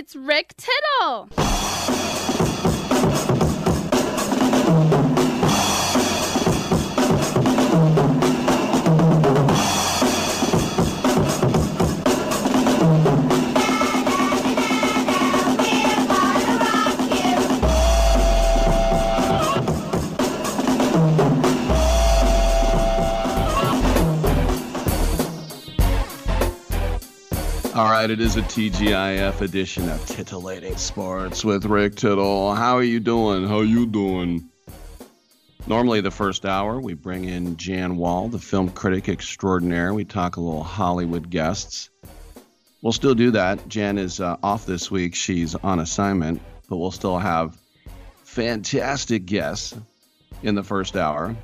It's Rick Tittle. All right, it is a TGIF edition of Titillating Sports with Rick Tittle. How are you doing? How you doing? Normally, the first hour, we bring in Jan Wahl, the film critic extraordinaire. We talk a little Hollywood guests. We'll still do that. Jan is uh, off this week. She's on assignment, but we'll still have fantastic guests in the first hour.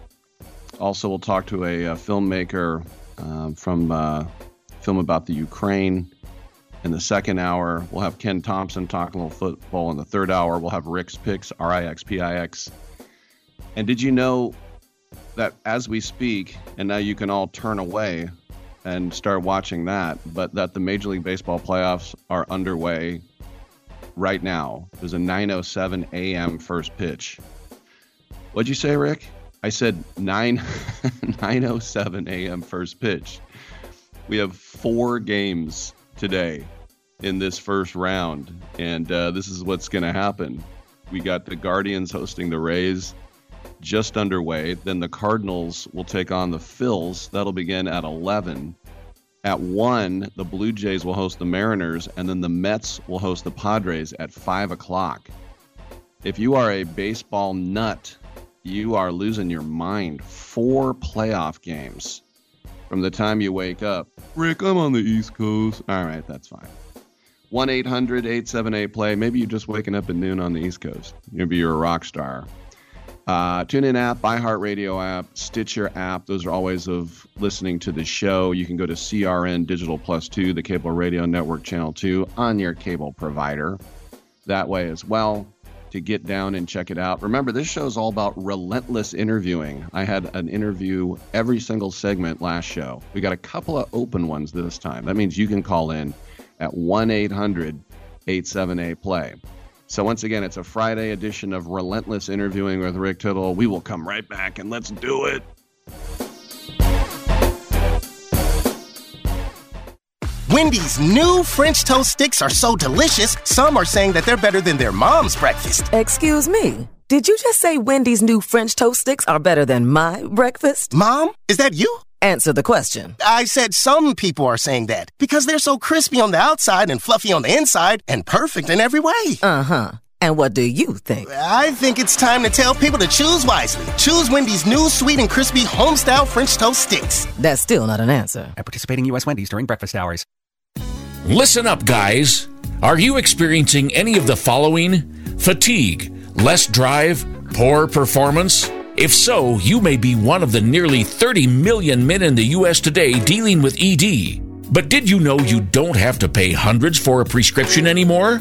Also, we'll talk to a, a filmmaker uh, from uh, film about the Ukraine. In the second hour, we'll have Ken Thompson talking a little football. In the third hour, we'll have Rick's picks, R I X P I X. And did you know that as we speak, and now you can all turn away and start watching that, but that the Major League Baseball playoffs are underway right now? There's a 9:07 a.m. first pitch. What'd you say, Rick? I said 9 9:07 a.m. first pitch. We have four games today in this first round, and uh, this is what's going to happen. We got the Guardians hosting the Rays just underway. Then the Cardinals will take on the Phils. That'll begin at 11. At 1, the Blue Jays will host the Mariners, and then the Mets will host the Padres at 5 o'clock. If you are a baseball nut, you are losing your mind. Four playoff games from the time you wake up. Rick, I'm on the East Coast. All right, that's fine. 1 800 878 play. Maybe you're just waking up at noon on the East Coast. Maybe you're a rock star. Uh, TuneIn app, iHeartRadio app, Stitcher app. Those are always of listening to the show. You can go to CRN Digital Plus 2, the cable radio network channel 2, on your cable provider. That way as well to get down and check it out. Remember, this show is all about relentless interviewing. I had an interview every single segment last show. We got a couple of open ones this time. That means you can call in at 1 800 878 play. So, once again, it's a Friday edition of Relentless Interviewing with Rick Tittle. We will come right back and let's do it. Wendy's new French toast sticks are so delicious, some are saying that they're better than their mom's breakfast. Excuse me. Did you just say Wendy's new French toast sticks are better than my breakfast? Mom, is that you? Answer the question. I said some people are saying that because they're so crispy on the outside and fluffy on the inside and perfect in every way. Uh huh. And what do you think? I think it's time to tell people to choose wisely. Choose Wendy's new sweet and crispy homestyle French toast sticks. That's still not an answer. At participating U.S. Wendy's during breakfast hours. Listen up, guys. Are you experiencing any of the following? Fatigue, less drive, poor performance? If so, you may be one of the nearly 30 million men in the U.S. today dealing with ED. But did you know you don't have to pay hundreds for a prescription anymore?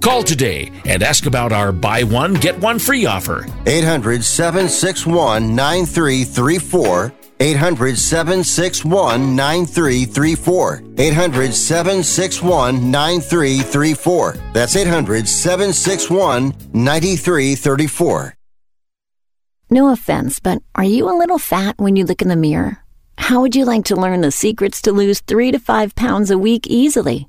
Call today and ask about our buy one, get one free offer. 800 761 9334. 800 761 9334. 800 761 9334. That's 800 761 9334. No offense, but are you a little fat when you look in the mirror? How would you like to learn the secrets to lose three to five pounds a week easily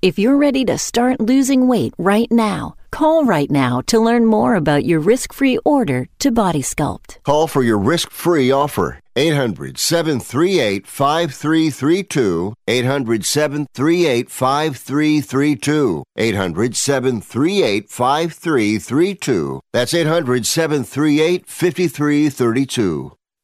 If you're ready to start losing weight right now, call right now to learn more about your risk free order to Body Sculpt. Call for your risk free offer. 800 738 5332. 800 738 5332. 800 738 5332. That's 800 738 5332.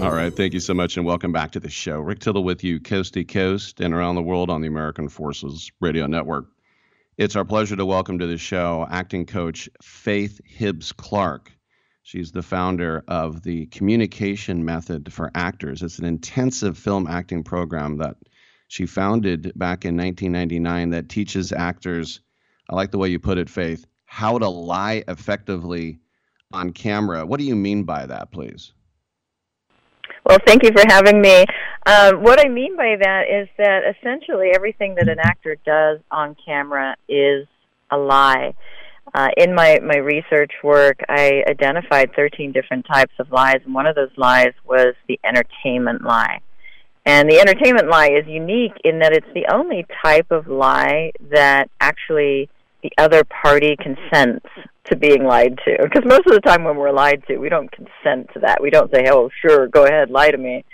All right, thank you so much, and welcome back to the show. Rick Tittle with you, coast to coast and around the world on the American Forces Radio Network. It's our pleasure to welcome to the show acting coach Faith Hibbs Clark. She's the founder of the Communication Method for Actors. It's an intensive film acting program that she founded back in 1999 that teaches actors, I like the way you put it, Faith, how to lie effectively on camera. What do you mean by that, please? Well, thank you for having me. Um, what I mean by that is that essentially everything that an actor does on camera is a lie. Uh, in my, my research work, I identified 13 different types of lies, and one of those lies was the entertainment lie. And the entertainment lie is unique in that it's the only type of lie that actually the other party consents to being lied to. Because most of the time when we're lied to, we don't consent to that. We don't say, oh, sure, go ahead, lie to me.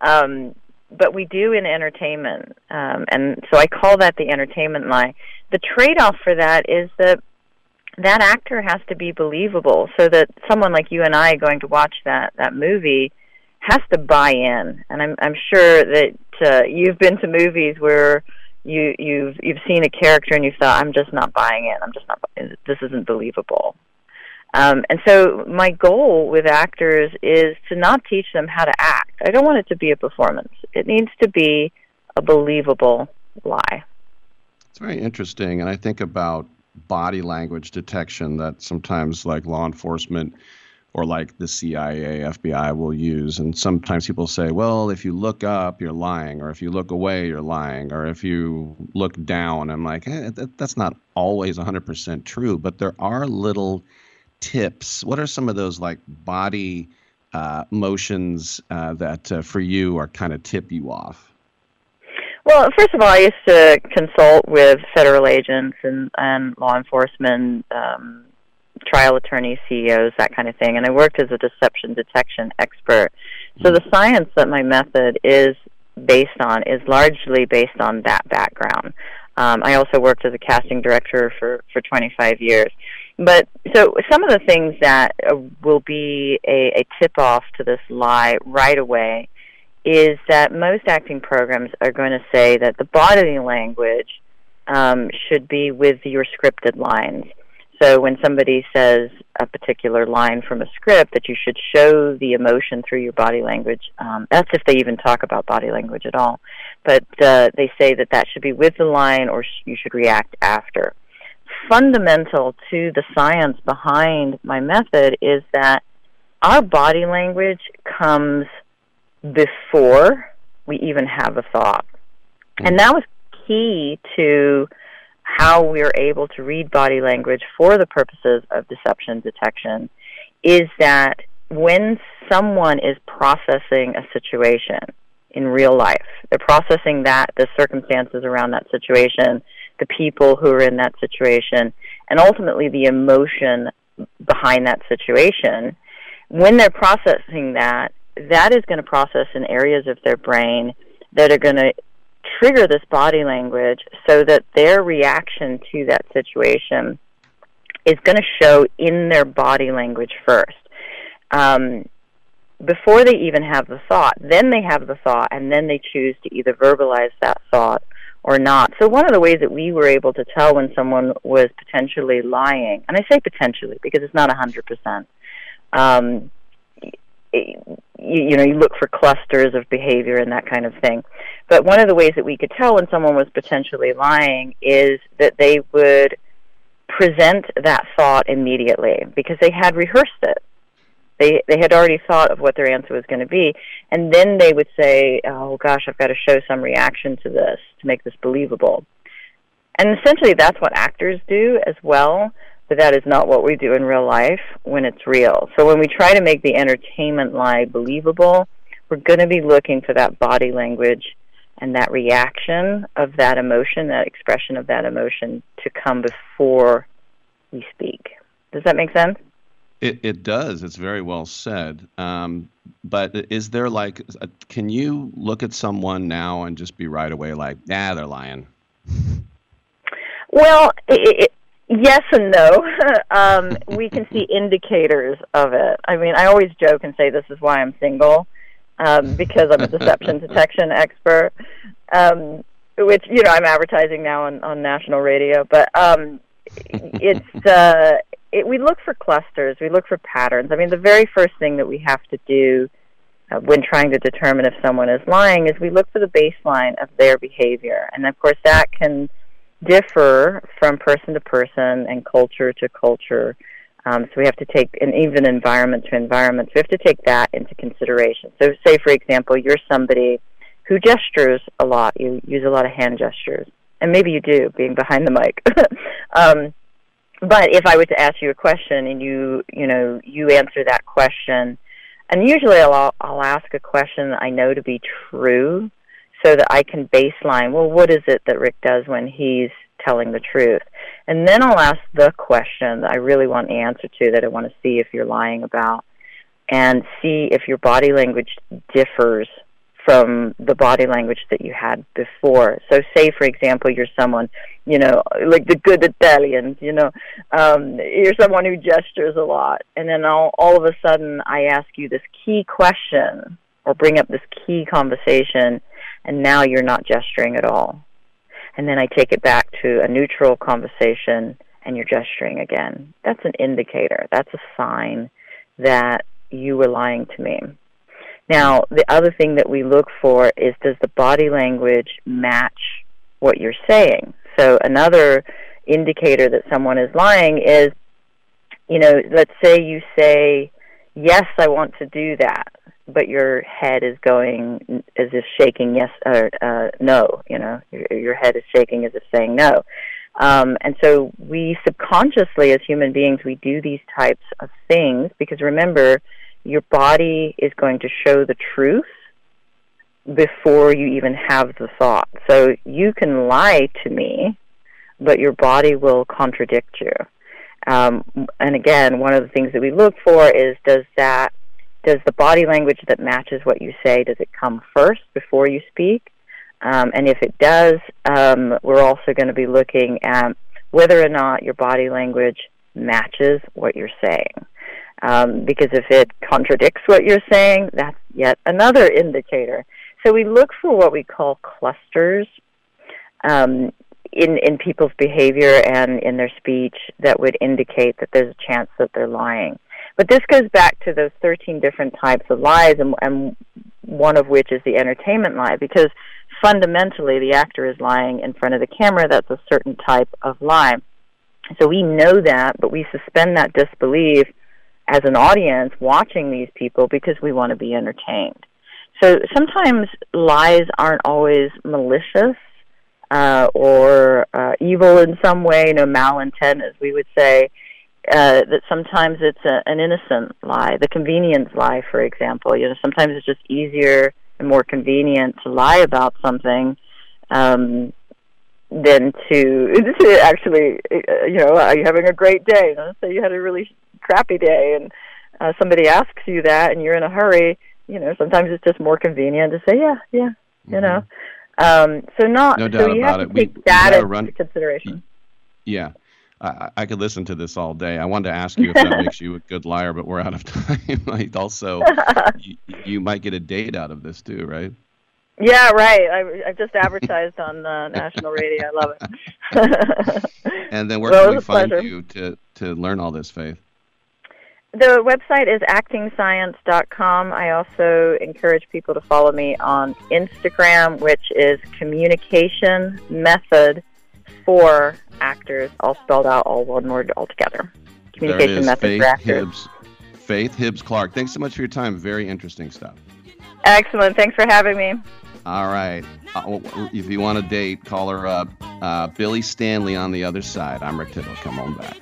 Um, but we do in entertainment. Um, and so I call that the entertainment lie. The trade off for that is that that actor has to be believable so that someone like you and I going to watch that, that movie has to buy in. And I'm, I'm sure that uh, you've been to movies where you you've you've seen a character and you thought I'm just not buying it. I'm just not. This isn't believable. Um, and so my goal with actors is to not teach them how to act. I don't want it to be a performance. It needs to be a believable lie. It's very interesting, and I think about body language detection that sometimes, like law enforcement or like the CIA, FBI will use. And sometimes people say, well, if you look up, you're lying, or if you look away, you're lying, or if you look down. I'm like, eh, that's not always 100% true, but there are little tips. What are some of those like body uh, motions uh, that uh, for you are kind of tip you off? Well, first of all, I used to consult with federal agents and, and law enforcement um, trial attorneys, CEOs, that kind of thing. And I worked as a deception detection expert. So the science that my method is based on is largely based on that background. Um, I also worked as a casting director for, for 25 years. But so some of the things that uh, will be a, a tip off to this lie right away is that most acting programs are going to say that the body language um, should be with your scripted lines. So when somebody says a particular line from a script, that you should show the emotion through your body language. Um, that's if they even talk about body language at all. But uh, they say that that should be with the line, or sh- you should react after. Fundamental to the science behind my method is that our body language comes before we even have a thought. And that was key to how we're able to read body language for the purposes of deception detection is that when someone is processing a situation in real life, they're processing that, the circumstances around that situation, the people who are in that situation, and ultimately the emotion behind that situation. When they're processing that, that is going to process in areas of their brain that are going to trigger this body language so that their reaction to that situation is going to show in their body language first. Um, before they even have the thought, then they have the thought, and then they choose to either verbalize that thought or not. So, one of the ways that we were able to tell when someone was potentially lying, and I say potentially because it's not a 100%, um, you, you know, you look for clusters of behavior and that kind of thing. But one of the ways that we could tell when someone was potentially lying is that they would present that thought immediately because they had rehearsed it. They they had already thought of what their answer was going to be, and then they would say, "Oh gosh, I've got to show some reaction to this to make this believable." And essentially, that's what actors do as well but that is not what we do in real life when it's real. So when we try to make the entertainment lie believable, we're going to be looking for that body language and that reaction of that emotion, that expression of that emotion to come before we speak. Does that make sense? It, it does. It's very well said. Um, but is there like, can you look at someone now and just be right away like, nah, they're lying? Well, it, Yes and no. um, we can see indicators of it. I mean, I always joke and say this is why I'm single, um, because I'm a deception detection expert. Um, which you know I'm advertising now on, on national radio, but um, it's uh, it, we look for clusters, we look for patterns. I mean, the very first thing that we have to do uh, when trying to determine if someone is lying is we look for the baseline of their behavior, and of course that can differ from person to person and culture to culture. Um, so we have to take, and even environment to environment, so we have to take that into consideration. So, say for example, you're somebody who gestures a lot. You use a lot of hand gestures, and maybe you do, being behind the mic. um, but if I were to ask you a question and you, you know, you answer that question, and usually I'll, I'll ask a question I know to be true, so that I can baseline, well, what is it that Rick does when he's telling the truth? And then I'll ask the question that I really want the answer to, that I want to see if you're lying about, and see if your body language differs from the body language that you had before. So, say for example, you're someone, you know, like the good Italians, you know, um, you're someone who gestures a lot, and then all all of a sudden I ask you this key question or bring up this key conversation and now you're not gesturing at all. And then I take it back to a neutral conversation and you're gesturing again. That's an indicator. That's a sign that you were lying to me. Now, the other thing that we look for is does the body language match what you're saying? So another indicator that someone is lying is, you know, let's say you say, yes, I want to do that but your head is going as if shaking yes or uh, no. You know, your, your head is shaking as if saying no. Um, and so we subconsciously, as human beings, we do these types of things because remember, your body is going to show the truth before you even have the thought. So you can lie to me, but your body will contradict you. Um, and again, one of the things that we look for is does that does the body language that matches what you say does it come first before you speak Um, and if it does, um, we're also going to be looking at whether or not your body language matches what you're saying. Um, because if it contradicts what you're saying, that's yet another indicator. So we look for what we call clusters um, in in people's behavior and in their speech that would indicate that there's a chance that they're lying. But this goes back to those 13 different types of lies, and, and one of which is the entertainment lie, because fundamentally the actor is lying in front of the camera. That's a certain type of lie. So we know that, but we suspend that disbelief as an audience watching these people because we want to be entertained. So sometimes lies aren't always malicious uh, or uh, evil in some way, know, malintent, as we would say. Uh, that sometimes it's a, an innocent lie, the convenience lie, for example. You know, sometimes it's just easier and more convenient to lie about something um, than to, to actually, uh, you know, are you having a great day? You know, say you had a really crappy day, and uh, somebody asks you that, and you're in a hurry. You know, sometimes it's just more convenient to say, yeah, yeah, you mm-hmm. know. Um, so not no doubt so you have to take we, that into run, consideration. Yeah. I, I, could listen to this all day. I wanted to ask you if that makes you a good liar, but we're out of time. Like also, you, you, might get a date out of this too, right? Yeah, right. I, I just advertised on uh, national radio. I love it. and then where well, can we find pleasure. you to to learn all this, Faith? The website is actingscience.com. I also encourage people to follow me on Instagram, which is communication method for actors, all spelled out, all one word altogether. Communication method Faith for actors. Hibbs. Faith Hibbs Clark. Thanks so much for your time. Very interesting stuff. Excellent. Thanks for having me. All right. Uh, if you want a date, call her up. Uh, Billy Stanley on the other side. I'm Rick Tittle. Come on back.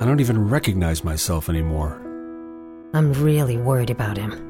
I don't even recognize myself anymore. I'm really worried about him.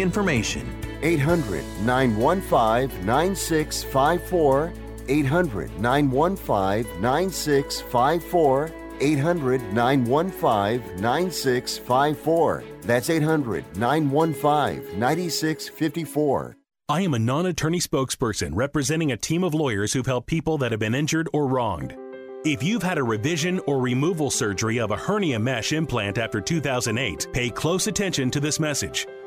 information. 800 915 9654. 800 915 9654. 800 915 9654. That's 800 915 9654. I am a non attorney spokesperson representing a team of lawyers who've helped people that have been injured or wronged. If you've had a revision or removal surgery of a hernia mesh implant after 2008, pay close attention to this message.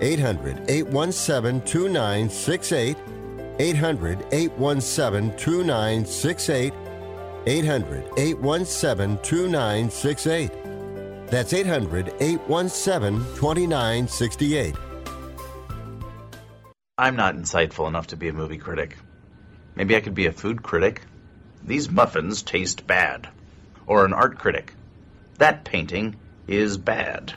800 817 2968. 800 817 2968. 800 817 2968. That's 800 817 2968. I'm not insightful enough to be a movie critic. Maybe I could be a food critic. These muffins taste bad. Or an art critic. That painting is bad.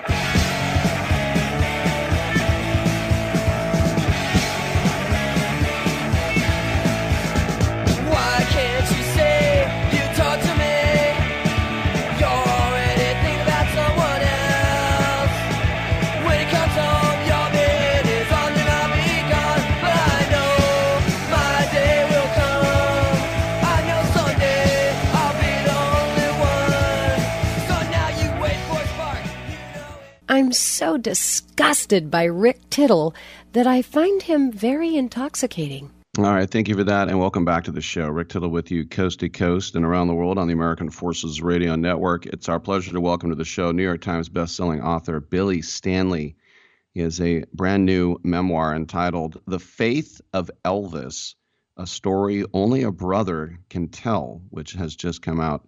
I'm so disgusted by Rick Tittle that I find him very intoxicating. All right, thank you for that, and welcome back to the show. Rick Tittle with you, coast to coast and around the world on the American Forces Radio Network. It's our pleasure to welcome to the show New York Times bestselling author Billy Stanley. He has a brand new memoir entitled "The Faith of Elvis: A Story Only a Brother Can Tell," which has just come out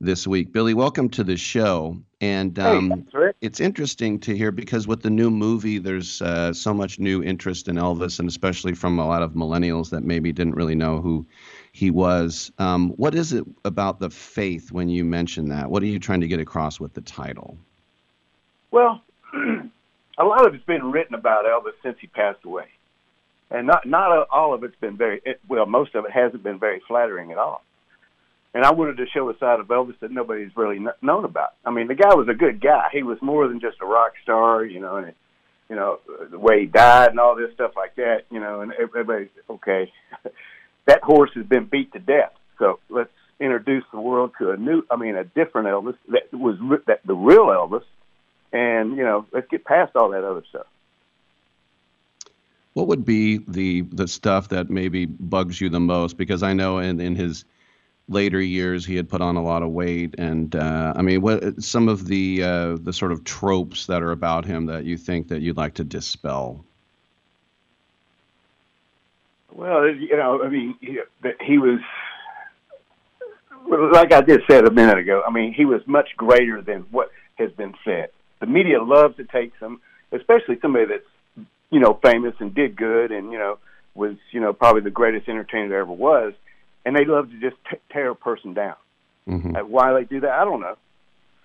this week. Billy, welcome to the show. And um, Rick. it's interesting to hear because with the new movie, there's uh, so much new interest in Elvis, and especially from a lot of millennials that maybe didn't really know who he was. Um, what is it about the faith when you mention that? What are you trying to get across with the title? Well, a lot of it's been written about Elvis since he passed away, and not not all of it's been very well. Most of it hasn't been very flattering at all. And I wanted to show a side of Elvis that nobody's really kn- known about. I mean, the guy was a good guy. He was more than just a rock star, you know, and you know the way he died and all this stuff like that, you know. And everybody, okay, that horse has been beat to death. So let's introduce the world to a new, I mean, a different Elvis that was that the real Elvis, and you know, let's get past all that other stuff. What would be the the stuff that maybe bugs you the most? Because I know in, in his later years he had put on a lot of weight, and uh, I mean, what some of the uh, the sort of tropes that are about him that you think that you'd like to dispel? Well, you know, I mean, he, he was, like I just said a minute ago. I mean, he was much greater than what has been said. The media loves to take some, especially somebody that's, you know, famous and did good, and you know, was you know probably the greatest entertainer there ever was, and they love to just t- tear a person down. Mm-hmm. Uh, why they do that, I don't know.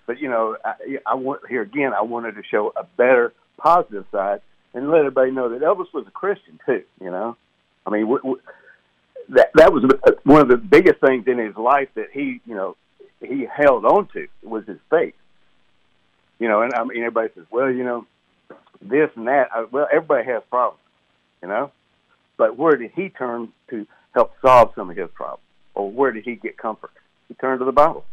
But you know, I, I want here again. I wanted to show a better, positive side, and let everybody know that Elvis was a Christian too. You know, I mean, w- w- that that was one of the biggest things in his life that he, you know, he held on to was his faith. You know, and I mean, everybody says, well, you know, this and that. I, well, everybody has problems, you know, but where did he turn to help solve some of his problems, or where did he get comfort? He turned to the Bible.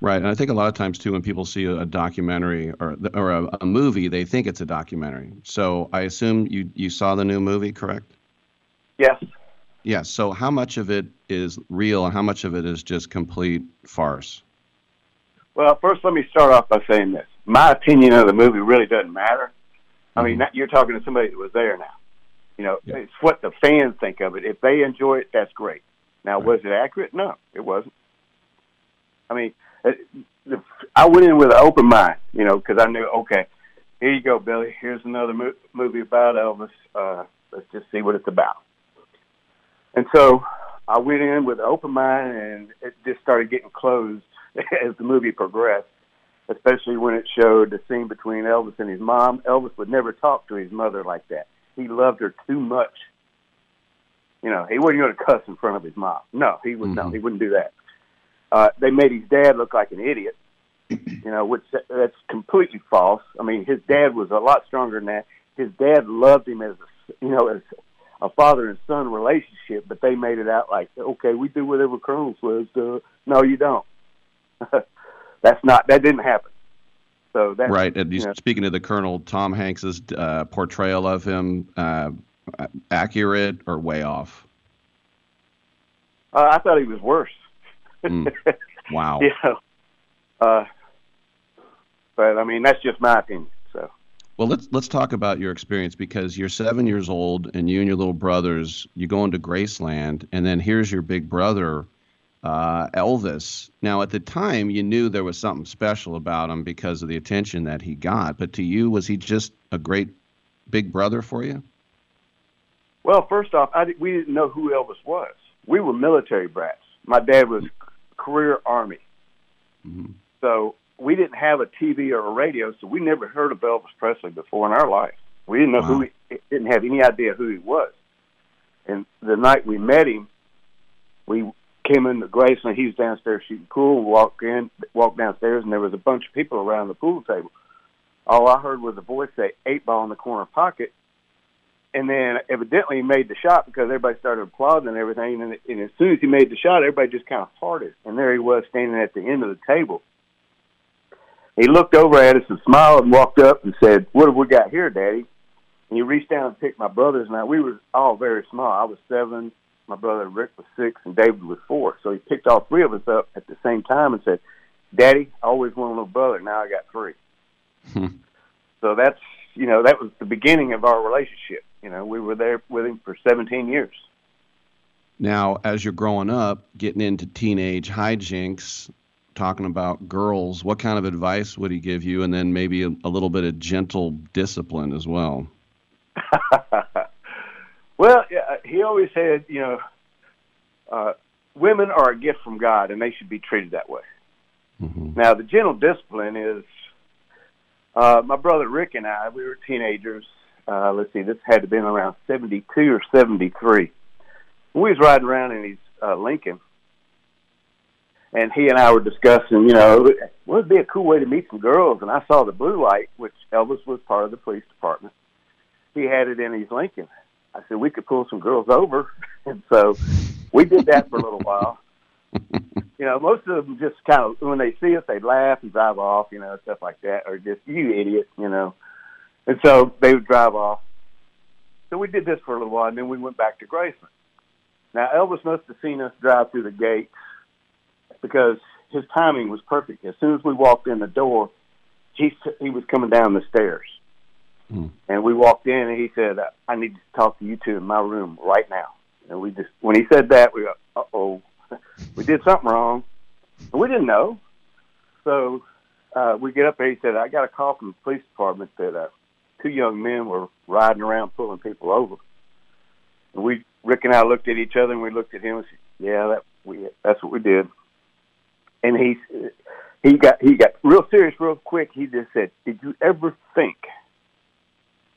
Right, and I think a lot of times too, when people see a, documentary or or a, a movie, they think it's a documentary. So I assume you you saw the new movie, correct? Yes. Yes. So how much of it is real, and how much of it is just complete farce? Well, first, let me start off by saying this: my opinion of the movie really doesn't matter. I mean, mm-hmm. you're talking to somebody that was there now. You know, it's what the fans think of it. If they enjoy it, that's great. Now, was it accurate? No, it wasn't. I mean, the, I went in with an open mind, you know, because I knew, okay, here you go, Billy. Here's another mo- movie about Elvis. Uh, let's just see what it's about. And so I went in with an open mind, and it just started getting closed as the movie progressed. Especially when it showed the scene between Elvis and his mom. Elvis would never talk to his mother like that. He loved her too much. You know, he wasn't going to cuss in front of his mom. No, he would no, he wouldn't do that. Uh, they made his dad look like an idiot. You know, which that's completely false. I mean, his dad was a lot stronger than that. His dad loved him as a, you know as a father and son relationship, but they made it out like, okay, we do whatever Colonel says. Uh, no, you don't. that's not that didn't happen. So that right. And you know, speaking of the Colonel, Tom Hanks's uh, portrayal of him, uh, accurate or way off? uh, I thought he was worse. Mm. Wow. you know, uh, but I mean that's just my opinion. So Well, let's let's talk about your experience because you're seven years old and you and your little brothers you go into Graceland and then here's your big brother, uh, Elvis. Now, at the time, you knew there was something special about him because of the attention that he got. But to you, was he just a great big brother for you? Well, first off, I, we didn't know who Elvis was. We were military brats. My dad was career Army. So we didn't have a TV or a radio, so we never heard of Elvis Presley before in our life. We didn't know who he didn't have any idea who he was. And the night we met him, we came into Graceland. He was downstairs shooting pool. We walked in, walked downstairs, and there was a bunch of people around the pool table. All I heard was a voice say "eight ball in the corner pocket," and then evidently he made the shot because everybody started applauding and everything. And, and as soon as he made the shot, everybody just kind of parted, and there he was standing at the end of the table. He looked over at us and smiled and walked up and said, "What have we got here, Daddy?" And he reached down and picked my brothers and I. We were all very small. I was seven, my brother Rick was six, and David was four. So he picked all three of us up at the same time and said, "Daddy, I always wanted a little brother. Now I got three. Hmm. so that's you know that was the beginning of our relationship. You know, we were there with him for 17 years. Now, as you're growing up, getting into teenage hijinks, talking about girls, what kind of advice would he give you? And then maybe a, a little bit of gentle discipline as well. Well, yeah, he always said, you know, uh, women are a gift from God, and they should be treated that way. Now, the gentle discipline is uh, my brother Rick and I. We were teenagers. Uh, let's see, this had to have been around seventy-two or seventy-three. We was riding around in his uh, Lincoln, and he and I were discussing, you know, what would be a cool way to meet some girls. And I saw the blue light, which Elvis was part of the police department. He had it in his Lincoln. I said we could pull some girls over, and so we did that for a little while. You know, most of them just kind of when they see us, they laugh and drive off, you know, stuff like that, or just you idiot, you know. And so they would drive off. So we did this for a little while, and then we went back to Graceland. Now Elvis must have seen us drive through the gates because his timing was perfect. As soon as we walked in the door, he he was coming down the stairs, and we walked in, and he said, "I need to talk to you two in my room right now." And we just when he said that, we go, "Uh oh, we did something wrong," and we didn't know. So uh, we get up there. He said, "I got a call from the police department that uh, two young men were riding around pulling people over." And we, Rick and I, looked at each other, and we looked at him and said, "Yeah, that we that's what we did." And he he got he got real serious real quick. He just said, "Did you ever think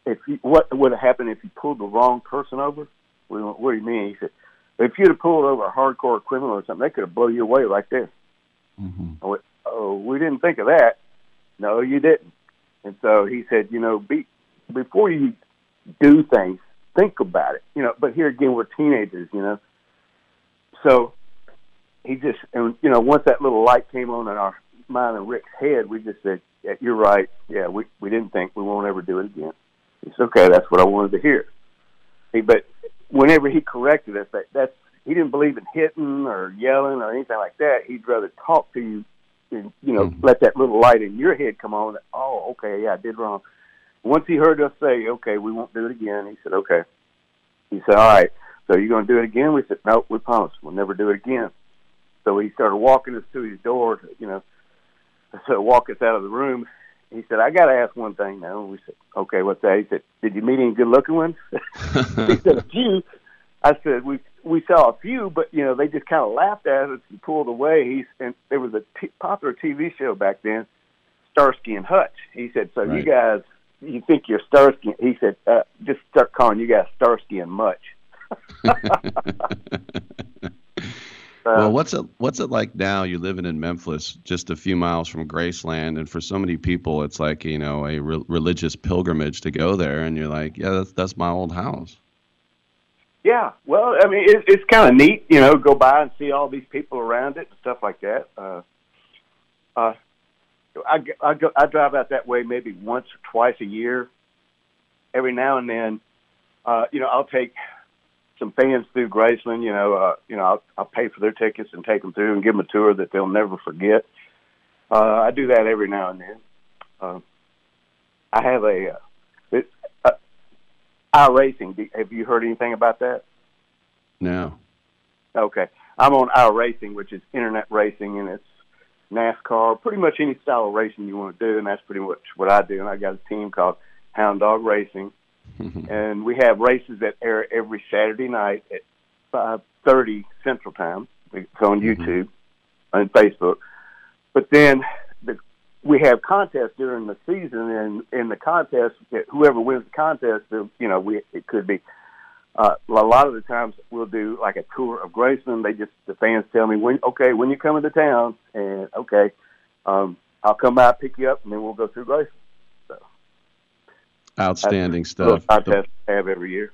if you, what would have happened if you pulled the wrong person over?" We went, "What do you mean?" He said, "If you'd have pulled over a hardcore criminal or something, they could have blown you away right there." I went, "Oh, we didn't think of that." No, you didn't. And so he said, "You know, be before you do things, think about it." You know, but here again, we're teenagers. You know, so he just and you know once that little light came on in our mine and Rick's head, we just said, yeah, "You're right. Yeah, we we didn't think we won't ever do it again." He said, "Okay, that's what I wanted to hear." He, but whenever he corrected us, that that's he didn't believe in hitting or yelling or anything like that. He'd rather talk to you, and you know, mm-hmm. let that little light in your head come on. That, oh, okay, yeah, I did wrong. Once he heard us say, "Okay, we won't do it again," he said, "Okay." He said, "All right, so you're going to do it again?" We said, "No, we promise we'll never do it again." So he started walking us to his door, to, you know, to walk us out of the room. He said, "I got to ask one thing now." We said, "Okay, what's that?" He said, "Did you meet any good-looking ones?" he said, "A few." I said, "We we saw a few, but you know they just kind of laughed at us and pulled away." He's and there was a t- popular TV show back then, Starsky and Hutch. He said, "So you guys, you think you're Starsky?" He said, uh, "Just start calling you guys Starsky and Much." well, what's it what's it like now? You're living in Memphis, just a few miles from Graceland, and for so many people, it's like you know a re- religious pilgrimage to go there, and you're like, yeah, that's that's my old house. Yeah, well, I mean, it, it's kind of neat, you know, go by and see all these people around it and stuff like that. Uh, uh, I, I, go, I drive out that way maybe once or twice a year. Every now and then, uh, you know, I'll take some fans through Graceland. You know, uh, you know, I'll, I'll pay for their tickets and take them through and give them a tour that they'll never forget. Uh, I do that every now and then. Uh, I have a uh, iRacing. Do- Have you heard anything about that? No. Okay. I'm on iRacing, which is internet racing, and it's NASCAR, pretty much any style of racing you want to do, and that's pretty much what I do. And I got a team called Hound Dog Racing, and we have races that air every Saturday night at 5:30 Central Time. It's on YouTube and Facebook. But then the, we have contests during the season, and in the contest, whoever wins the contest, you know, we it could be uh, a lot of the times we'll do like a tour of Graceland. They just the fans tell me when okay when you come into town and okay um, I'll come by pick you up and then we'll go through Graceland. Outstanding That's stuff. The- contest we have every year.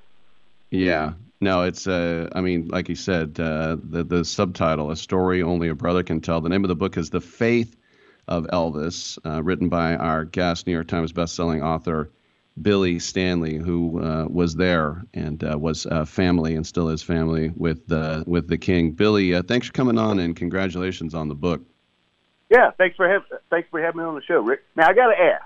Yeah. No, it's uh I mean, like you said, uh the the subtitle, A Story Only a Brother Can Tell. The name of the book is The Faith of Elvis, uh, written by our guest, New York Times bestselling author Billy Stanley, who uh, was there and uh, was uh, family and still is family with the with the King. Billy, uh, thanks for coming on and congratulations on the book. Yeah, thanks for having thanks for having me on the show, Rick. Now I got to ask.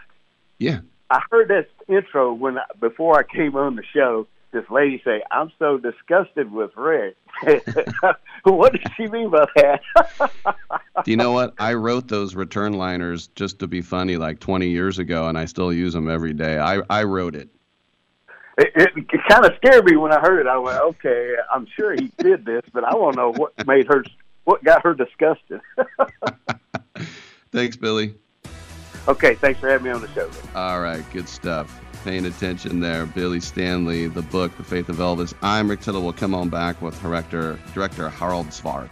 Yeah. I heard this intro when I, before I came on the show. This lady say, "I'm so disgusted with Rick." what does she mean by that? Do you know what? I wrote those return liners just to be funny like 20 years ago, and I still use them every day. I, I wrote it. it, it, it kind of scared me when I heard it. I went, "Okay, I'm sure he did this, but I want to know what made her, what got her disgusted." Thanks, Billy. Okay, thanks for having me on the show. All right, good stuff. Paying attention there. Billy Stanley, the book, The Faith of Elvis. I'm Rick Tittle. We'll come on back with director, director Harald Zwart.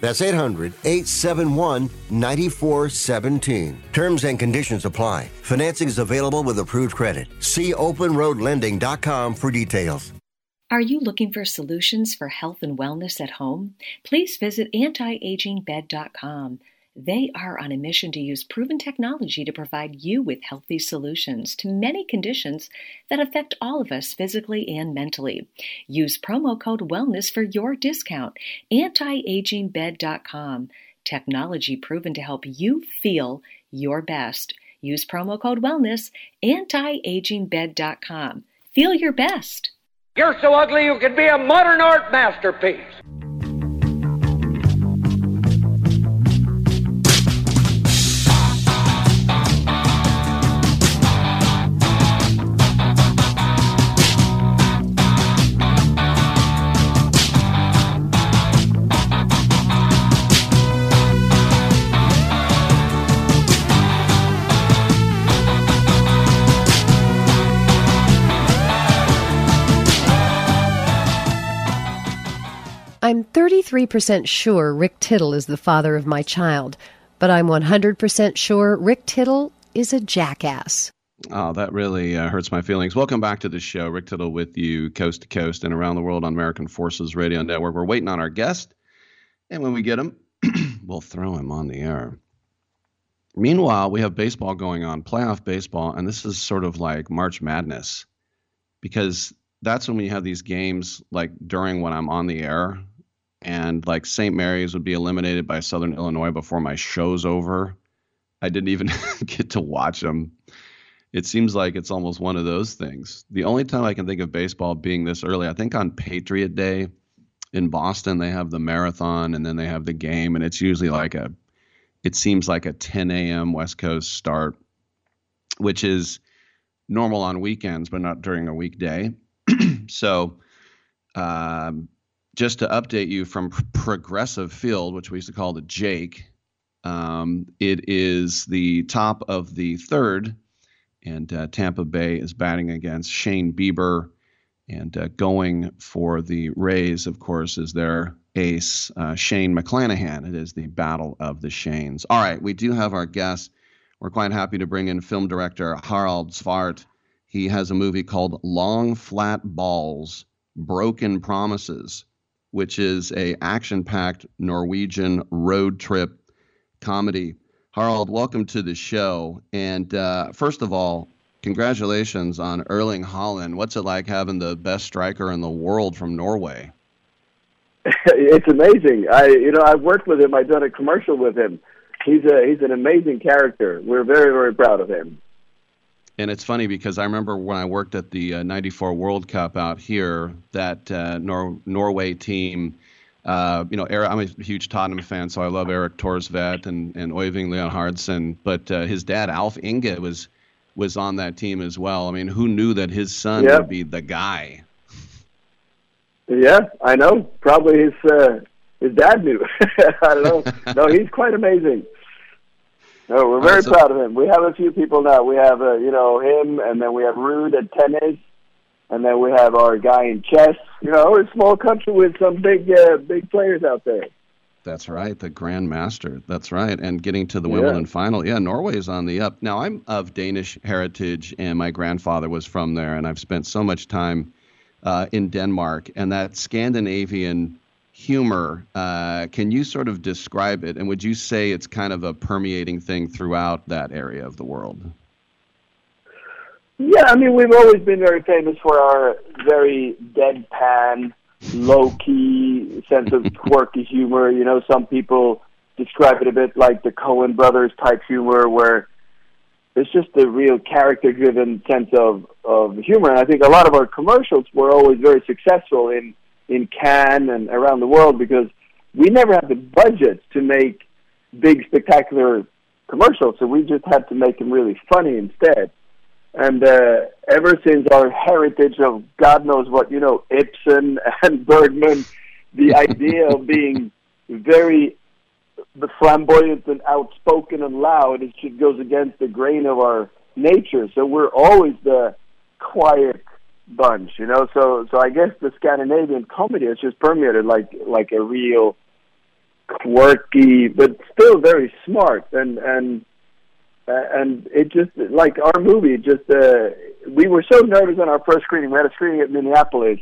That's 800 871 9417. Terms and conditions apply. Financing is available with approved credit. See openroadlending.com for details. Are you looking for solutions for health and wellness at home? Please visit antiagingbed.com. They are on a mission to use proven technology to provide you with healthy solutions to many conditions that affect all of us physically and mentally. Use promo code WELLNESS for your discount. Antiagingbed.com. Technology proven to help you feel your best. Use promo code WELLNESS. Antiagingbed.com. Feel your best. You're so ugly you could be a modern art masterpiece. I'm 33% sure Rick Tittle is the father of my child, but I'm 100% sure Rick Tittle is a jackass. Oh, that really uh, hurts my feelings. Welcome back to the show. Rick Tittle with you, coast to coast and around the world on American Forces Radio Network. We're waiting on our guest, and when we get him, we'll throw him on the air. Meanwhile, we have baseball going on, playoff baseball, and this is sort of like March Madness because that's when we have these games like during when I'm on the air and like St. Mary's would be eliminated by Southern Illinois before my show's over. I didn't even get to watch them. It seems like it's almost one of those things. The only time I can think of baseball being this early, I think on Patriot Day in Boston, they have the marathon and then they have the game, and it's usually like a, it seems like a 10 a.m. West Coast start, which is normal on weekends, but not during a weekday. so, um, just to update you from Progressive Field, which we used to call the Jake, um, it is the top of the third, and uh, Tampa Bay is batting against Shane Bieber, and uh, going for the Rays, of course, is their ace, uh, Shane McClanahan. It is the battle of the Shanes. All right, we do have our guest. We're quite happy to bring in film director Harald Zwart. He has a movie called Long Flat Balls Broken Promises which is a action-packed Norwegian road trip comedy. Harald, welcome to the show. And uh, first of all, congratulations on Erling Haaland. What's it like having the best striker in the world from Norway? it's amazing. I, you know, I've worked with him. I've done a commercial with him. He's a he's an amazing character. We're very very proud of him. And it's funny because I remember when I worked at the uh, 94 World Cup out here, that uh, Nor- Norway team, uh, you know, Eric, I'm a huge Tottenham fan, so I love Eric Thorstvedt and, and Oyvind Leonhardsen. But uh, his dad, Alf Inge, was was on that team as well. I mean, who knew that his son Yeah. would be the guy? Yeah, I know. Probably his uh, his dad knew. I don't know. No, he's quite amazing. No, we're very right, so- proud of him. We have a few people now. We have, uh, you know, him, and then we have Ruud at tennis, and then we have our guy in chess. You know, we're a small country with some big, uh, big players out there. That's right, the Grand Master. That's right, and getting to the Yeah. Wimbledon final. Yeah, Norway is on the up. Now, I'm of Danish heritage, and my grandfather was from there, and I've spent so much time uh, in Denmark, and that Scandinavian humor. Uh, can you sort of describe it, and would you say it's kind of a permeating thing throughout that area of the world? Yeah, I mean, we've always been very famous for our very deadpan, low key sense of quirky humor. You know, some people describe it a bit like the Coen brothers type humor, where it's just a real character driven sense of, of humor. And I think a lot of our commercials were always very successful in, in Cannes and around the world because we never had the budget to make big, spectacular commercials. So we just had to make them really funny instead. And uh, ever since our heritage of God knows what, you know, Ibsen and Bergman, the idea of being very flamboyant and outspoken and loud, it just goes against the grain of our nature. So we're always the quiet bunch, you know. So, so I guess the Scandinavian comedy has just permeated like like a real quirky, but still very smart and and and it just like our movie just uh we were so nervous on our first screening we had a screening at minneapolis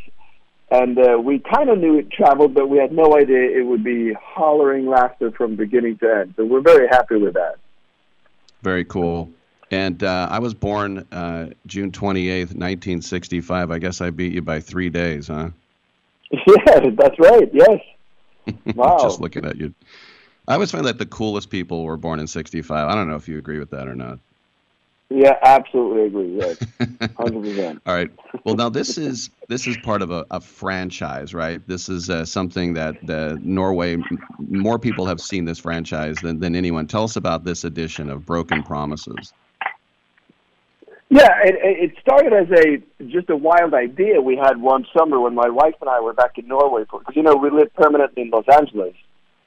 and uh, we kind of knew it traveled, but we had no idea it would be hollering laughter from beginning to end. So we're very happy with that. Very cool. And uh, I was born uh, June 28th, 1965. I guess I beat you by three days, huh? Yeah, that's right. Yes. Wow. Just looking at you. I always find that the coolest people were born in 65. I don't know if you agree with that or not. Yeah, absolutely agree. Yes, hundred percent. All right. Well, now this is this is part of a, a franchise, right? This is uh, something that uh, Norway. More people have seen this franchise than, than anyone. Tell us about this edition of Broken Promises. Yeah, it, it started as a just a wild idea we had one summer when my wife and I were back in Norway. Because you know we live permanently in Los Angeles,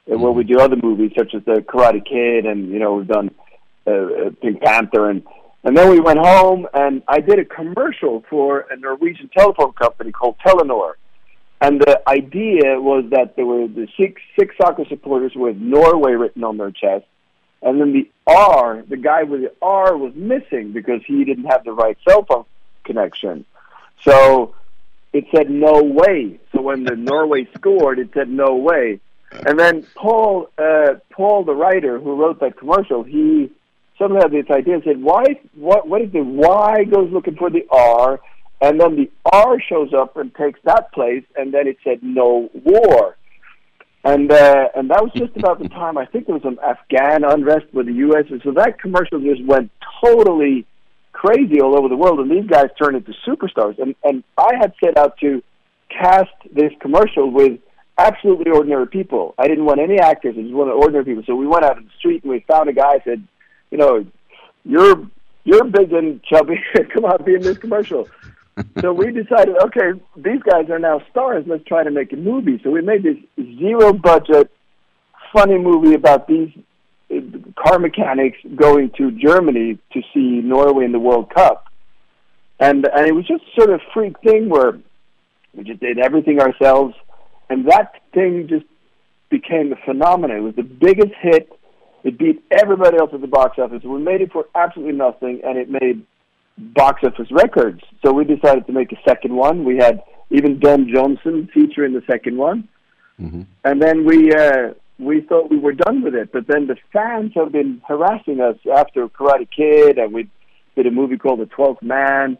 and where we do other movies such as the Karate Kid, and you know we've done uh, uh, Pink Panther, and and then we went home and I did a commercial for a Norwegian telephone company called Telenor. And the idea was that there were the six six soccer supporters with Norway written on their chest, and then the R, the guy with the R was missing because he didn't have the right cell phone connection. So it said no way. So when the Norway scored, it said no way. And then Paul, uh, Paul, the writer who wrote that commercial, he suddenly had this idea and said, "Why? What? What is the Y goes looking for the R, and then the R shows up and takes that place, and then it said no war." And uh, and that was just about the time I think there was some Afghan unrest with the U.S. And so that commercial just went totally crazy all over the world, and these guys turned into superstars. And and I had set out to cast this commercial with absolutely ordinary people. I didn't want any actors; I just wanted ordinary people. So we went out in the street and we found a guy. Said, you know, you're you're big and chubby. Come on, be in this commercial. So we decided, okay, these guys are now stars. Let's try to make a movie. So we made this zero budget, funny movie about these uh, car mechanics going to Germany to see Norway in the World Cup, and and it was just sort of a freak thing where we just did everything ourselves, and that thing just became a phenomenon. It was the biggest hit. It beat everybody else at the box office. We made it for absolutely nothing, and it made box office records. So we decided to make a second one. We had even Don Johnson feature in the second one, mm-hmm. and then we uh, we thought we were done with it. But then the fans have been harassing us after Karate Kid, and we did a movie called The Twelfth Man.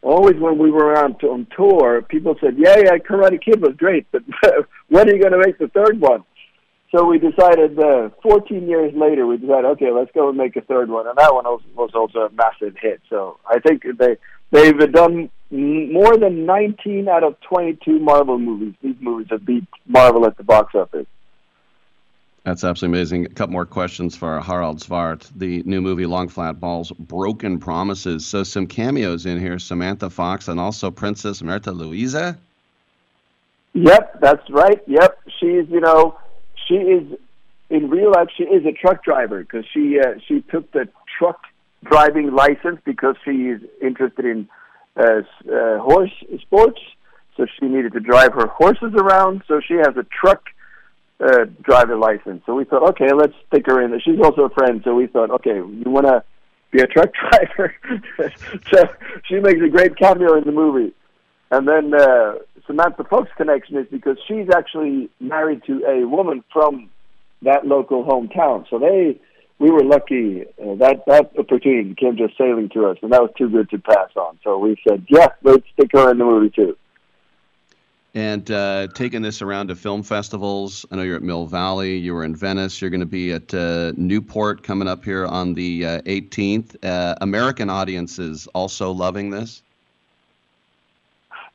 Always when we were on, on tour, people said, "Yeah, yeah, Karate Kid was great, but when are you going to make the third one?" So we decided, uh, 14 years later, we decided, okay, let's go and make a third one, and that one was, was also a massive hit. So I think they they've done more than 19 out of 22 Marvel movies. These movies have beat Marvel at the box office. That's absolutely amazing. A couple more questions for Harald Zwart. The new movie Long Flat Balls, Broken Promises. So some cameos in here, Samantha Fox and also Princess Märtha Louise. Yep, that's right. Yep, she's you know she is in real life she is a truck driver because she uh, she took the truck driving license because she is interested in uh, uh, horse sports. So she needed to drive her horses around. So she has a truck uh, driver license. So we thought, okay, let's stick her in. She's also a friend. So we thought, okay, you want to be a truck driver? so she makes a great cameo in the movie. And then uh, Samantha Fox connection is because she's actually married to a woman from that local hometown. So they, we were lucky uh, that that opportunity came just sailing to us, and that was too good to pass on. So we said, yeah, let's stick her in the movie too. And uh, taking this around to film festivals. I know you're at Mill Valley. You were in Venice. You're going to be at uh, Newport coming up here on the uh, 18th. Uh, American audiences also loving this.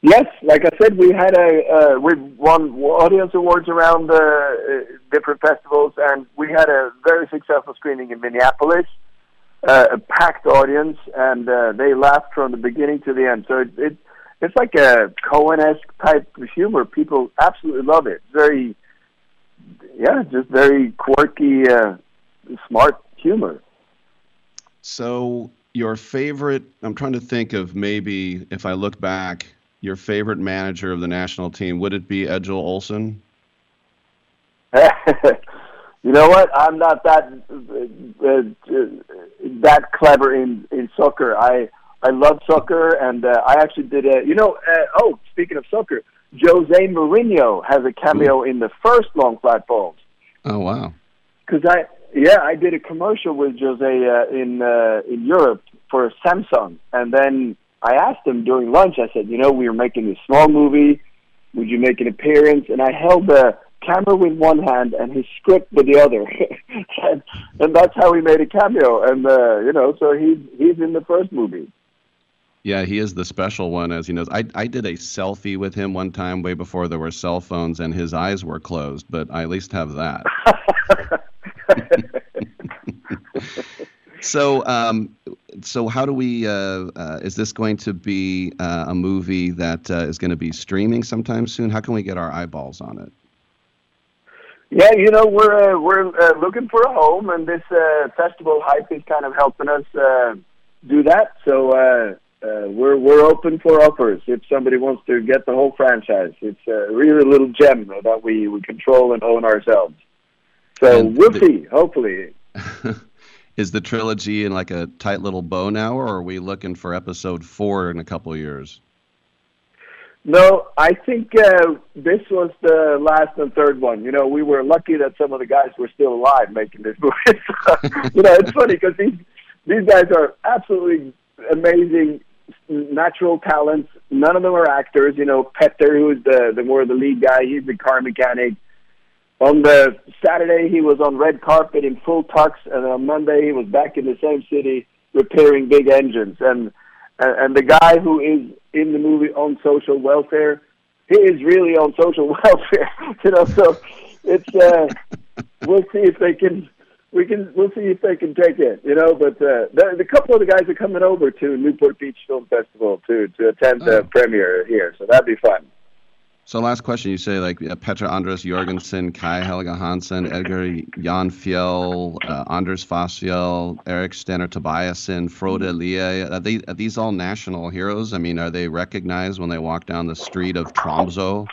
Yes, like I said, we had a uh, we won audience awards around uh, different festivals, and we had a very successful screening in Minneapolis, uh, a packed audience, and uh, they laughed from the beginning to the end. So it, it it's like a Coen-esque type of humor. People absolutely love it. Very, yeah, just very quirky, uh, smart humor. So your favorite? I'm trying to think of maybe if I look back, your favorite manager of the national team. Would it be Egil Olsen? you know what? I'm not that uh, uh, that clever in in soccer. I I love soccer, and uh, I actually did a. You know, uh, oh, speaking of soccer, Jose Mourinho has a cameo in the first Long Flat Balls. Oh wow. Because I, yeah, I did a commercial with Jose uh, in uh, in Europe for Samsung, and then I asked him during lunch. I said, you know, we were making this small movie. Would you make an appearance? And I held the camera with one hand and his script with the other, and, and that's how he made a cameo. And uh, you know, so he's he's in the first movie. Yeah, he is the special one, as he knows. I I did a selfie with him one time, way before there were cell phones, and his eyes were closed. But I at least have that. so, um, so how do we? Uh, uh, is this going to be uh, a movie that uh, is going to be streaming sometime soon? How can we get our eyeballs on it? Yeah, you know, we're uh, we're uh, looking for a home, and this uh, festival hype is kind of helping us uh, do that. So uh, uh, we're we're open for offers if somebody wants to get the whole franchise. It's a really little gem that we we control and own ourselves. So And we'll the- see. Hopefully, Is the trilogy in like a tight little bow now, or are we looking for episode four in a couple years? No, I think uh, this was the last and third one. You know, we were lucky that some of the guys were still alive making this movie. So, you know, it's funny because these these guys are absolutely amazing natural talents. None of them are actors. You know, Petter, who's the the more the lead guy, he's the car mechanic. On the Saturday, he was on red carpet in full tux, and on Monday, he was back in the same city repairing big engines. And and, the guy who is in the movie on social welfare, he is really on social welfare. you know, so it's uh, we'll see if they can. We can. We'll see if they can take it. You know, but uh, the, the couple of the guys are coming over to Newport Beach Film Festival to to attend the premiere here, so that'd be fun. So last question, you say like uh, Petra Andres Jorgensen, Kai Helga Hansen, Edgar Jan Fjell, uh, Anders Fassfjell, Eric Stenner Tobiasen, Frode Lie. Are, are these all national heroes? I mean, are they recognized when they walk down the street of Tromso?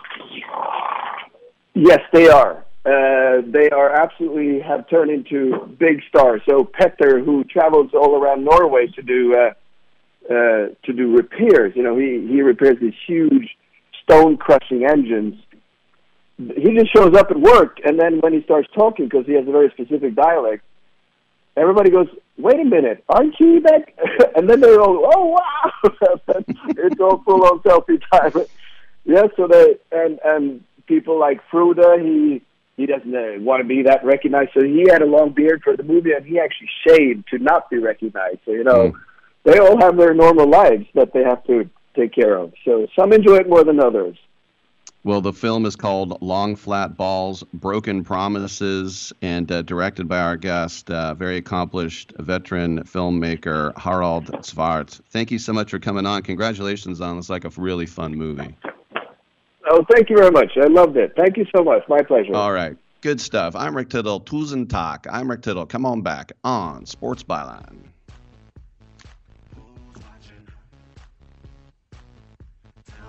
Yes, they are. Uh, they are absolutely have turned into big stars. So Petter, who travels all around Norway to do uh, uh, to do repairs, you know, he he repairs these huge stone crushing engines. He just shows up at work, and then when he starts talking, because he has a very specific dialect, everybody goes, "Wait a minute, aren't you that?" and then they're all, "Oh wow!" it's all full on selfie time. yeah, so they and and people like Frode, he he doesn't uh, want to be that recognized, so he had a long beard for the movie, and he actually shaved to not be recognized. So you know, they all have their normal lives that they have to take care of. So some enjoy it more than others. Well, the film is called Long Flat Balls, Broken Promises, and uh, directed by our guest, uh, very accomplished veteran filmmaker Harald Zwart. Thank you so much for coming on. Congratulations on this, like a really fun movie. Oh, thank you very much. I loved it. Thank you so much. My pleasure. All right, good stuff. I'm Rick Tittle. Tusen takk. I'm Rick Tittle. Come on back on Sports Byline.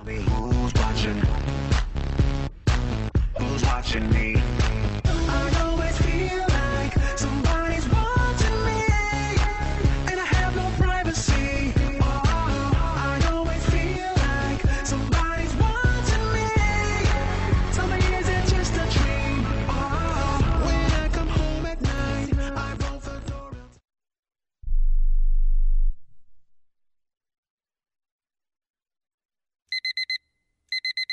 Tell me who's watching? Who's watching me?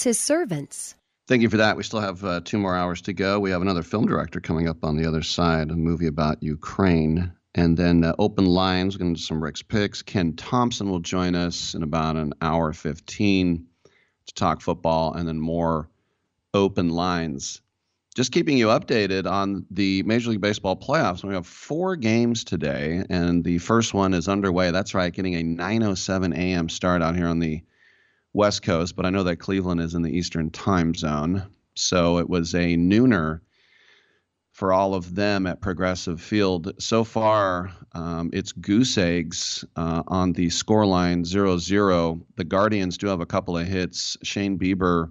Beats his servants. Thank you for that. We still have uh, two more hours to go. We have another film director coming up on the other side, a movie about Ukraine. And then uh, open lines, we're going to do some Rick's picks. Ken Thompson will join us in about an hour 15 to talk football, and then more open lines. Just keeping you updated on the Major League Baseball playoffs. We have four games today, and the first one is underway. That's right, getting a 9:07 a.m. start out here on the West Coast, but I know that Cleveland is in the Eastern time zone. So it was a nooner for all of them at Progressive Field. So far, um, it's goose eggs uh, on the scoreline 0 0. The Guardians do have a couple of hits. Shane Bieber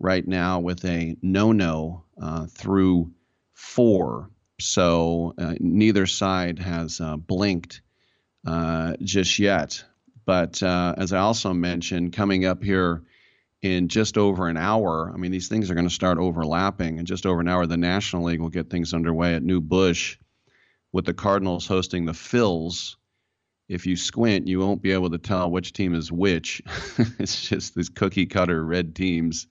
right now with a no no uh, through four. So uh, neither side has uh, blinked uh, just yet. But uh, as I also mentioned, coming up here in just over an hour, I mean, these things are going to start overlapping. In just over an hour, the National League will get things underway at New Busch with the Cardinals hosting the Phils. If you squint, you won't be able to tell which team is which. it's just these cookie cutter red teams.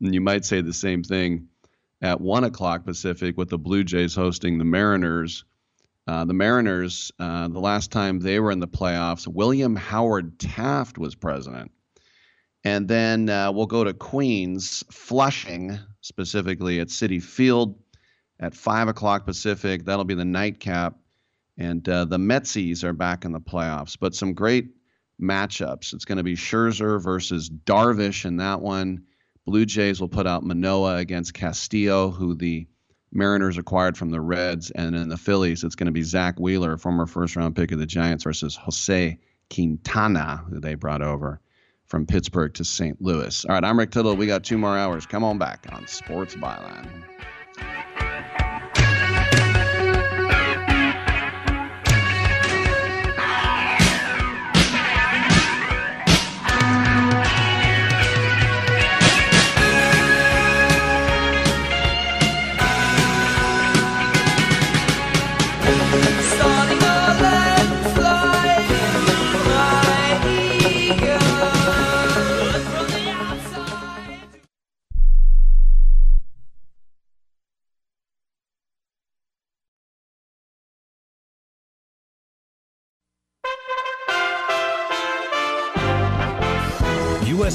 And you might say the same thing at one o'clock Pacific with the Blue Jays hosting the Mariners. Uh, the Mariners, uh, the last time they were in the playoffs, William Howard Taft was president. And then uh, we'll go to Queens, Flushing, specifically at Citi Field at 5 o'clock Pacific. That'll be the nightcap. And uh, the Metsies are back in the playoffs. But some great matchups. It's going to be Scherzer versus Darvish in that one. Blue Jays will put out Manoah against Castillo, who the Mariners acquired from the Reds. And in the Phillies, it's going to be Zack Wheeler, former first round pick of the Giants, versus Jose Quintana, who they brought over from Pittsburgh to St. Louis. All right, I'm Rick Tittle. We got two more hours. Come on back on Sports Byline.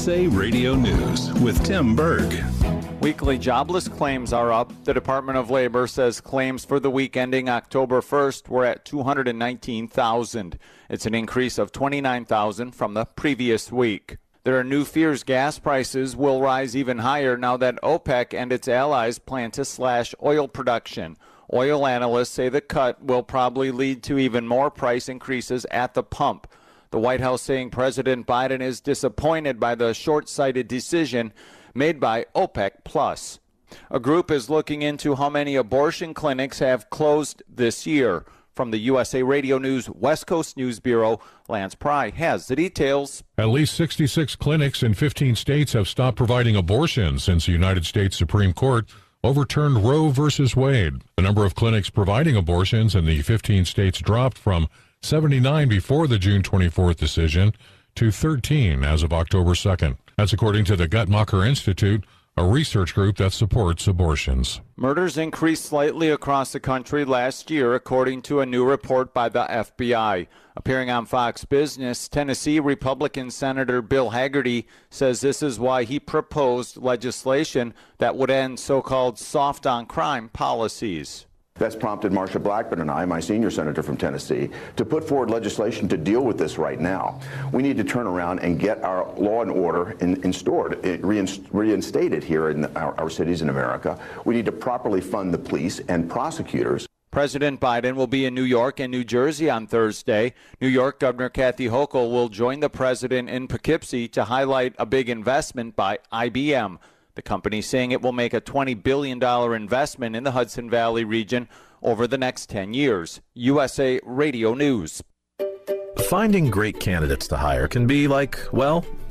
USA Radio News with Tim Berg. Weekly jobless claims are up. The Department of Labor says claims for the week ending October 1st were at 219,000. It's an increase of 29,000 from the previous week. There are new fears gas prices will rise even higher now that OPEC and its allies plan to slash oil production. Oil analysts say the cut will probably lead to even more price increases at the pump. The White House saying President Biden is disappointed by the short sighted decision made by OPEC Plus. A group is looking into how many abortion clinics have closed this year. From the USA Radio News West Coast News Bureau, Lance Pry has the details. At least 66 clinics in 15 states have stopped providing abortions since the United States Supreme Court overturned Roe v. Wade. The number of clinics providing abortions in the 15 states dropped from 79 before the June 24th decision to 13 as of October 2nd. That's according to the Guttmacher Institute, a research group that supports abortions. Murders increased slightly across the country last year, according to a new report by the FBI. Appearing on Fox Business, Tennessee Republican Senator Bill Hagerty says this is why he proposed legislation that would end so called soft on crime policies. That's prompted Marsha Blackburn and I, my senior senator from Tennessee, to put forward legislation to deal with this right now. We need to turn around and get our law and order in, instaured, eh, reinstated here in our, our cities in America. We need to properly fund the police and prosecutors. President Biden will be in New York and New Jersey on Thursday. New York Governor Kathy Hochul will join the president in Poughkeepsie to highlight a big investment by IBM. The company saying it will make a $20 billion investment in the Hudson Valley region over the next 10 years. USA Radio News. Finding great candidates to hire can be like, well,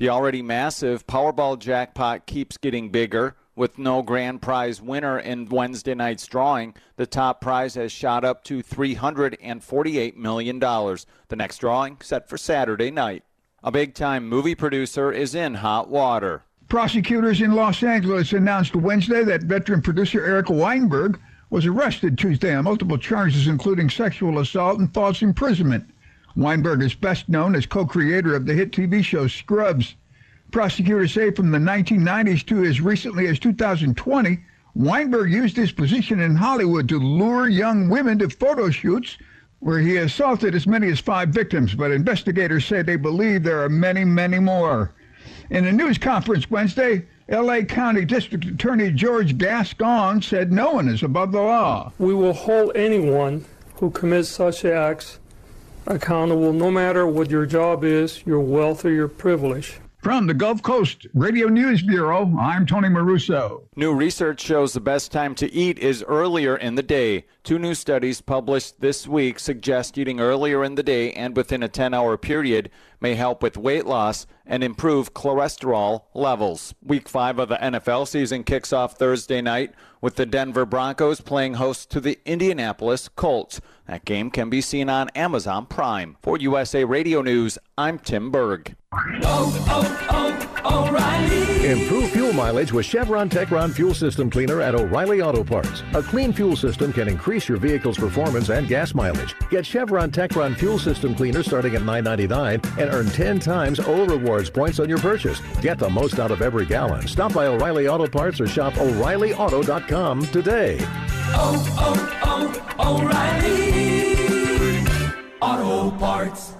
The already massive Powerball jackpot keeps getting bigger. With no grand prize winner in Wednesday night's drawing, the top prize has shot up to $348 million. The next drawing set for Saturday night. A big time movie producer is in hot water. Prosecutors in Los Angeles announced Wednesday that veteran producer Eric Weinberg was arrested Tuesday on multiple charges, including sexual assault and false imprisonment. Weinberg is best known as co-creator of the hit TV show Scrubs. Prosecutors say from the 1990s to as recently as 2020, Weinberg used his position in Hollywood to lure young women to photo shoots where he assaulted as many as five victims, but investigators say they believe there are many, many more. In a news conference Wednesday, L.A. County District Attorney George Gascon said no one is above the law. We will hold anyone who commits such acts accountable no matter what your job is, your wealth, or your privilege. From the Gulf Coast Radio News Bureau, I'm Tony Maruso. New research shows the best time to eat is earlier in the day. Two new studies published this week suggest eating earlier in the day and within a 10 hour period may help with weight loss and improve cholesterol levels. Week 5 of the NFL season kicks off Thursday night with the Denver Broncos playing host to the Indianapolis Colts. That game can be seen on Amazon Prime. For USA Radio News, I'm Tim Berg. Oh, oh, oh, O'Reilly. Improve fuel mileage with Chevron Techron Fuel System Cleaner at O'Reilly Auto Parts. A clean fuel system can increase your vehicle's performance and gas mileage. Get Chevron Techron Fuel System Cleaner starting at $9.99 and earn 10 times O rewards points on your purchase. Get the most out of every gallon. Stop by O'Reilly Auto Parts or shop O'ReillyAuto.com today. Oh, oh, oh, O'Reilly. Auto Parts.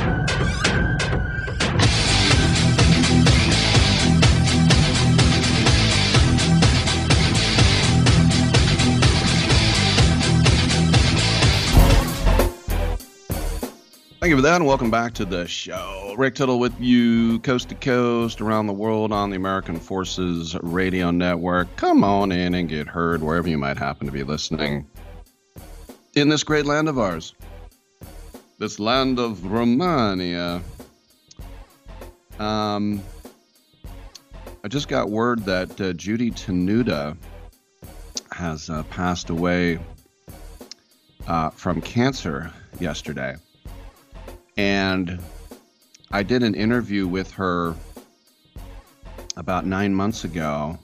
Thank you for that, and welcome back to the show. Rick Tittle with you, coast to coast, around the world on the American Forces Radio Network. Come on in and get heard wherever you might happen to be listening in this great land of ours, this land of Romania. Um, I just got word that uh, Judy Tenuta has uh, passed away uh, from cancer yesterday. And I did an interview with her about nine months ago.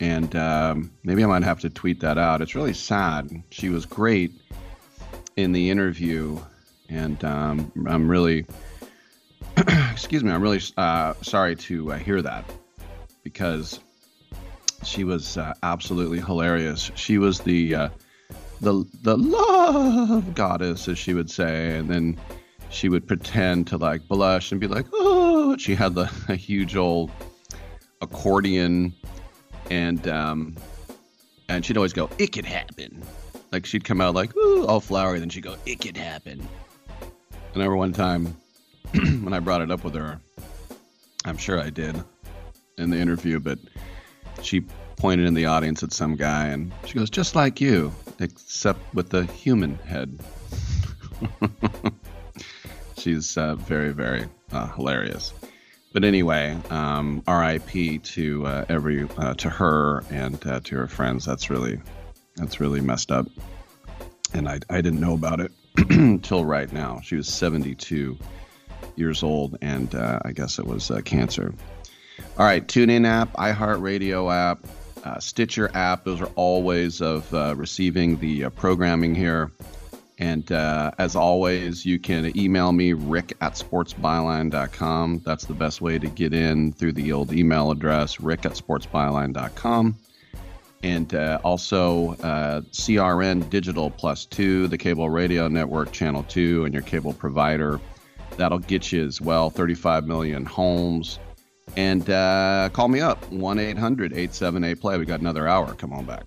And um, maybe I might have to tweet that out. It's really sad. She was great in the interview. And um, I'm really, excuse me, I'm really uh, sorry to uh, hear that because she was uh, absolutely hilarious. She was the uh, the the love goddess, as she would say, and then she would pretend to like blush and be like, oh, she had the a huge old accordion, and um, and she'd always go, it could happen. Like she'd come out like, ooh, all flowery, then she'd go, it could happen. I remember one time when I brought it up with her, I'm sure I did in the interview, but she pointed in the audience at some guy and she goes, just like you, except with the human head. She's uh, very, very uh, hilarious. But anyway, um, R.I.P. to uh, every uh, to her and uh, to her friends. That's really that's really messed up, and I I didn't know about it until right now. She was 72 years old, and uh, I guess it was cancer. All right, TuneIn app, iHeartRadio app, Stitcher app. Those are all ways of receiving the programming here. And uh, as always, you can email me, rick at sportsbyline.com. That's the best way to get in through the old email address, rick at sportsbyline.com. And uh, also uh, CRN Digital Plus 2, the cable radio network, Channel 2, and your cable provider. That'll get you as well 35 million homes. And uh, call me up, 1 800 878 play. We got another hour. Come on back.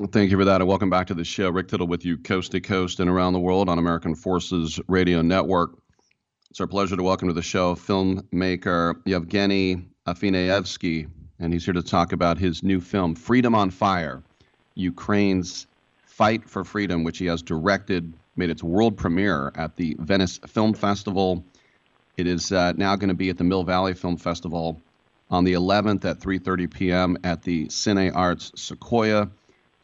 Well, thank you for that, and welcome back to the show. Rick Tittle with you, coast to coast and around the world on American Forces Radio Network. It's our pleasure to welcome to the show filmmaker Yevgeny Afineevsky, and he's here to talk about his new film, Freedom on Fire Ukraine's Fight for Freedom, which he has directed, made its world premiere at the Venice Film Festival. It is uh, now going to be at the Mill Valley Film Festival on the 11th at 3:30 p.m. at the Cine Arts Sequoia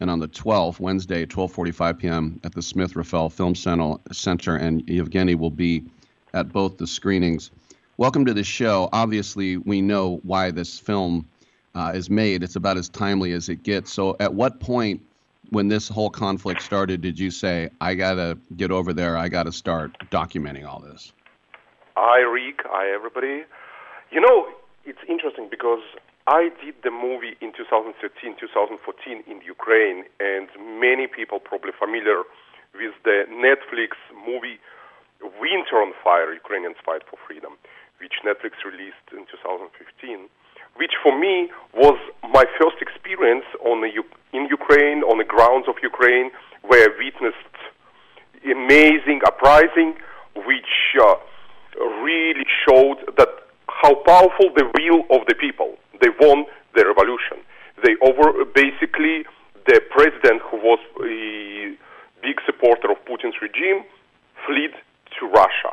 and on the 12th, Wednesday, 12:45 p.m. at the Smith Rafael Film Center, and Yevgeny will be at both the screenings. Welcome to the show. Obviously, we know why this film uh, is made. It's about as timely as it gets. So, at what point, when this whole conflict started, did you say, "I gotta get over there. I gotta start documenting all this"? Hi, Rick. Hi, everybody. You know, it's interesting because I did the movie in 2013, 2014 in Ukraine, and many people probably familiar with the Netflix movie Winter on Fire, Ukrainians Fight for Freedom, which Netflix released in 2015, which for me was my first experience on the, in Ukraine, on the grounds of Ukraine, where I witnessed amazing uprising, which uh, really showed that how powerful the will of the people they won the revolution. They over basically the president who was a big supporter of Putin's regime fled to Russia,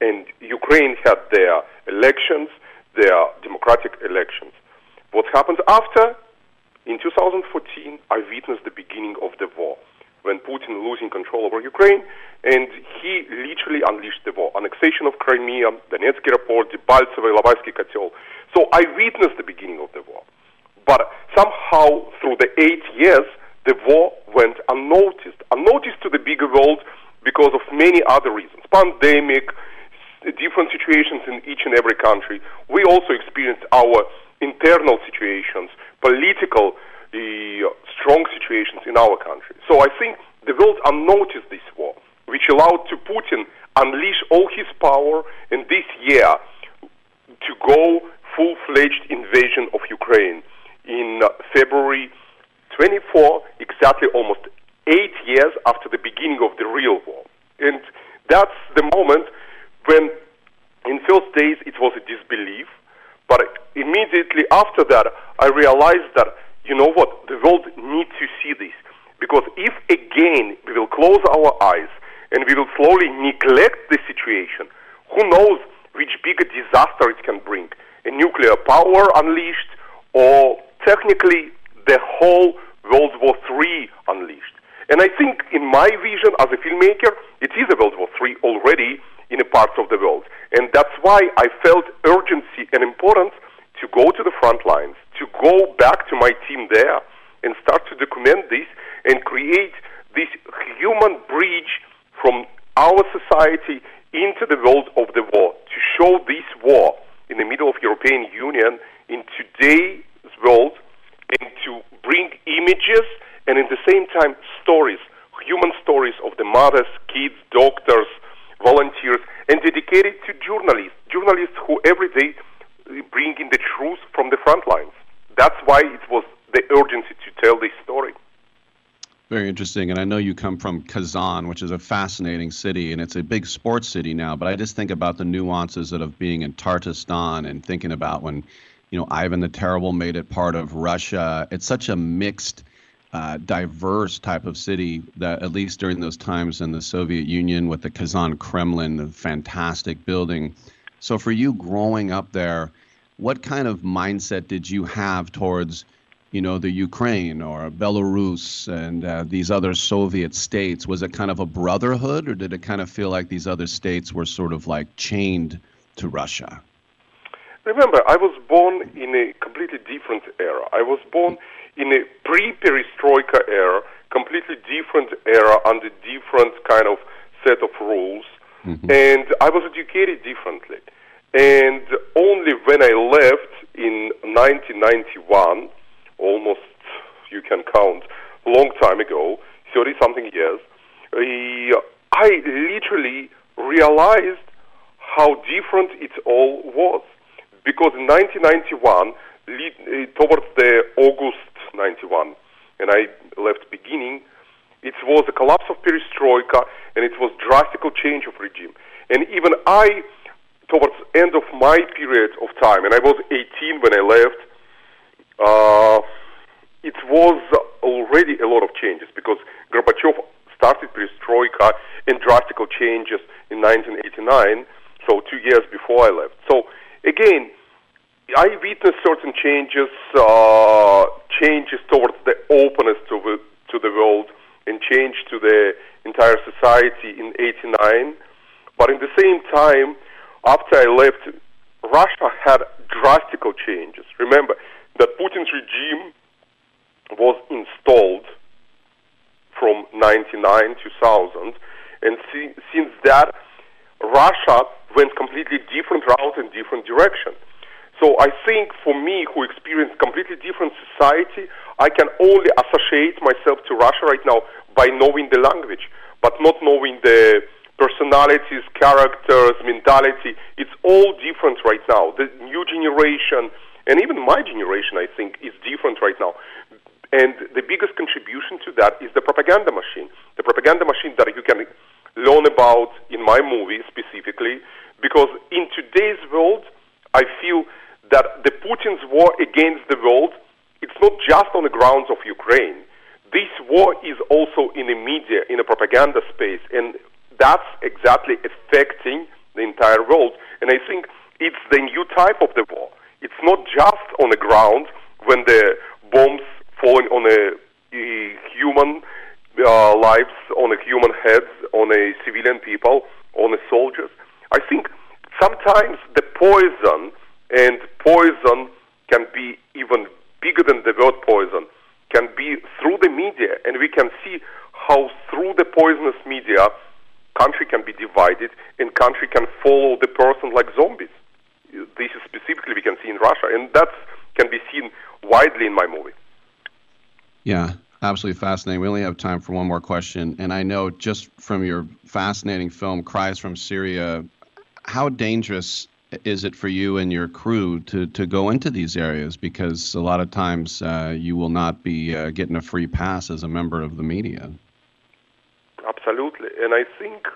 and Ukraine had their elections, their democratic elections. What happened after? In 2014, I witnessed the beginning of the war when Putin losing control over Ukraine, and he literally unleashed the war. Annexation of Crimea, Donetsky Airport, Debaltseve, Ilovaiski Kotel. So I witnessed the beginning of the war. But somehow, through the eight years, the war went unnoticed. Unnoticed to the bigger world because of many other reasons. Pandemic, different situations in each and every country. We also experienced our internal situations, political the strong situations in our country. So I think the world unnoticed this war, which allowed to Putin unleash all his power in this year to go full-fledged invasion of Ukraine in uh, February 24, exactly almost eight years after the beginning of the real war. And that's the moment when, in first days, it was a disbelief, but immediately after that, I realized that you know what, the world needs to see this. Because if again we will close our eyes and we will slowly neglect the situation, who knows which bigger disaster it can bring? A nuclear power unleashed, or technically the whole World War III unleashed. And I think, in my vision as a filmmaker, it is a World War III already in a parts of the world. And that's why I felt urgency and importance to go to the front lines, to go back to my team there and start to document this and create this human bridge from our society into the world of the war, to show this war in the middle of European Union in today's world and to bring images and at the same time stories, human stories of the mothers, kids, doctors, volunteers, and dedicated to journalists, journalists who every day bring in the truth from the front lines. That's why it was the urgency to tell this story. Very interesting. And I know you come from Kazan, which is a fascinating city, and it's a big sports city now. But I just think about the nuances of being in Tatarstan and thinking about when, you know, Ivan the Terrible made it part of Russia. It's such a mixed, uh, diverse type of city that, at least during those times in the Soviet Union with the Kazan Kremlin, the fantastic building. So for you growing up there, what kind of mindset did you have towards you know, the Ukraine or Belarus and uh, these other Soviet states? Was it kind of a brotherhood, or did it kind of feel like these other states were sort of like chained to Russia? Remember, I was born in a completely different era. I was born in a pre-perestroika era, completely different era under different kind of set of rules, mm-hmm. and I was educated differently. And only when I left in 1991 almost you can count long time ago, 30 something years, I literally realized how different it all was. Because in 1991, eh, towards the August 91, and I left beginning, it was a collapse of perestroika and it was drastical change of regime. And even I, towards end of my period of time, and I was 18 when I left, uh, it was already a lot of changes because Gorbachev started perestroika and drastical changes in 1989, so two years before I left. So again, I witnessed certain changes, uh, changes towards the openness to the, to the world, and change to the entire society in '89. But in the same time, after I left, Russia had drastical changes. Remember, that Putin's regime was installed from 99 2000 and see, since that Russia went completely different route and different direction. So I think for me, who experienced completely different society, I can only associate myself to Russia right now by knowing the language, but not knowing the personalities, characters, mentality. It's all different right now. The new generation and even my generation, I think, is different right now. And the biggest contribution to that is the propaganda machine. The propaganda machine that you can learn about in my movie specifically, because in today's world, I feel that the Putin's war against the world, it's not just on the grounds of Ukraine. This war is also in the media, in the propaganda space, and that's exactly affecting the entire world. And I think it's the new type of the war. It's not just on the ground when the bombs falling on a, a human uh, lives, on a human heads, on a civilian people, on a soldiers. I think sometimes the poison and poison can be even bigger than the word poison can be through the media and we can see how through the poisonous media country can be divided and country can follow the person like zombies this is specifically we can see in Russia, and that can be seen widely in my movie. Yeah, absolutely fascinating. We only have time for one more question, and I know just from your fascinating film "Cries from Syria," how dangerous is it for you and your crew to, to go into these areas? Because a lot of times uh, you will not be uh, getting a free pass as a member of the media. Absolutely, and I think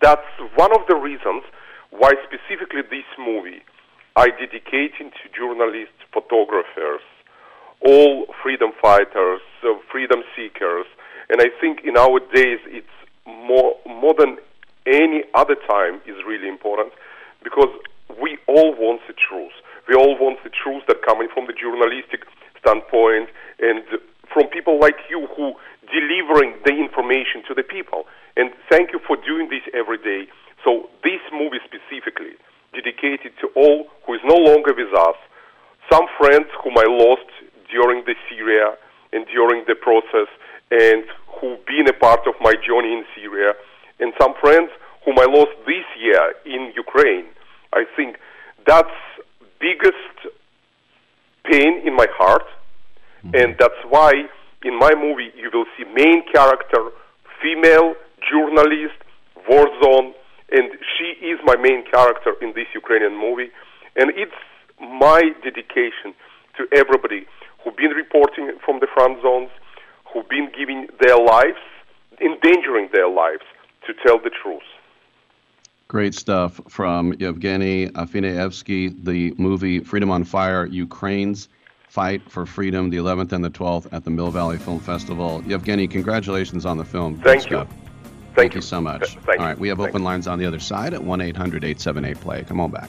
that's one of the reasons why specifically this movie I dedicate it to journalists, photographers, all freedom fighters, uh, freedom seekers, and I think in our days it's more more than any other time is really important because we all want the truth. We all want the truth that coming from the journalistic standpoint and from people like you who delivering the information to the people. And thank you for doing this every day. So this movie specifically dedicated to all who is no longer with us, some friends whom I lost during the Syria and during the process and who've been a part of my journey in Syria, and some friends whom I lost this year in Ukraine. I think that's biggest pain in my heart, mm-hmm. and that's why in my movie you will see main character, female journalist, war zone, and she is my main character in this Ukrainian movie, and it's my dedication to everybody who've been reporting from the front zones, who've been giving their lives, endangering their lives to tell the truth. Great stuff from Yevgeny Afineevsky, the movie Freedom on Fire Ukraine's Fight for Freedom, the 11th and the 12th at the Mill Valley Film Festival. Yevgeny, congratulations on the film. Thank you. Thank, Thank you. you. so much. Th- All right, we have Thank open lines on the other side at 1 800 878 play. Come on back.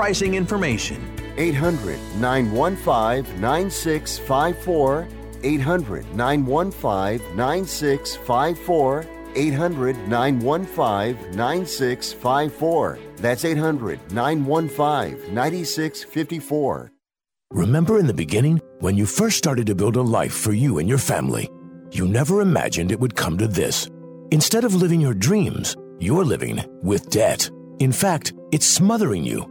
information. 800 915 9654. 800 915 9654. 800 915 9654. That's 800 915 9654. Remember in the beginning, when you first started to build a life for you and your family, you never imagined it would come to this. Instead of living your dreams, you're living with debt. In fact, it's smothering you.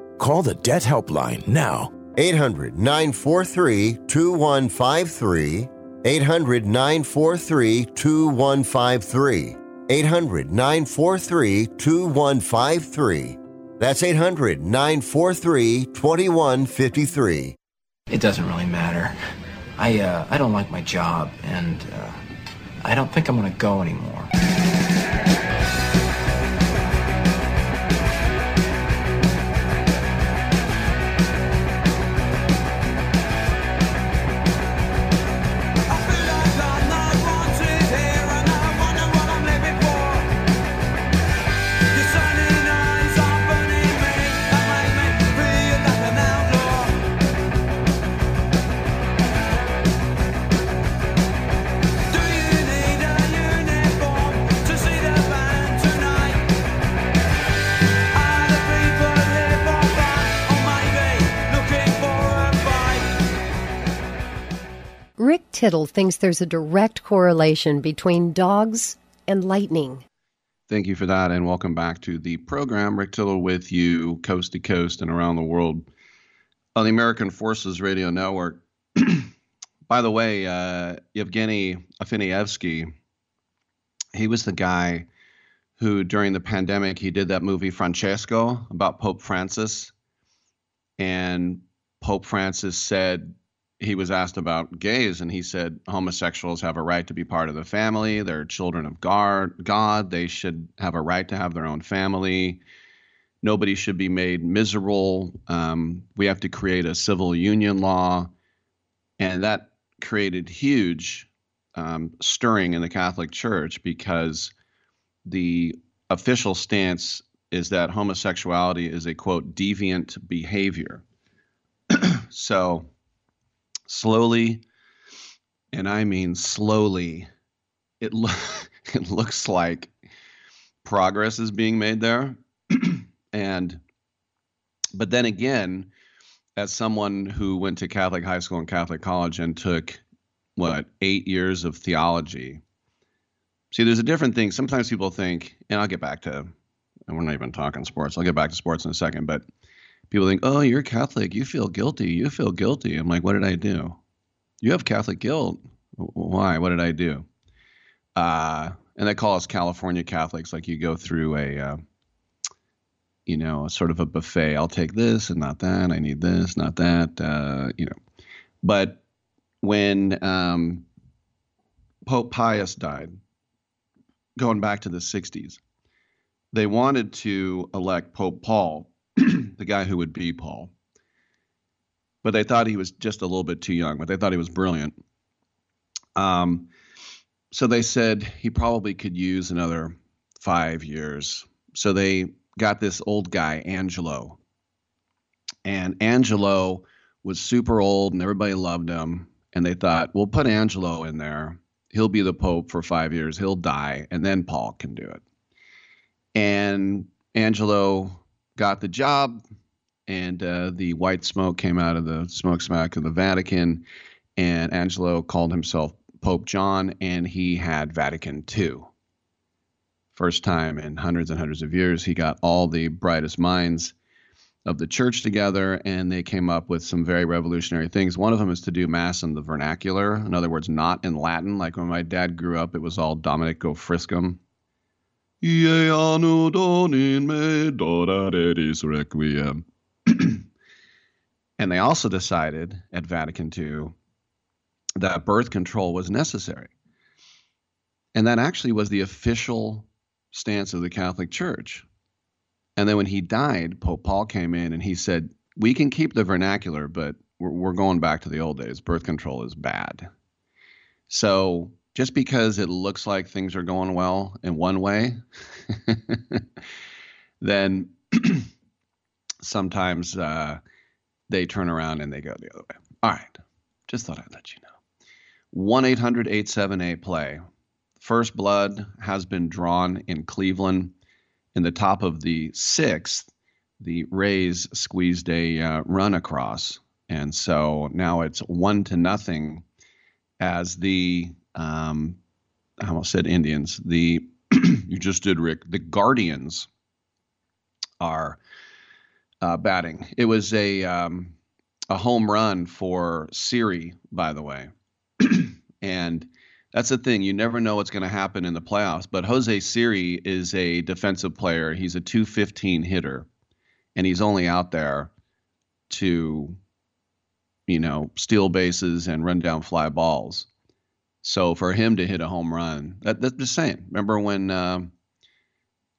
Call the Debt Helpline now. 800 943 2153. 800 943 2153. 800 943 2153. That's 800 943 2153. It doesn't really matter. I, uh, I don't like my job, and uh, I don't think I'm going to go anymore. Tittle thinks there's a direct correlation between dogs and lightning. Thank you for that, and welcome back to the program. Rick Tittle with you, coast to coast and around the world on the American Forces Radio Network. By the way, uh, Yevgeny Afineevsky, he was the guy who, during the pandemic, he did that movie Francesco about Pope Francis, and Pope Francis said he was asked about gays, and he said homosexuals have a right to be part of the family. They're children of God. They should have a right to have their own family. Nobody should be made miserable. Um, we have to create a civil union law, and that created huge um, stirring in the Catholic Church because the official stance is that homosexuality is a quote deviant behavior. so slowly, and I mean slowly, it lo- it looks like progress is being made there. and but then again, as someone who went to Catholic high school and Catholic college and took what eight years of theology. See, there's a different thing. Sometimes people think, and I'll get back to, and we're not even talking sports. I'll get back to sports in a second, but people think, oh, you're Catholic. You feel guilty. You feel guilty. I'm like, what did I do? You have Catholic guilt. Why? What did I do? Uh, and they call us California Catholics. Like you go through a, uh, you know, sort of a buffet. I'll take this and not that. I need this, not that. Uh, you know, but when um, Pope Pius died, going back to the 60s, they wanted to elect Pope Paul, the guy who would be Paul. But they thought he was just a little bit too young, but they thought he was brilliant. Um, so they said he probably could use another five years. So they got this old guy, Angelo. And Angelo was super old and everybody loved him. And they thought, we'll put Angelo in there. He'll be the Pope for five years. He'll die, and then Paul can do it. And Angelo got the job, and uh, the white smoke came out of the smokestack of the Vatican. And Angelo called himself Pope John, and he had Vatican II. First time in hundreds and hundreds of years, he got all the brightest minds of the church together and they came up with some very revolutionary things. One of them is to do mass in the vernacular. In other words, not in Latin. Like when my dad grew up, it was all Dominico Friscum. Requiem. and they also decided at Vatican II that birth control was necessary. And that actually was the official stance of the Catholic Church. And then when he died, Pope Paul came in and he said, We can keep the vernacular, but we're, we're going back to the old days. Birth control is bad. So just because it looks like things are going well in one way, then sometimes uh, they turn around and they go the other way. All right. Just thought I'd let you know. 1 800 878 play. First blood has been drawn in Cleveland in the top of the sixth, the Rays squeezed a uh, run across, and so now it's one to nothing. As the um, I almost said Indians. The you just did, Rick. The Guardians are uh, batting. It was a um, a home run for Siri, by the way, and that's the thing. You never know what's going to happen in the playoffs. But Jose Siri is a defensive player. He's a 215 hitter, and he's only out there to, you know, steal bases and run down fly balls. So for him to hit a home run, that, that's just saying. Remember when um,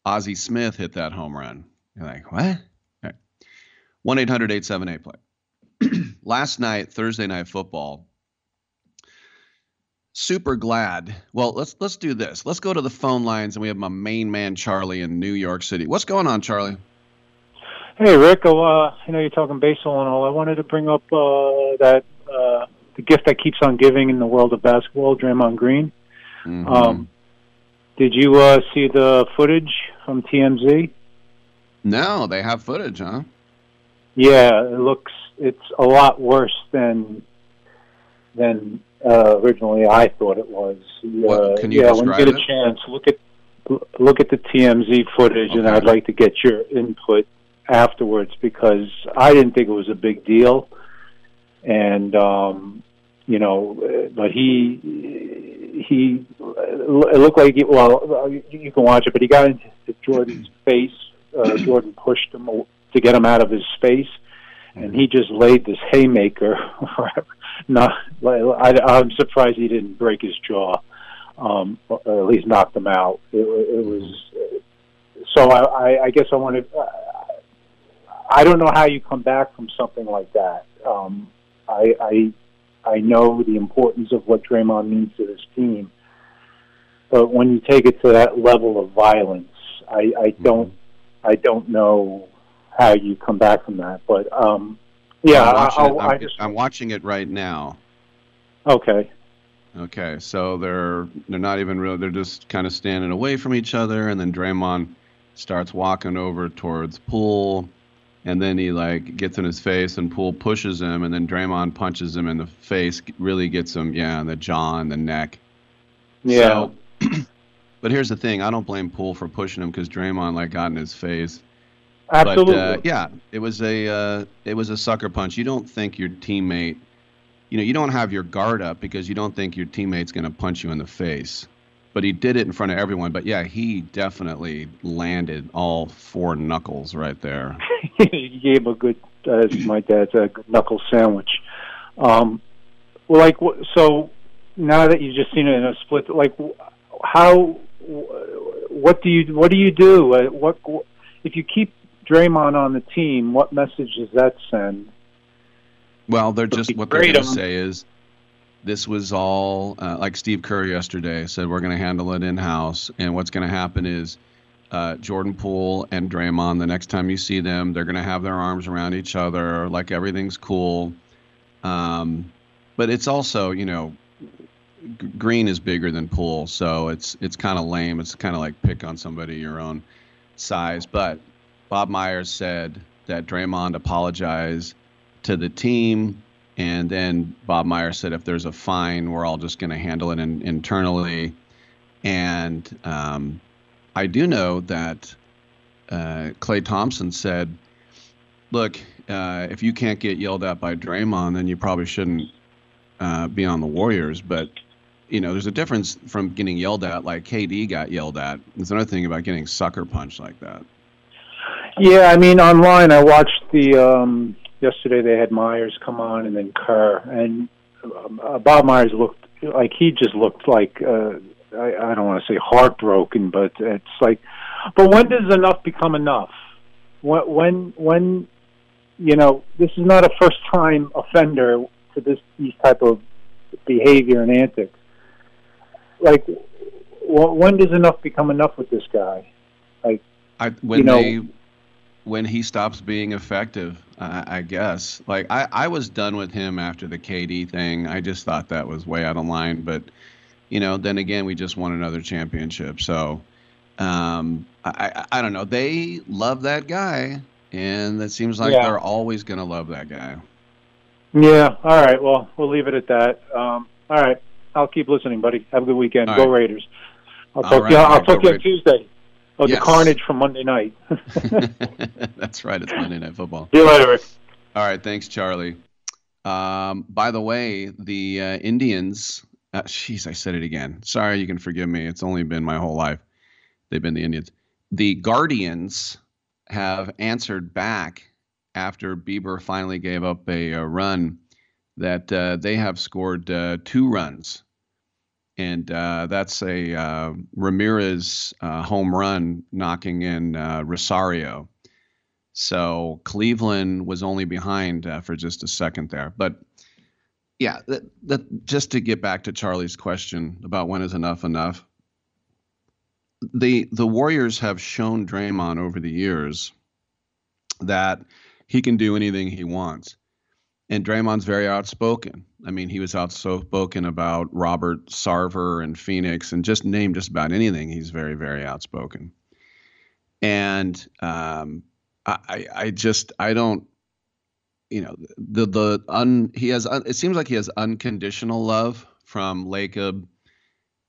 Ozzie Smith hit that home run? You're like, what? One eight hundred eight seven eight play. Last night, Thursday night football. Super glad. Well, let's let's do this. Let's go to the phone lines, and we have my main man Charlie in New York City. What's going on, Charlie? Hey, Rick. Uh, I know you're talking baseball and all. I wanted to bring up uh, that uh, the gift that keeps on giving in the world of basketball, Draymond Green. Mm-hmm. Um, did you uh, see the footage from TMZ? No, they have footage, huh? Yeah, it looks it's a lot worse than than uh, originally I thought it was. What, Uh, can you yeah, when you get a it? chance, look at look at the TMZ footage, and I'd like to get your input afterwards because I didn't think it was a big deal, and um, you know, but he he it looked like he, well you you can watch it, but he got into Jordan's face. Uh, Jordan pushed him to get him out of his space, and he just laid this haymaker. Not, I, I'm surprised he didn't break his jaw, um, or at least knocked him out. It, it was so. I, I, I guess I wanted. I don't know how you come back from something like that. Um, I, I I know the importance of what Draymond means to this team, but when you take it to that level of violence, I, I don't I don't know how you come back from that. But um, yeah, I'm watching, I, it, I I'm, just I'm watching it right now. okay. Okay, so they're they're not even real. They're just kind of standing away from each other, and then Draymond starts walking over towards Poole, and then he like gets in his face, and Poole pushes him, and then Draymond punches him in the face, really gets him, yeah, in the jaw and the neck. Yeah. So, but here's the thing: I don't blame Poole for pushing him because Draymond like got in his face. Absolutely. But uh, yeah, it was a uh, it was a sucker punch. You don't think your teammate, you know, you don't have your guard up because you don't think your teammate's going to punch you in the face. But he did it in front of everyone. But yeah, he definitely landed all four knuckles right there. he gave a good, as my dad said, a good knuckle sandwich. Um, like, so now that you've just seen it in a split, like, how, what do you, what do you do? Uh, what, if you keep Draymond on the team, what message does that send? Well, they're just what they're going to say is this was all uh, like Steve Kerr yesterday said we're going to handle it in house, and what's going to happen is uh, Jordan Poole and Draymond. The next time you see them, they're going to have their arms around each other, like everything's cool. Um, but it's also, you know, G- Green is bigger than Poole, so it's it's kind of lame. It's kind of like pick on somebody your own size. But Bob Myers said that Draymond apologized to the team, and then Bob Myers said if there's a fine, we're all just going to handle it in, internally. And um, I do know that uh, Klay Thompson said, "Look, uh, if you can't get yelled at by Draymond, then you probably shouldn't uh, be on the Warriors." But you know, there's a difference from getting yelled at, like KD got yelled at. There's another thing about getting sucker punched like that. Yeah, I mean, online, I watched the, um, yesterday they had Myers come on and then Kerr, and um, uh, Bob Myers looked like he just looked like, uh, I, I don't want to say heartbroken, but it's like, but when does enough become enough? When, when, when, you know, this is not a first time offender to this, these type of behavior and antics. Like, wh- when does enough become enough with this guy? Like, I when You know- they when he stops being effective, I, I guess. Like I, I was done with him after the KD thing. I just thought that was way out of line. But you know, then again, we just won another championship. So um, I, I, I don't know. They love that guy, and it seems like Yeah. they're always going to love that guy. Yeah. All right. Well, we'll leave it at that. Um, all right. I'll keep listening, buddy. Have a good weekend. All Go right. Raiders. I'll talk right, you. all I'll talk to you on Tuesday. Oh, Yes. the carnage from Monday night. That's right. It's Monday Night Football. See you later. Rick. All right, thanks, Charlie. Um, by the way, the uh, Indians. Uh, jeez, I said it again. Sorry, you can forgive me. It's only been my whole life. They've been the Indians. The Guardians have answered back after Bieber finally gave up a, a run that uh, they have scored uh, two runs and uh, that's a uh, Ramirez uh, home run knocking in uh, Rosario. So Cleveland was only behind uh, for just a second there, but yeah, that, that, just to get back to Charlie's question about when is enough enough. The the Warriors have shown Draymond over the years that he can do anything he wants. And Draymond's very outspoken. I mean, he was outspoken about Robert Sarver and Phoenix, and just name just about anything. He's very, very outspoken. And um, I, I just, I don't, you know, the the un he has. It seems like he has unconditional love from Lacob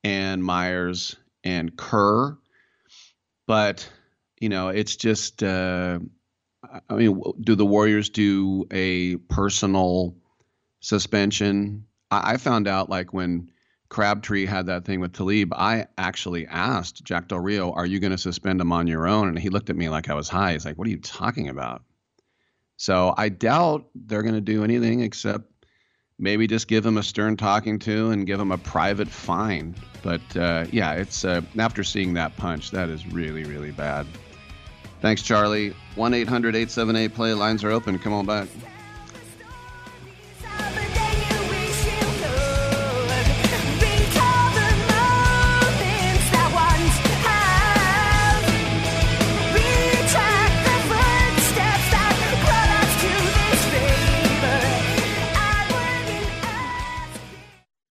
and Myers and Kerr, but you know, it's just. Uh, I mean, do the Warriors do a personal suspension? I, I found out like when Crabtree had that thing with Talib, I actually asked Jack Del Rio, "Are you going to suspend him on your own?" And he looked at me like I was high. He's like, "What are you talking about?" So I doubt they're going to do anything except maybe just give him a stern talking to and give him a private fine. But uh, yeah, it's uh, after seeing that punch, that is really really bad. Thanks, Charlie. 1 800 878 play. Lines are open. Come on back.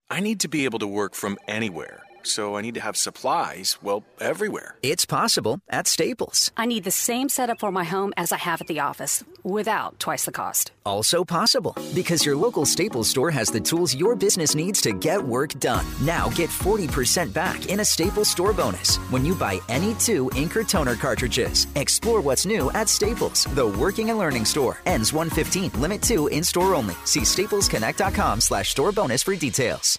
I need to be able to work from anywhere so I need to have supplies, well, everywhere. It's possible at Staples. I need the same setup for my home as I have at the office without twice the cost. Also possible because your local Staples store has the tools your business needs to get work done. Now get 40% back in a Staples store bonus when you buy any two ink or toner cartridges. Explore what's new at Staples, the working and learning store. Ends 115, limit 2 in store only. See staplesconnect.com slash store bonus for details.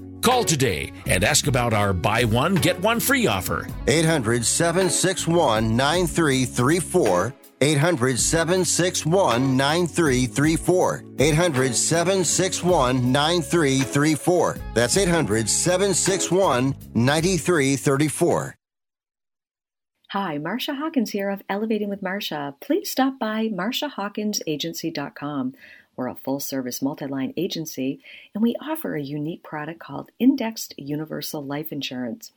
Call today and ask about our buy one, get one free offer. 800 761 9334. 800 761 9334. 800 761 9334. That's 800 761 9334. Hi, Marsha Hawkins here of Elevating with Marsha. Please stop by marshahawkinsagency.com. We're a full service multi line agency, and we offer a unique product called Indexed Universal Life Insurance.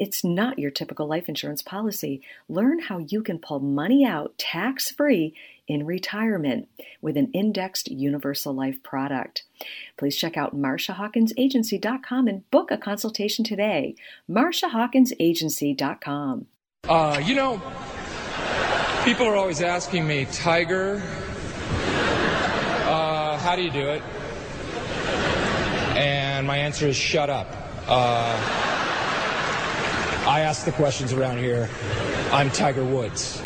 It's not your typical life insurance policy. Learn how you can pull money out tax free in retirement with an indexed universal life product. Please check out marshahawkinsagency.com and book a consultation today. marshahawkinsagency.com. Uh, you know, people are always asking me, Tiger, how do you do it? And my answer is shut up. Uh, I ask the questions around here. I'm Tiger Woods.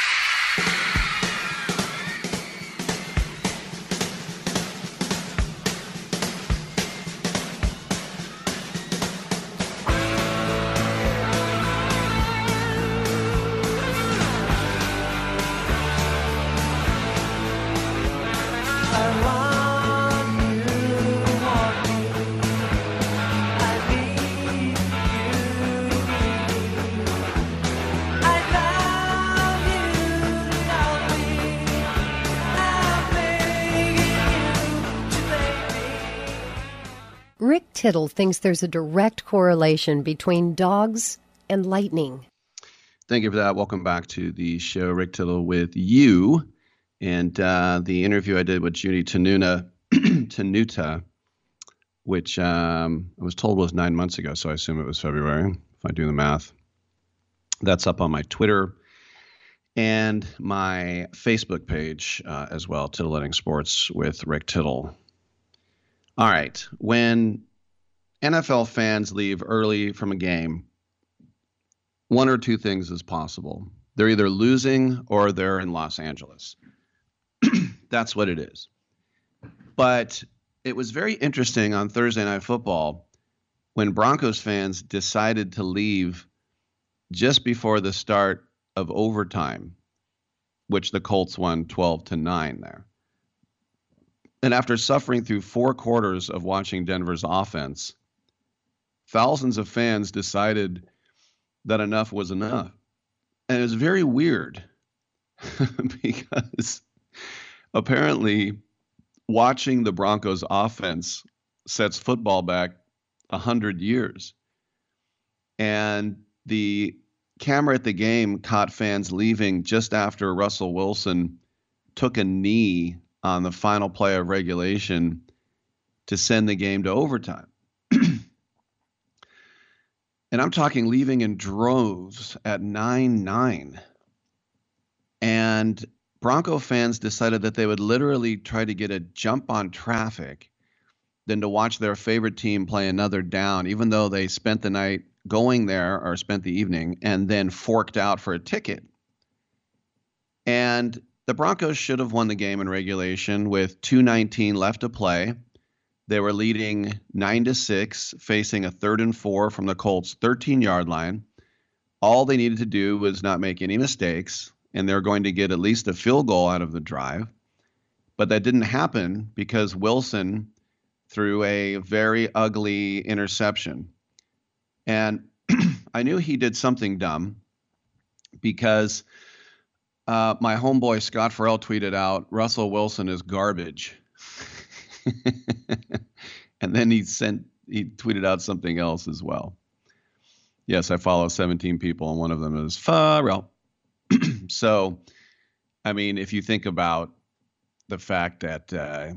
Tittle thinks there's a direct correlation between dogs and lightning. Thank you for that. Welcome back to the show, Rick Tittle with you. And uh, the interview I did with Judy Tenuta, Tenuta which um, I was told was nine months ago, so I assume it was February, if I do the math. That's up on my Twitter and my Facebook page uh, as well, Titillating Sports with Rick Tittle. All right. When NFL fans leave early from a game, one or two things is possible. They're either losing or they're in Los Angeles. That's what it is. But it was very interesting on Thursday Night Football when Broncos fans decided to leave just before the start of overtime, which the Colts won 12 to 9 there. And after suffering through four quarters of watching Denver's offense, thousands of fans decided that enough was enough. And it was very weird because apparently watching the Broncos offense sets football back 100 years. And the camera at the game caught fans leaving just after Russell Wilson took a knee on the final play of regulation to send the game to overtime. And I'm talking leaving in droves at 9 9. And Bronco fans decided that they would literally try to get a jump on traffic than to watch their favorite team play another down, even though they spent the night going there or spent the evening and then forked out for a ticket. And the Broncos should have won the game in regulation with 219 left to play. They were leading 9 to 6, facing a third and 4 from the Colts 13-yard line. All they needed to do was not make any mistakes, and they're going to get at least a field goal out of the drive. But that didn't happen because Wilson threw a very ugly interception. And I knew he did something dumb because uh, my homeboy Scott Farrell tweeted out Russell Wilson is garbage. and then he sent he tweeted out something else as well. Yes, I follow 17 people, and one of them is Farrell. so, I mean, if you think about the fact that uh,